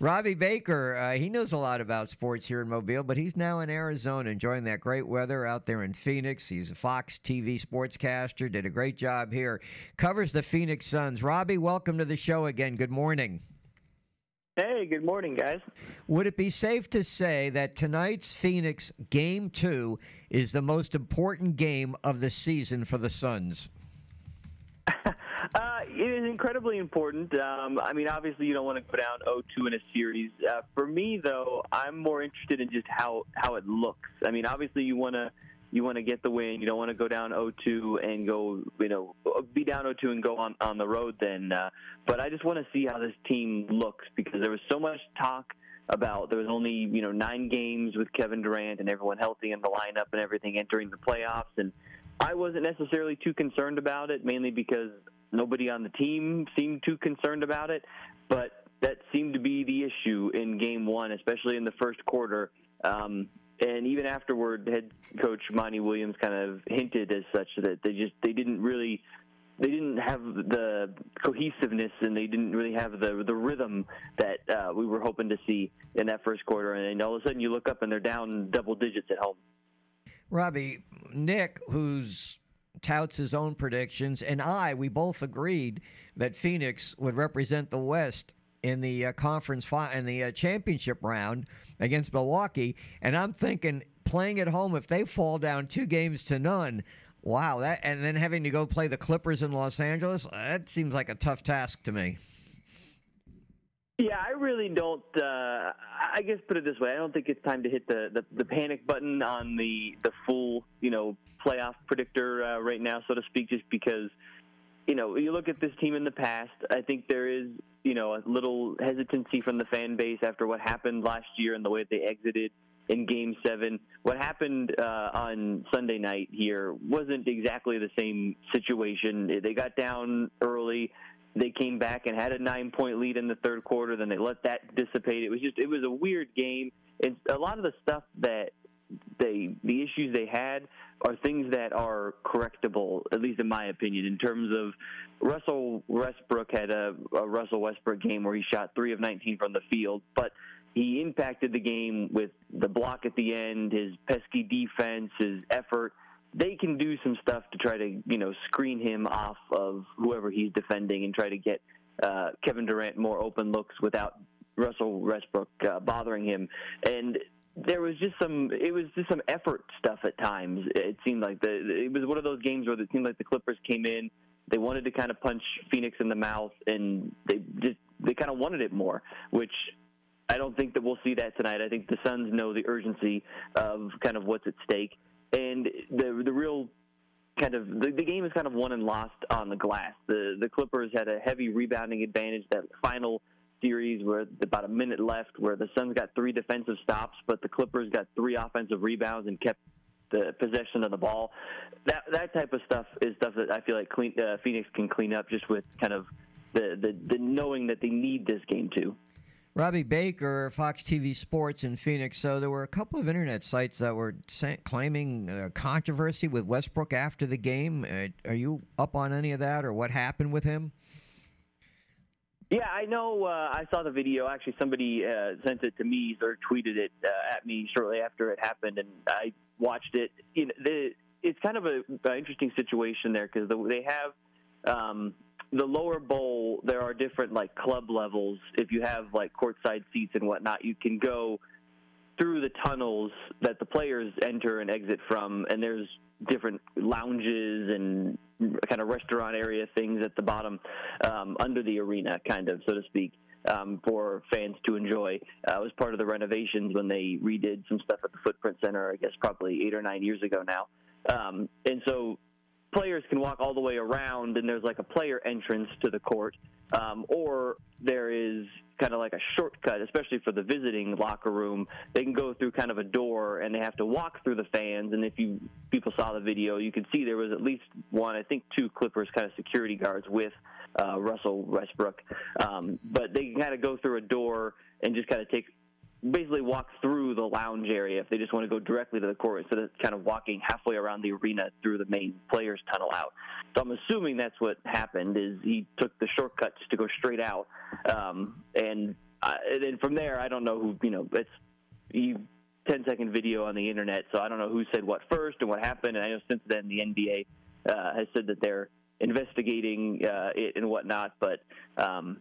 Speaker 2: Robbie Baker, uh, he knows a lot about sports here in Mobile, but he's now in Arizona enjoying that great weather out there in Phoenix. He's a Fox TV sportscaster, did a great job here. Covers the Phoenix Suns. Robbie, welcome to the show again. Good morning.
Speaker 20: Hey, good morning, guys.
Speaker 2: Would it be safe to say that tonight's Phoenix game two is the most important game of the season for the Suns?
Speaker 20: Uh, it is incredibly important. Um, I mean, obviously, you don't want to go down 0-2 in a series. Uh, for me, though, I'm more interested in just how how it looks. I mean, obviously, you want to you want to get the win. You don't want to go down 0-2 and go, you know, be down 0-2 and go on on the road. Then, uh, but I just want to see how this team looks because there was so much talk about there was only you know nine games with Kevin Durant and everyone healthy in the lineup and everything entering the playoffs and. I wasn't necessarily too concerned about it, mainly because nobody on the team seemed too concerned about it. But that seemed to be the issue in Game One, especially in the first quarter. Um, and even afterward, head coach Monty Williams kind of hinted as such that they just they didn't really they didn't have the cohesiveness and they didn't really have the the rhythm that uh, we were hoping to see in that first quarter. And all of a sudden, you look up and they're down double digits at home.
Speaker 2: Robbie, Nick, who's touts his own predictions, and I, we both agreed that Phoenix would represent the West in the uh, conference fi- in the uh, championship round against Milwaukee. And I'm thinking, playing at home, if they fall down two games to none, wow, that and then having to go play the Clippers in Los Angeles, that seems like a tough task to me.
Speaker 20: Yeah, I really don't. Uh, I guess put it this way: I don't think it's time to hit the, the, the panic button on the the full you know playoff predictor uh, right now, so to speak, just because you know you look at this team in the past. I think there is you know a little hesitancy from the fan base after what happened last year and the way they exited in Game Seven. What happened uh, on Sunday night here wasn't exactly the same situation. They got down early they came back and had a nine point lead in the third quarter. Then they let that dissipate. It was just it was a weird game. And a lot of the stuff that they the issues they had are things that are correctable, at least in my opinion, in terms of Russell Westbrook had a, a Russell Westbrook game where he shot three of 19 from the field, but he impacted the game with the block at the end, his pesky defense, his effort they can do some stuff to try to you know screen him off of whoever he's defending and try to get uh, Kevin Durant more open looks without Russell Westbrook uh, bothering him. And there was just some it was just some effort stuff at times. It seemed like the it was one of those games where it seemed like the Clippers came in, they wanted to kind of punch Phoenix in the mouth, and they just they kind of wanted it more, which I don't think that we'll see that tonight. I think the Suns know the urgency of kind of what's at stake and the the real kind of the, the game is kind of won and lost on the glass. The the Clippers had a heavy rebounding advantage that final series where about a minute left where the Suns got three defensive stops but the Clippers got three offensive rebounds and kept the possession of the ball. That that type of stuff is stuff that I feel like clean, uh, Phoenix can clean up just with kind of the, the the knowing that they need this game too.
Speaker 2: Robbie Baker, Fox TV Sports in Phoenix. So there were a couple of internet sites that were claiming uh, controversy with Westbrook after the game. Uh, are you up on any of that, or what happened with him?
Speaker 20: Yeah, I know. Uh, I saw the video. Actually, somebody uh, sent it to me or tweeted it uh, at me shortly after it happened, and I watched it. You know, the, it's kind of a, a interesting situation there because the, they have. Um, the lower bowl, there are different like club levels. If you have like courtside seats and whatnot, you can go through the tunnels that the players enter and exit from, and there's different lounges and kind of restaurant area things at the bottom um, under the arena, kind of so to speak. Um, for fans to enjoy. Uh, it was part of the renovations when they redid some stuff at the Footprint Center, I guess probably eight or nine years ago now. Um, and so players can walk all the way around and there's like a player entrance to the court um, or there is kind of like a shortcut especially for the visiting locker room. They can go through kind of a door and they have to walk through the fans and if you people saw the video you could see there was at least one i think two clippers kind of security guards with uh, russell westbrook. Um, but they can kind of go through a door and just kind of take basically walk through the lounge area if they just want to go directly to the court instead of kind of walking halfway around the arena through the main players tunnel out. So I'm assuming that's what happened is he took the shortcut to go straight out. Um, and, uh, and then from there, I don't know who, you know, it's you 10 second video on the internet. So I don't know who said what first and what happened. And I know since then the NBA uh, has said that they're investigating uh, it and whatnot. But um,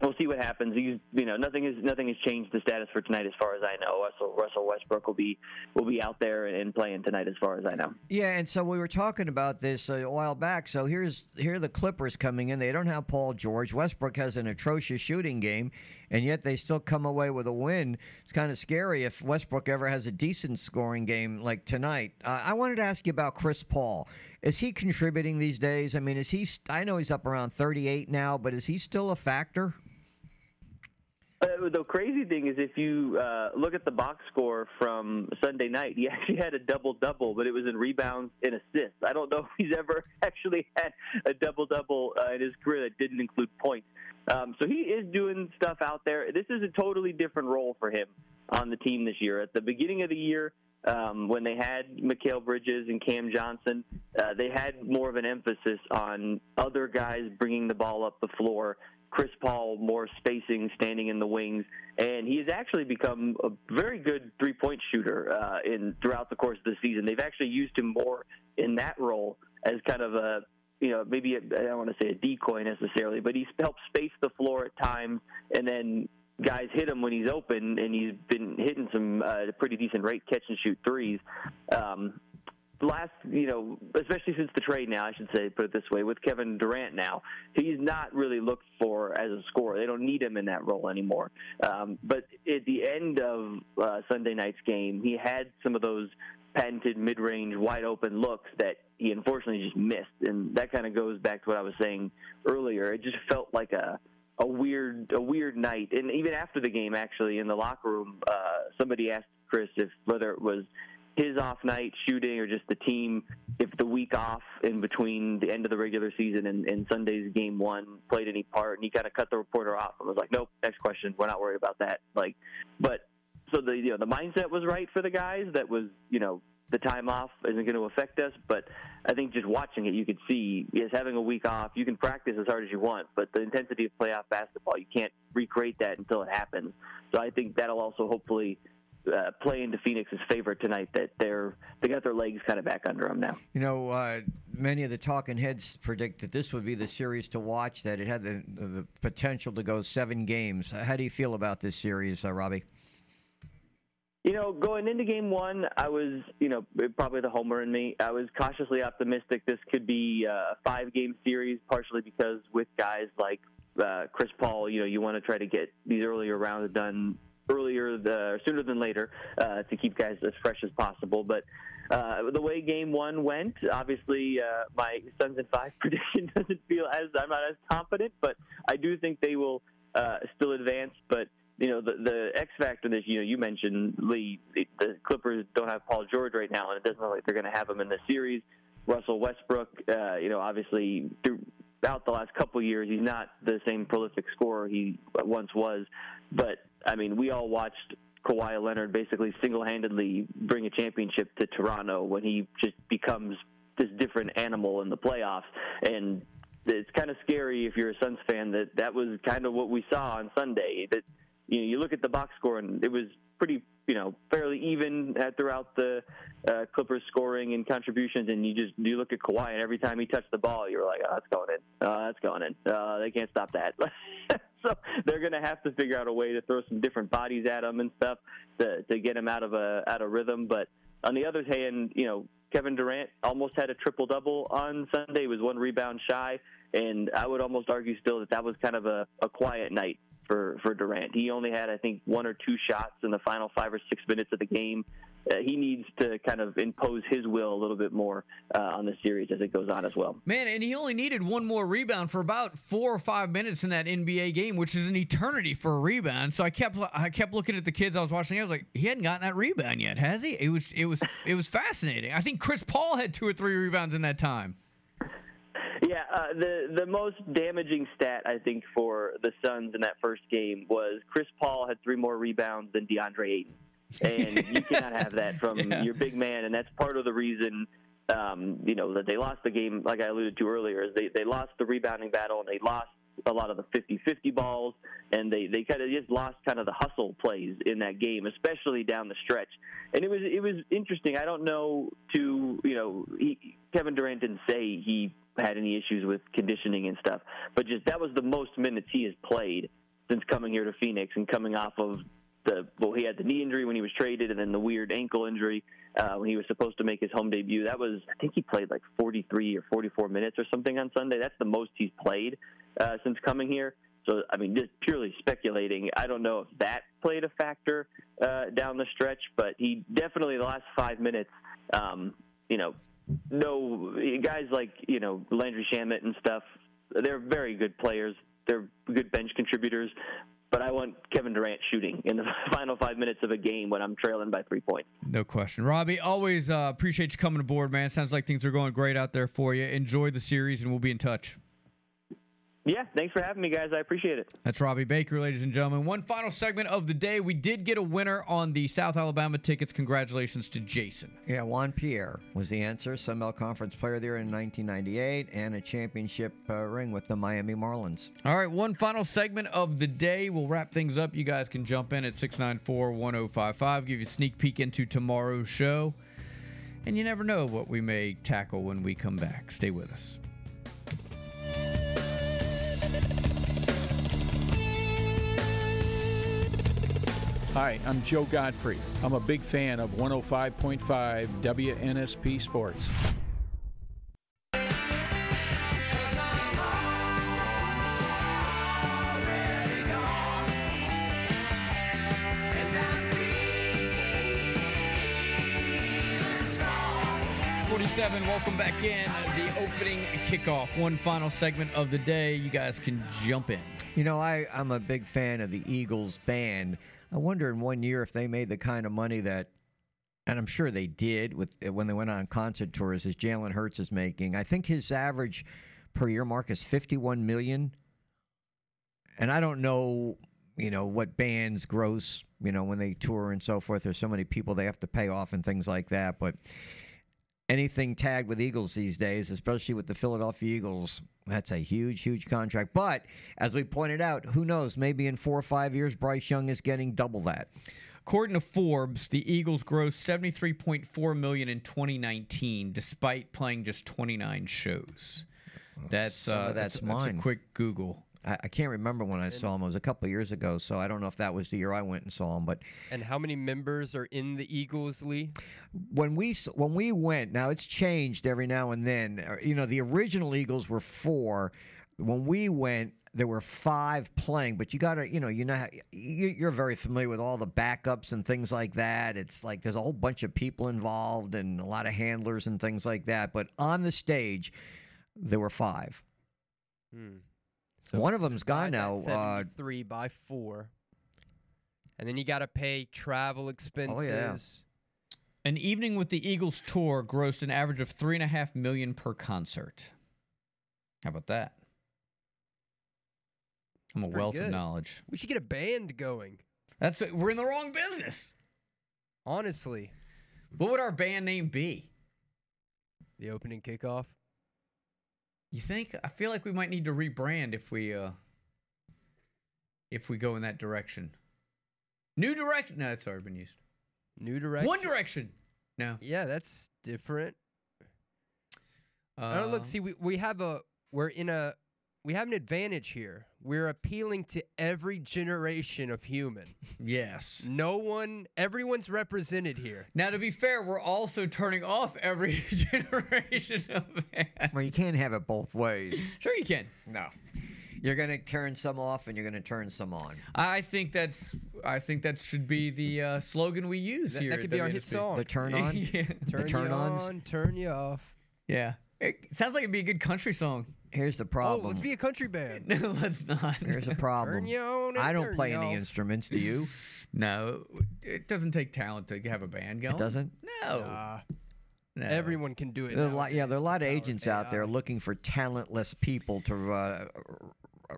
Speaker 20: we'll see what happens. He's, you know, nothing is nothing has changed the status for tonight as far as I know. Russell Russell Westbrook will be will be out there and playing tonight as far as I know.
Speaker 2: Yeah, and so we were talking about this a while back. So here's here are the Clippers coming in. They don't have Paul George. Westbrook has an atrocious shooting game, and yet they still come away with a win. It's kind of scary if Westbrook ever has a decent scoring game like tonight. Uh, I wanted to ask you about Chris Paul. Is he contributing these days? I mean, is he? I know he's up around 38 now, but is he still a factor?
Speaker 20: Uh, the crazy thing is, if you uh, look at the box score from Sunday night, he actually had a double double, but it was in rebounds and assists. I don't know if he's ever actually had a double double uh, in his career that didn't include points. Um, so he is doing stuff out there. This is a totally different role for him on the team this year. At the beginning of the year, um, when they had Mikal Bridges and Cam Johnson, uh, they had more of an emphasis on other guys bringing the ball up the floor Chris Paul more spacing, standing in the wings, and he has actually become a very good three-point shooter uh, in throughout the course of the season. They've actually used him more in that role as kind of a you know maybe I don't want to say a decoy necessarily, but he's helped space the floor at times, and then guys hit him when he's open, and he's been hitting some uh, pretty decent rate catch and shoot threes. Um, last, you know, especially since the trade now, I should say, put it this way, with Kevin Durant now, he's not really looked for as a scorer. They don't need him in that role anymore. Um, but at the end of uh, Sunday night's game, he had some of those patented mid-range, wide-open looks that he unfortunately just missed, and that kind of goes back to what I was saying earlier. It just felt like a a weird a weird night, and even after the game, actually in the locker room, uh, somebody asked Chris if whether it was his off night shooting or just the team if the week off in between the end of the regular season and, and Sunday's game one played any part and he kind of cut the reporter off and was like, Nope, next question. We're not worried about that. Like but so the you know the mindset was right for the guys that was, you know, the time off isn't going to affect us, but I think just watching it, you could see yes, having a week off, you can practice as hard as you want, but the intensity of playoff basketball, you can't recreate that until it happens. So I think that'll also hopefully uh, play into Phoenix's favor tonight. That they're they got their legs kind of back under them now.
Speaker 2: You know, uh, many of the talking heads predict that this would be the series to watch. That it had the, the potential to go seven games. How do you feel about this series, uh, Robbie?
Speaker 20: You know, going into game one, I was, you know, probably the homer in me. I was cautiously optimistic this could be a five game series, partially because with guys like uh, Chris Paul, you know, you want to try to get these earlier rounds done earlier, the, sooner than later, uh, to keep guys as fresh as possible. But uh, the way game one went, obviously, uh, my Suns in five prediction doesn't feel as I'm not as confident, but I do think they will uh, still advance. But you know, the the X factor that you know you mentioned, Lee, the, the Clippers don't have Paul George right now, and it doesn't look like they're going to have him in the series. Russell Westbrook, uh, you know, obviously throughout the last couple years, he's not the same prolific scorer he once was. But I mean, we all watched Kawhi Leonard basically single-handedly bring a championship to Toronto when he just becomes this different animal in the playoffs, and it's kind of scary if you're a Suns fan that that was kind of what we saw on Sunday. That you know, you look at the box score and it was pretty, you know, fairly even uh, throughout the uh, Clippers scoring and contributions. And you just you look at Kawhi and every time he touched the ball, you're like, oh, that's going in, oh, that's going in. Uh, they can't stop that. so they're going to have to figure out a way to throw some different bodies at him and stuff to to get him out of a out of rhythm. But on the other hand, you know, Kevin Durant almost had a triple double on Sunday. Was one rebound shy, and I would almost argue still that that was kind of a, a quiet night for for Durant. He only had, I think, one or two shots in the final five or six minutes of the game. Uh, he needs to kind of impose his will a little bit more uh, on the series as it goes on as well.
Speaker 1: Man, and he only needed one more rebound for about four or five minutes in that NBA game, which is an eternity for a rebound. So I kept I kept looking at the kids I was watching. I was like, he hadn't gotten that rebound yet, has he? It was it was it was fascinating. I think Chris Paul had two or three rebounds in that time.
Speaker 20: Yeah, uh, the the most damaging stat I think for the Suns in that first game was Chris Paul had three more rebounds than DeAndre Ayton, and you cannot have that from yeah. your big man, and that's part of the reason. Um, you know that they lost the game, like I alluded to earlier, is they they lost the rebounding battle and they lost a lot of the 50-50 balls, and they they kind of just lost kind of the hustle plays in that game, especially down the stretch. And it was it was interesting. I don't know to you know he, Kevin Durant didn't say he had any issues with conditioning and stuff. But just that was the most minutes he has played since coming here to Phoenix and coming off of the well, he had the knee injury when he was traded, and then the weird ankle injury uh, when he was supposed to make his home debut. That was I think he played like 43 or 44 minutes or something on Sunday. That's the most he's played uh, since coming here. So I mean, just purely speculating. I don't know if that played a factor uh, down the stretch, but he definitely the last five minutes. Um, you know, no guys like you know Landry Shamet and stuff. They're very good players. They're good bench contributors. But I want Kevin Durant shooting in the final five minutes of a game when I'm trailing by three points.
Speaker 1: No question, Robbie. Always uh, appreciate you coming aboard, man. Sounds like things are going great out there for you. Enjoy the series, and we'll be in touch.
Speaker 20: Yeah, thanks for having me, guys. I appreciate it.
Speaker 1: That's Robbie Baker, ladies and gentlemen. One final segment of the day. We did get a winner on the South Alabama tickets. Congratulations to Jason.
Speaker 2: Yeah, Juan Pierre was the answer. Sun Conference Player of the Year in 1998 and a championship uh, ring with the Miami Marlins.
Speaker 1: All right, one final segment of the day. We'll wrap things up. You guys can jump in at 694 1055, give you a sneak peek into tomorrow's show. And you never know what we may tackle when we come back. Stay with us.
Speaker 10: Hi, I'm Joe Godfrey. I'm a big fan of 105.5 WNSP Sports.
Speaker 1: Forty-seven. Welcome back in the opening kickoff. One final segment of the day. You guys can jump in.
Speaker 2: You know, I, I'm a big fan of the Eagles band. I wonder in one year if they made the kind of money that, and I'm sure they did with when they went on concert tours, as Jalen Hurts is making. I think his average per year mark is 51 million. And I don't know, you know, what bands gross, you know, when they tour and so forth. There's so many people they have to pay off and things like that. But anything tagged with Eagles these days, especially with the Philadelphia Eagles, that's a huge, huge contract. But as we pointed out, who knows? Maybe in four or five years, Bryce Young is getting double that.
Speaker 1: According to Forbes, the Eagles grossed 73.4 million in 2019 despite playing just 29 shows. That's uh,
Speaker 2: that's
Speaker 1: that's,
Speaker 2: mine.
Speaker 1: a quick Google.
Speaker 2: I, I can't remember when I saw him. It was a couple of years ago, so I don't know if that was the year I went and saw him. But
Speaker 3: And how many members are in the Eagles League?
Speaker 2: when we when we went, now it's changed every now and then. Uh, You know, the original Eagles were four. When we went, there were five playing. But you got to, you know, you know, you're very familiar with all the backups and things like that. It's like there's a whole bunch of people involved and a lot of handlers and things like that. But on the stage, there were five.
Speaker 3: Hmm.
Speaker 2: One of them's gone now.
Speaker 3: Divide that
Speaker 2: Uh,
Speaker 3: 73 by four. And then you got to pay travel
Speaker 2: Oh,
Speaker 3: expenses.
Speaker 1: An evening with the Eagles tour grossed an average of three and a half million per concert. How about that? I'm a
Speaker 3: Pretty
Speaker 1: wealth of knowledge.
Speaker 3: We should get a band going.
Speaker 1: That's we're in the wrong business.
Speaker 3: Honestly,
Speaker 1: What would our band name be?
Speaker 3: the opening kickoff.
Speaker 1: You think? I feel like we might need to rebrand if we uh if we go in that direction. New direction. No, it's already been used.
Speaker 3: New direction.
Speaker 1: One direction. No.
Speaker 3: Yeah, that's different. oh,
Speaker 1: Uh,
Speaker 3: look, see, we, we have a we're in a we have an advantage here. We're appealing to every generation of human.
Speaker 1: Yes.
Speaker 3: No one, everyone's represented here.
Speaker 1: Now, to be fair, we're also turning off every generation of band.
Speaker 2: well, you can't have it both ways.
Speaker 1: Sure, you can.
Speaker 2: No. You're going to turn some off and you're going to turn some on.
Speaker 1: I think that's. I think that should be the uh, slogan we use
Speaker 3: That-
Speaker 1: here.
Speaker 3: that
Speaker 1: at
Speaker 3: could be our hit
Speaker 1: WNSP.
Speaker 3: song.
Speaker 2: The turn on?
Speaker 1: yeah.
Speaker 2: The
Speaker 3: Turn
Speaker 2: turn
Speaker 3: you
Speaker 2: ons?
Speaker 3: on, turn you off.
Speaker 1: Yeah. It sounds like it'd be a good country song.
Speaker 2: Here's the
Speaker 3: Oh,
Speaker 2: problem.
Speaker 3: let's be a country band.
Speaker 1: No, let's not.
Speaker 2: Here's the problem.
Speaker 3: Turn you on
Speaker 2: I don't play any instruments. Do you?
Speaker 1: No, it doesn't take talent to have a band going.
Speaker 2: It doesn't?
Speaker 1: No.
Speaker 3: Nah,
Speaker 1: no.
Speaker 3: everyone can do it.
Speaker 2: There are a lot, yeah, there are a lot of
Speaker 3: Now with
Speaker 2: agents out there looking for talentless people to uh,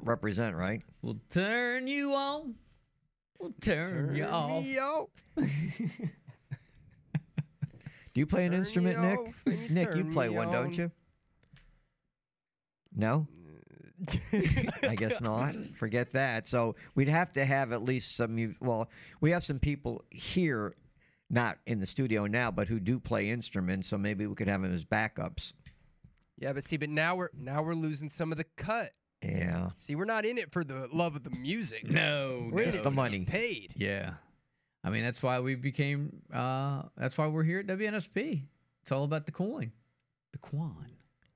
Speaker 2: represent, right?
Speaker 1: We'll turn you on. We'll turn,
Speaker 3: Turn
Speaker 1: you off.
Speaker 3: me off.
Speaker 2: Do you play an
Speaker 3: Turn
Speaker 2: instrument, Nick?
Speaker 3: off and you
Speaker 2: Nick, you play
Speaker 3: me
Speaker 2: one, don't you? No? I guess not. Forget that. So we'd have to have at least some. Well, we have some people here, not in the studio now, but who do play instruments. So maybe we could have them as backups.
Speaker 3: Yeah, but see, but now we're now we're losing some of the cut.
Speaker 2: Yeah.
Speaker 3: See, we're not in it for the love of the music.
Speaker 1: No,
Speaker 3: we're in
Speaker 2: Just
Speaker 3: it
Speaker 2: the money.
Speaker 3: paid.
Speaker 1: Yeah. I mean, that's why we became, uh, that's why we're here at WNSP. It's all about the coin, the quan.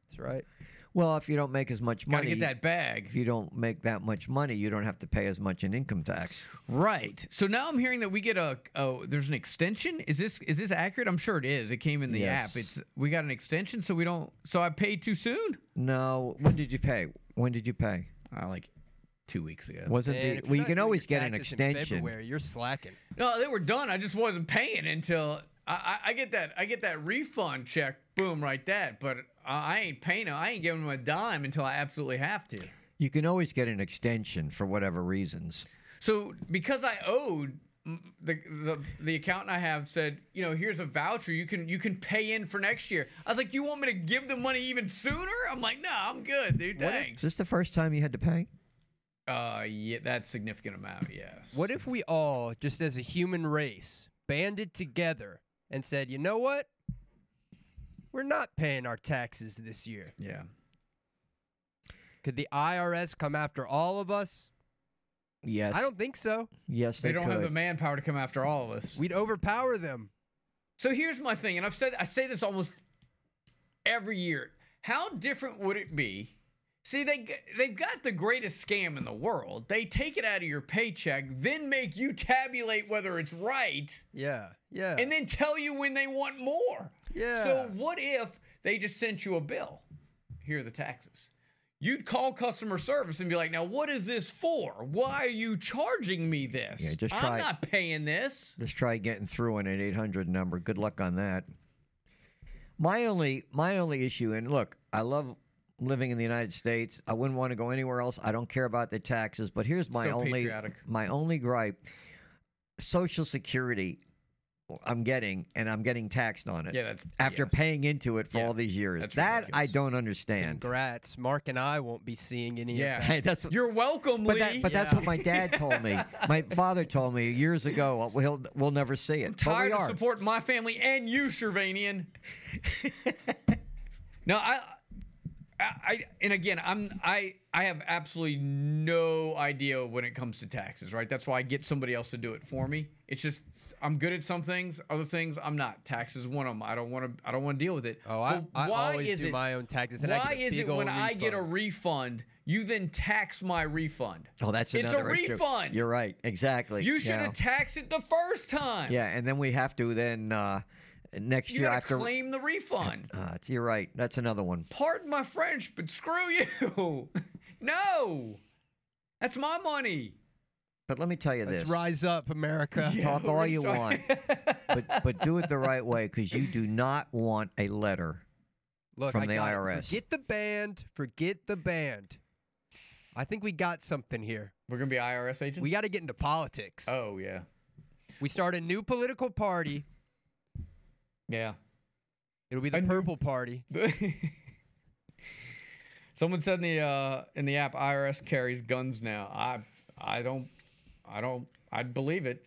Speaker 3: That's right.
Speaker 2: Well, if you don't make as much
Speaker 1: Gotta
Speaker 2: money,
Speaker 1: get that bag.
Speaker 2: if you don't make that much money, you don't have to pay as much in income tax.
Speaker 1: Right. So now I'm hearing that we get a, oh, there's an extension. Is this, is this accurate? I'm sure it is. It came in the
Speaker 2: Yes.
Speaker 1: app. It's, we got an extension. So we don't, so I paid too soon?
Speaker 2: No. When did you pay? When did you pay?
Speaker 1: Uh, like two weeks ago.
Speaker 2: Wasn't
Speaker 3: Man,
Speaker 2: the well? You can always get an extension.
Speaker 3: February, you're slacking.
Speaker 1: No, they were done. I just wasn't paying until I, I, I get that I get that refund check. Boom, right that. But I, I ain't paying. Him. I ain't giving him a dime until I absolutely have to.
Speaker 2: You can always get an extension for whatever reasons.
Speaker 1: So because I owed the, the the accountant I have said, you know, here's a voucher. You can you can pay in for next year. I was like, you want me to give the money even sooner? I'm like, no, I'm good, dude. Thanks.
Speaker 2: Is this the first time you had to pay?
Speaker 1: Uh, yeah, that's significant amount. Yes.
Speaker 3: What if we all, just as a human race, banded together and said, you know what? We're not paying our taxes this year.
Speaker 1: Yeah.
Speaker 3: Could the IRS come after all of us?
Speaker 2: Yes.
Speaker 3: I don't think so.
Speaker 2: Yes,
Speaker 1: They,
Speaker 2: they,
Speaker 1: don't
Speaker 2: could.
Speaker 1: have the manpower to come after all of us.
Speaker 3: We'd overpower them.
Speaker 1: So here's my thing, and I've said I say this almost every year. How different would it be? See, they they've got the greatest scam in the world. They take it out of your paycheck, then make you tabulate whether it's right,
Speaker 3: Yeah. Yeah.
Speaker 1: and then tell you when they want more.
Speaker 3: Yeah.
Speaker 1: So what if they just sent you a bill? Here are the taxes. You'd call customer service and be like, "Now, what is this for? Why are you charging me this?
Speaker 2: Yeah, just
Speaker 1: I'm
Speaker 2: try-
Speaker 1: not paying this."
Speaker 2: Let's try getting through on an 800 number. Good luck on that. My only my only issue, and look, I love living in the United States. I wouldn't want to go anywhere else. I don't care about the taxes. But here's my
Speaker 1: So
Speaker 2: only
Speaker 1: patriotic.
Speaker 2: my only gripe: Social Security. I'm getting, and I'm getting taxed on it.
Speaker 1: Yeah, that's
Speaker 2: after paying into it for
Speaker 1: Yeah,
Speaker 2: all these years.
Speaker 1: that's
Speaker 2: That I don't understand.
Speaker 3: Congrats. Mark and I won't be seeing any
Speaker 1: Yeah.
Speaker 3: of that.
Speaker 2: Hey, that's
Speaker 1: You're welcome,
Speaker 2: But
Speaker 1: Lee.
Speaker 2: that, but that's what my dad told me. My father told me years ago. We'll we'll never see it. But we
Speaker 1: tired of supporting my family and you, Shirvanian. no, I, I, and again, I'm, I, I have absolutely no idea when it comes to taxes. Right, that's why I get somebody else to do it for me. It's just I'm good at some things, other things I'm not. Taxes one of them. I don't want to, I don't want to deal with it.
Speaker 3: Oh, I, I always
Speaker 1: is
Speaker 3: do
Speaker 1: it,
Speaker 3: my own taxes. And I
Speaker 1: Why is it when
Speaker 3: old
Speaker 1: I get a
Speaker 3: refund.
Speaker 1: refund, you then tax my refund?
Speaker 2: Oh, that's
Speaker 1: It's a
Speaker 2: issue.
Speaker 1: refund.
Speaker 2: You're right. Exactly.
Speaker 1: You should
Speaker 2: yeah.
Speaker 1: have taxed it the first time.
Speaker 2: Yeah, and then we have to then uh, next
Speaker 1: You
Speaker 2: year
Speaker 1: gotta
Speaker 2: after.
Speaker 1: claim the refund.
Speaker 2: Uh, you're right. That's another one.
Speaker 1: Pardon my French, but screw you. no. That's my money.
Speaker 2: But let me tell you
Speaker 3: Let's
Speaker 2: this:
Speaker 3: rise up, America.
Speaker 2: talk all you
Speaker 1: restart.
Speaker 2: want, but but do it the right way because you do not want a letter
Speaker 3: Look,
Speaker 2: from
Speaker 3: I
Speaker 2: the
Speaker 3: got it.
Speaker 2: IRS.
Speaker 3: Forget the band. Forget the band. I think we got something here.
Speaker 1: We're gonna be IRS agents.
Speaker 3: We got to get into politics.
Speaker 1: oh yeah,
Speaker 3: We start a new political party.
Speaker 1: Yeah.
Speaker 3: It'll be the Purple Party.
Speaker 1: Someone said in the uh, in the app, IRS carries guns now. I I don't I don't I'd believe it.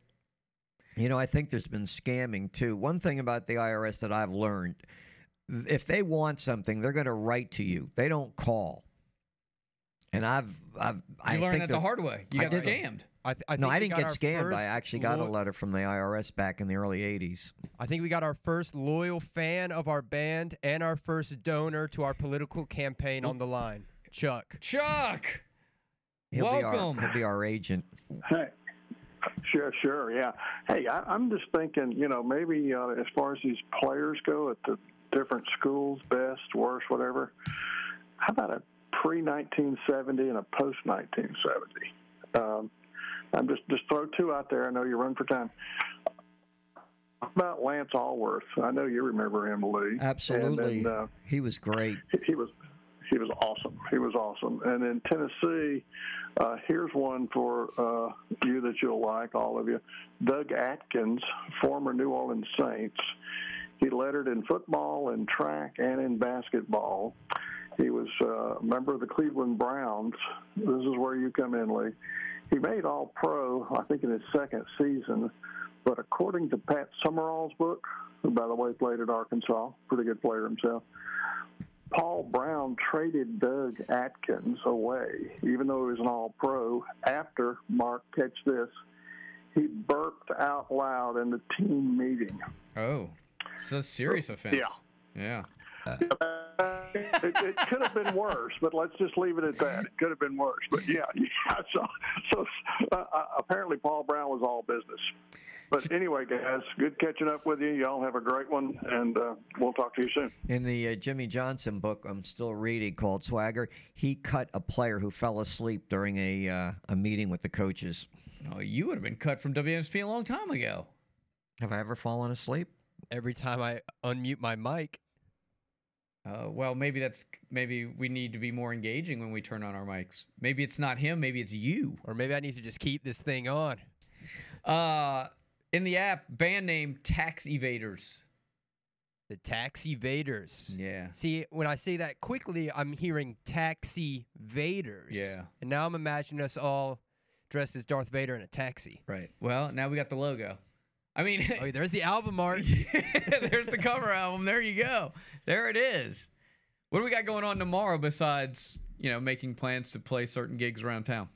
Speaker 2: You know, I think there's been scamming too. One thing about the IRS that I've learned if they want something, they're going to write to you. They don't call. And I've I've
Speaker 1: You
Speaker 2: I
Speaker 1: learned
Speaker 2: think
Speaker 1: that the
Speaker 2: that-
Speaker 1: hard way. You
Speaker 2: I
Speaker 1: got
Speaker 2: did.
Speaker 1: scammed.
Speaker 3: I, th- I
Speaker 2: no, I didn't get scammed. I actually got a letter from the IRS back in the early 80s.
Speaker 3: I think we got our first loyal fan of our band and our first donor to our political campaign on the line. Chuck.
Speaker 1: Chuck.
Speaker 2: He'll
Speaker 1: Welcome.
Speaker 2: Be our, he'll be our agent.
Speaker 21: Hey, sure, sure, yeah. Hey, I, I'm just thinking, you know, maybe uh, as far as these players go at the different schools, best, worst, whatever. How about a pre 1970 and a post 1970? Um, I'm just just throw two out there. I know you run for time. About Lance Alworth? I know you remember him, Lee.
Speaker 2: Absolutely.
Speaker 21: Then, uh,
Speaker 2: he was great.
Speaker 21: he- he was he was awesome. He was awesome. And in Tennessee, uh, here's one for uh, you that you'll like, all of you. Doug Atkins, former New Orleans Saints. He lettered in football and track and in basketball. He was uh, a member of the Cleveland Browns. This is where you come in, Lee. He made All Pro, I think, in his second season. But according to Pat Summerall's book, who, by the way, played at Arkansas, pretty good player himself, Paul Brown traded Doug Atkins away, even though he was an All Pro. After Mark, catch this, he burped out loud in the team meeting.
Speaker 1: Oh, it's a serious offense.
Speaker 21: Yeah.
Speaker 1: Yeah.
Speaker 21: It, it could have been worse, but let's just leave it at that. It could have been worse, but yeah, yeah. So, so uh, uh, apparently Paul Brown was all business. But anyway, guys, good catching up with you. Y'all have a great one, and uh, we'll talk to you soon.
Speaker 2: In the uh, Jimmy Johnson book I'm still reading called Swagger, he cut a player who fell asleep during a uh, a meeting with the coaches.
Speaker 1: Oh, you would have been cut from WNSP a long time ago.
Speaker 2: Have I ever fallen asleep?
Speaker 3: Every time I unmute my mic.
Speaker 1: Uh, well, maybe that's maybe we need to be more engaging when we turn on our mics. Maybe it's not him. Maybe it's you.
Speaker 3: Or maybe I need to just keep this thing on.
Speaker 1: Uh, in the app, band name Tax Evaders.
Speaker 3: The tax evaders.
Speaker 1: Yeah.
Speaker 3: See, when I say that quickly, I'm hearing taxi vaders.
Speaker 1: Yeah.
Speaker 3: And now I'm imagining us all dressed as Darth Vader in a taxi.
Speaker 1: Right. Well, now we got the logo. I mean,
Speaker 3: Oh, there's the album art.
Speaker 1: there's the cover album. There you go. There it is. What do we got going on tomorrow besides, you know, making plans to play certain gigs around town?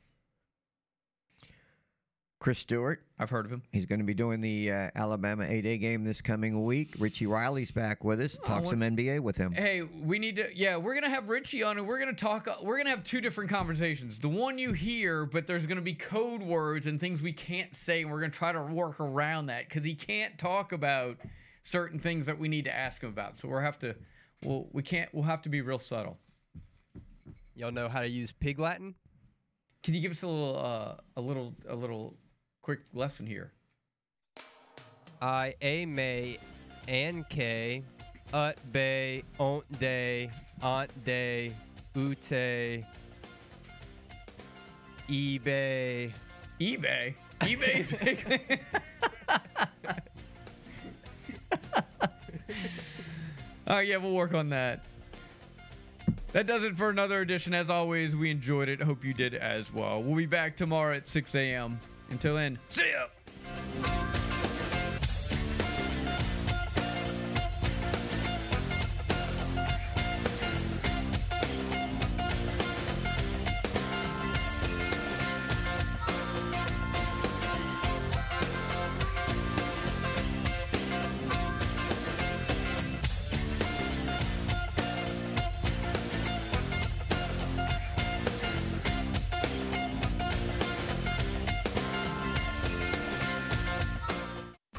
Speaker 2: Chris Stewart.
Speaker 1: I've heard of him.
Speaker 2: He's going to be doing the uh, Alabama 8A game this coming week. Richie Riley's back with us. Talk
Speaker 1: want-
Speaker 2: some NBA with him.
Speaker 1: Hey, we need to. Yeah, we're gonna have Richie on, and we're gonna talk. We're gonna have two different conversations. The one you hear, but there's gonna be code words and things we can't say, and we're gonna try to work around that because he can't talk about certain things that we need to ask him about. So we'll have to. Well, we can't. We'll have to be real subtle.
Speaker 3: Y'all know how to use Pig Latin?
Speaker 1: Can you give us a little, uh, a little, a little quick lesson here?
Speaker 3: I a may an k ut bay ont day aunt day ute eBay
Speaker 1: eBay eBay Oh yeah, we'll work on that. That does it for another edition. As always, we enjoyed it. Hope you did as well. We'll be back tomorrow at 6 a.m. Until then, see ya!